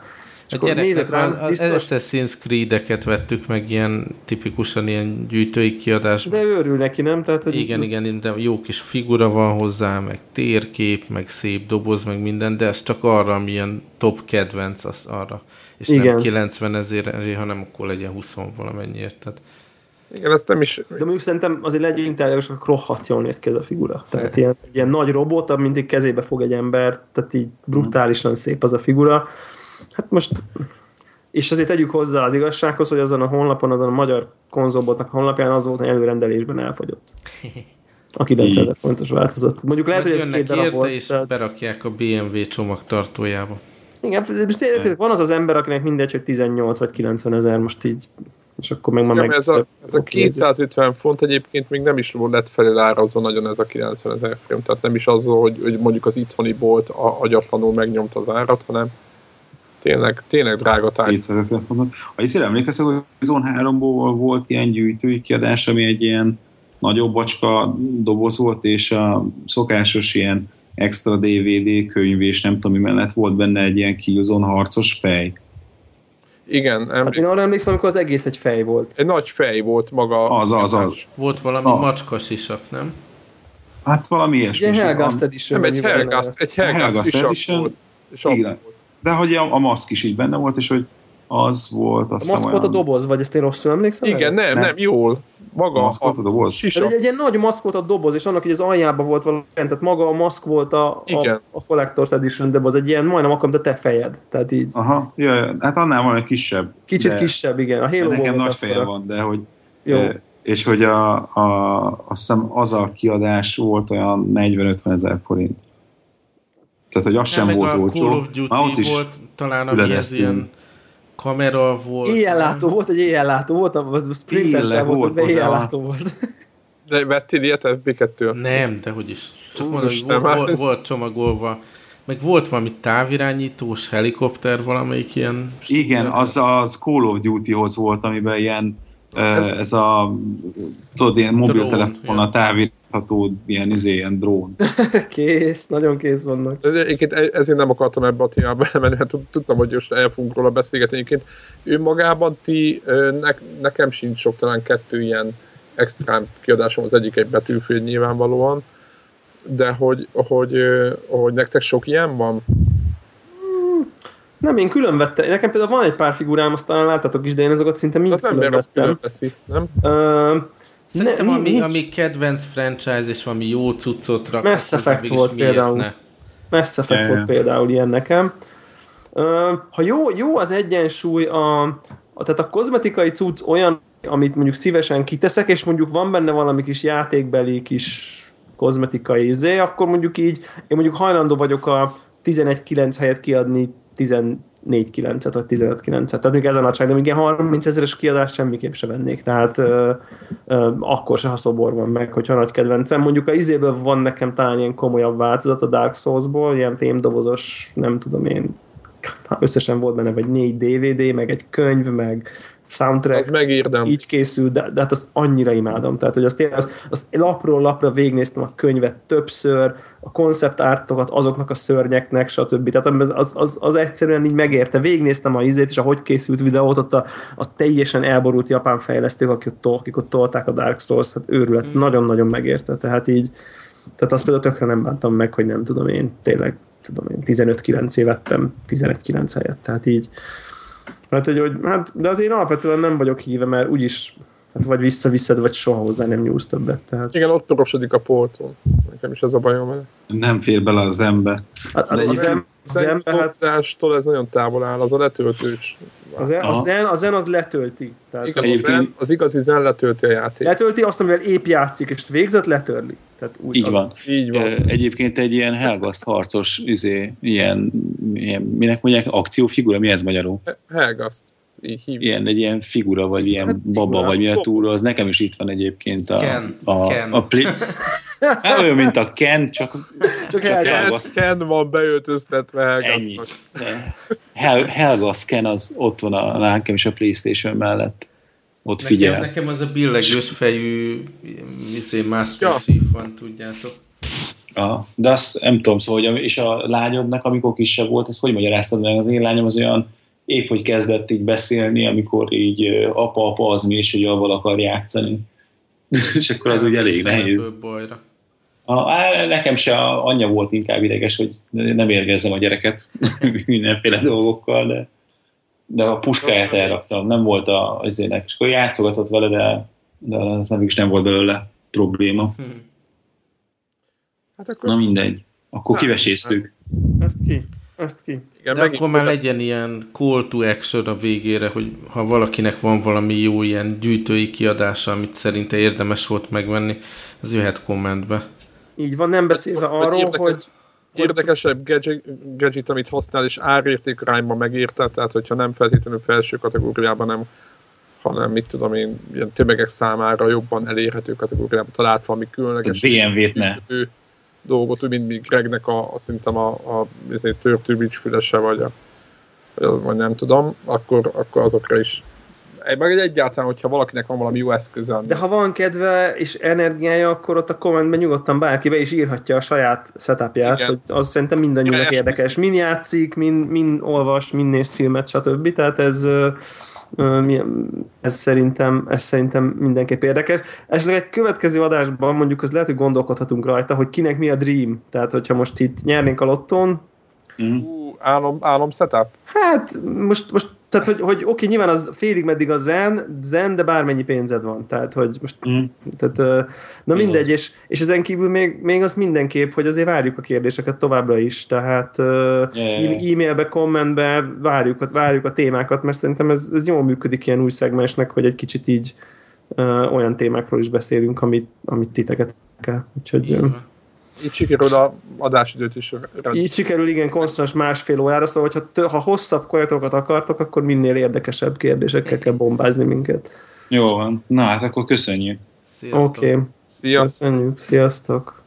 Speaker 4: És
Speaker 3: A
Speaker 4: akkor
Speaker 3: gyereknek
Speaker 4: rám,
Speaker 3: az
Speaker 4: biztos,
Speaker 3: Assassin's Creed-eket vettük meg ilyen tipikusan ilyen gyűjtői kiadásban.
Speaker 4: de örül neki, nem? Tehát, hogy
Speaker 3: Igen,
Speaker 4: ez-
Speaker 3: igen, de jó kis figura van hozzá, meg térkép, meg szép doboz, meg minden, de ez csak arra, ami ilyen top kedvenc, az arra. És
Speaker 4: Igen.
Speaker 3: nem 90 ezért, hanem akkor legyen 20 valamennyiért. Tehát
Speaker 2: Igen, ezt nem is...
Speaker 4: De mondjuk szerintem azért legyünk tárgyalósak, rohadt jól néz ki ez a figura. Tehát ilyen, egy ilyen nagy robot, mint egy kezébe fog egy ember, tehát így brutálisan szép az a figura. Hát most, és azért tegyük hozzá az igazsághoz, hogy azon a honlapon, azon a magyar konzolbotnak a honlapján az volt, hogy előrendelésben elfogyott. A 9000 fontos változat. Mondjuk lehet,
Speaker 3: Majd
Speaker 4: hogy ez két darab volt.
Speaker 3: és
Speaker 4: tehát-
Speaker 3: berakják a BMW csomagtartójába.
Speaker 4: Igen, most érted, van az az ember, akinek mindegy, hogy 18 vagy 90 ezer, most így, és akkor meg már meg...
Speaker 2: ez, a, ez a 250 font egyébként még nem is lett felárazva nagyon ez a 90 ezer forint, tehát nem is azzal, hogy, hogy mondjuk az itthoni bolt a, agyatlanul megnyomta az árat, hanem tényleg, tényleg drága tárgy.
Speaker 1: 250 fontot. Ha is emlékeztek, hogy Zone 3-ból volt ilyen gyűjtői kiadás, ami egy ilyen nagyobb bacska doboz volt, és a szokásos ilyen extra DVD könyv, és nem tudom mi mellett volt benne egy ilyen Killzone harcos fej.
Speaker 2: Igen,
Speaker 4: Hát én
Speaker 2: emlékszem.
Speaker 4: arra emlékszem, amikor az egész egy fej volt.
Speaker 2: Egy nagy fej volt maga.
Speaker 1: Az, az, az.
Speaker 3: Volt valami
Speaker 1: Ah.
Speaker 3: macska sisak, nem?
Speaker 1: Hát valami ilyesmi. Is
Speaker 4: Helgast. Edition.
Speaker 2: Nem, egy Helgast, egy Helgast,
Speaker 1: Helgast Edition.
Speaker 2: volt.
Speaker 1: Igen.
Speaker 2: volt.
Speaker 1: De hogy a, a maszk is így benne volt, és hogy az volt,
Speaker 4: A
Speaker 1: azt
Speaker 4: maszk volt a doboz, vagy ezt én rosszul emlékszem?
Speaker 2: Igen, nem,
Speaker 1: Nem.
Speaker 2: nem, jól. Maga
Speaker 1: A maszk volt a doboz?
Speaker 2: sisak.
Speaker 4: Egy, egy ilyen nagy maszk volt a doboz, és annak így az aljában volt valami, tehát maga a maszk volt a, a,
Speaker 2: Igen.
Speaker 4: a Collector's Edition doboz, egy ilyen majdnem akkor, mint a te fejed. Tehát így
Speaker 1: Aha, ja, hát annál valami kisebb.
Speaker 4: kicsit
Speaker 1: de,
Speaker 4: kisebb, igen. A halo
Speaker 1: nekem nagy feje
Speaker 4: akkora.
Speaker 1: van, de hogy
Speaker 4: Jó.
Speaker 1: Eh, És hogy a, a, azt hiszem az a kiadás volt olyan 40-50 ezer forint. Tehát, hogy az sem
Speaker 3: meg
Speaker 1: volt
Speaker 3: a
Speaker 1: olcsó.
Speaker 3: Call of Duty
Speaker 1: Már ott is
Speaker 3: volt talán, ami ez ilyen kamera volt.
Speaker 4: Éjjellátó volt, egy éjjellátó volt, a Splinter Cell volt,
Speaker 1: volt
Speaker 4: de
Speaker 1: hozzá.
Speaker 4: éjjellátó volt.
Speaker 2: De vettél ilyet FB2-től?
Speaker 3: Nem, de hogy is. Csak mondom, hogy volt, volt, volt csomagolva. Meg volt valami távirányítós helikopter, valamelyik ilyen...
Speaker 1: Igen, az az Call of Duty-hoz volt, amiben ilyen Ez, ez a, tudod, ilyen mobiltelefon,
Speaker 3: ja.
Speaker 1: a távirható, ilyen, izé, ilyen drón.
Speaker 4: kész, nagyon kész vannak.
Speaker 2: Egyébként e- ezért nem akartam ebbe a témába belemenni, hát tudtam, hogy most el fogunk róla beszélgetni. Egyébként ő magában ti, ne, nekem sincs sok, talán kettő ilyen extrám kiadásom, az egyik egy betűfény nyilvánvalóan, de hogy, hogy, hogy nektek sok ilyen van?
Speaker 4: Nem, én külön vettem. Nekem például van egy pár figurám, azt talán láttátok is, de én azokat szinte mind
Speaker 2: Az
Speaker 4: külön
Speaker 2: ember azt
Speaker 4: vettem.
Speaker 2: külön veszi, nem?
Speaker 4: Ö,
Speaker 3: Szerintem
Speaker 4: ne-
Speaker 3: ami,
Speaker 4: nincs-
Speaker 3: ami kedvenc franchise és valami jó cuccot rak.
Speaker 4: Mass Effect volt például.
Speaker 3: ne?
Speaker 4: Mass Effect volt például ilyen nekem. Ö, Ha jó, jó az egyensúly, a, a, tehát a kozmetikai cucc olyan, amit mondjuk szívesen kiteszek, és mondjuk van benne valami kis játékbeli kis kozmetikai izé, akkor mondjuk így, én mondjuk hajlandó vagyok a 11.9 helyet kiadni 14.9-et, vagy 15.9-et. Tehát még ezen a de még ilyen 30 ezeres kiadást semmiképp se vennék. Tehát ö, ö, akkor se, ha szobor van meg, hogyha nagy kedvencem. Mondjuk a izéből van nekem talán ilyen komolyabb változat a Dark Souls-ból, ilyen fémdobozos, nem tudom én, összesen volt benne vagy négy DVD, meg egy könyv, meg soundtrack
Speaker 2: Az megérdem.
Speaker 4: így készül, de, de hát azt annyira imádom. Tehát, hogy azt, tényleg, azt, azt lapról lapra végignéztem a könyvet többször, a koncept ártokat azoknak a szörnyeknek, stb. Tehát az, az, az, az egyszerűen így megérte. Végignéztem a izét, és a hogy készült videót, ott a, a teljesen elborult japán fejlesztők, akik ott, akik ott tolták a Dark Souls, hát őrület, nagyon-nagyon megérte. Tehát így, tehát azt például tökre nem bántam meg, hogy nem tudom én, tényleg tudom én, 15-9 vettem 11-9 helyett, tehát így Hát, hogy, hogy, hát, de azért alapvetően nem vagyok híve, mert úgyis hát vagy visszaviszed, vagy soha hozzá nem nyúlsz többet. Tehát,
Speaker 2: Igen, ott porosodik a polcon. Nekem is ez a bajom vele.
Speaker 1: Nem fér bele az ember.
Speaker 4: hát, az,
Speaker 1: De
Speaker 4: az,
Speaker 1: egyébként
Speaker 4: az, ember, hát,
Speaker 2: ez nagyon távol áll, az a letöltős.
Speaker 4: az, a
Speaker 1: Aha.
Speaker 4: zen, a zen az letölti. Tehát
Speaker 2: Igen, az, zen, az igazi zen letölti a játék.
Speaker 4: letölti azt, amivel épp játszik, és végzett letörli. Tehát úgy,
Speaker 1: Így
Speaker 4: az-
Speaker 1: van.
Speaker 2: Így van.
Speaker 1: Egyébként egy ilyen Helgaszt harcos, izé, ilyen, ilyen, minek mondják, akciófigura, mi ez magyarul?
Speaker 2: Helgaszt. Így hívjuk.
Speaker 1: Ilyen, egy ilyen figura, vagy ilyen
Speaker 4: Hát
Speaker 1: baba,
Speaker 4: figura.
Speaker 1: vagy milyen túra, az nekem is itt van egyébként a,
Speaker 3: Ken.
Speaker 1: a,
Speaker 3: Ken.
Speaker 1: a pli... Hát olyan, mint a Ken, csak,
Speaker 4: Csak
Speaker 1: csak
Speaker 4: el,
Speaker 1: el-
Speaker 2: Ken, van beöltöztetve
Speaker 1: ennyi. Hel, Helgas Ken az ott van a, nekem is a Playstation mellett. Ott figyel.
Speaker 3: Nekem, nekem az a billegős fejű izé, Master
Speaker 2: Ja.
Speaker 3: Chief van, tudjátok.
Speaker 1: Aha. De azt nem tudom, szóval, hogy a, és a lányodnak, amikor kisebb volt, ezt hogy magyaráztad meg? Az én lányom az olyan épp, hogy kezdett így beszélni, amikor így apa, apa, az mi, és hogy avval akar játszani. és akkor az ugye elég nehéz.
Speaker 3: Bajra.
Speaker 1: A, á, nekem se a anyja volt inkább ideges, hogy nem érgezzem a gyereket mindenféle dolgokkal, de, de a puskáját elraktam, nem volt a, az ének. És akkor játszogatott vele, de, de az nem is nem volt belőle probléma.
Speaker 3: Hm.
Speaker 2: Hát akkor
Speaker 1: Na mindegy. Akkor kiveséztük.
Speaker 4: ezt ki, ezt ki.
Speaker 2: igen,
Speaker 3: De akkor már legyen ilyen call to action a végére, hogy ha valakinek van valami jó ilyen gyűjtői kiadása, amit szerinte érdemes volt megvenni, az jöhet kommentbe.
Speaker 4: Így van, nem beszélve
Speaker 2: Vagy
Speaker 4: arról,
Speaker 2: érdekes-
Speaker 4: hogy
Speaker 2: érdekesebb gadget, gadget, amit használ, és árérték arányban megérte, tehát hogyha nem feltétlenül felső kategóriában, nem, hanem mit tudom én, ilyen tömegek számára jobban elérhető kategóriában talált valami különleges
Speaker 1: BMW-t ne.
Speaker 2: ő dolgot, mint mi Gregnek a, a szerintem a, a, a törtőbicsfülese, vagy, a, vagy, nem tudom, akkor, akkor azokra is meg egyáltalán, hogyha valakinek van valami jó eszköze,
Speaker 4: De ha van kedve és energiája, akkor ott a kommentben nyugodtan bárki be is írhatja a saját setupját,
Speaker 2: Igen.
Speaker 4: hogy az szerintem mindannyiunknak érdekes.
Speaker 2: esküszik.
Speaker 4: Min játszik, min, min olvas, min néz filmet, stb. Tehát ez, ez, szerintem, ez szerintem mindenképp érdekes. Esetleg egy következő adásban mondjuk az lehet, hogy gondolkodhatunk rajta, hogy kinek mi a dream. Tehát, hogyha most itt nyernénk a lottón,
Speaker 1: Mm.
Speaker 2: Ú, álom, álom setup?
Speaker 4: Hát most, most tehát, hogy, hogy oké, nyilván az félig meddig a zen, zen, de bármennyi pénzed van. Tehát, hogy most,
Speaker 1: Mm.
Speaker 4: tehát, na mindegy, és, és ezen kívül még, még az mindenképp, hogy azért várjuk a kérdéseket továbbra is, tehát e- e-mailbe, kommentbe várjuk, várjuk a témákat, mert szerintem ez, ez jól működik ilyen új szegmensnek, hogy egy kicsit így olyan témákról is beszélünk, amit, amit titeket kell. Úgyhogy
Speaker 3: van.
Speaker 2: Így sikerül a adásidőt is rend.
Speaker 4: így sikerül igen konstans másfél órára, szóval hogyha, tö- ha hosszabb kollektokat akartok, akkor minél érdekesebb kérdésekkel kell bombázni minket.
Speaker 1: Jó van. Na hát akkor köszönjük.
Speaker 4: Oké, okay.
Speaker 2: Szia!
Speaker 4: köszönjük, sziasztok!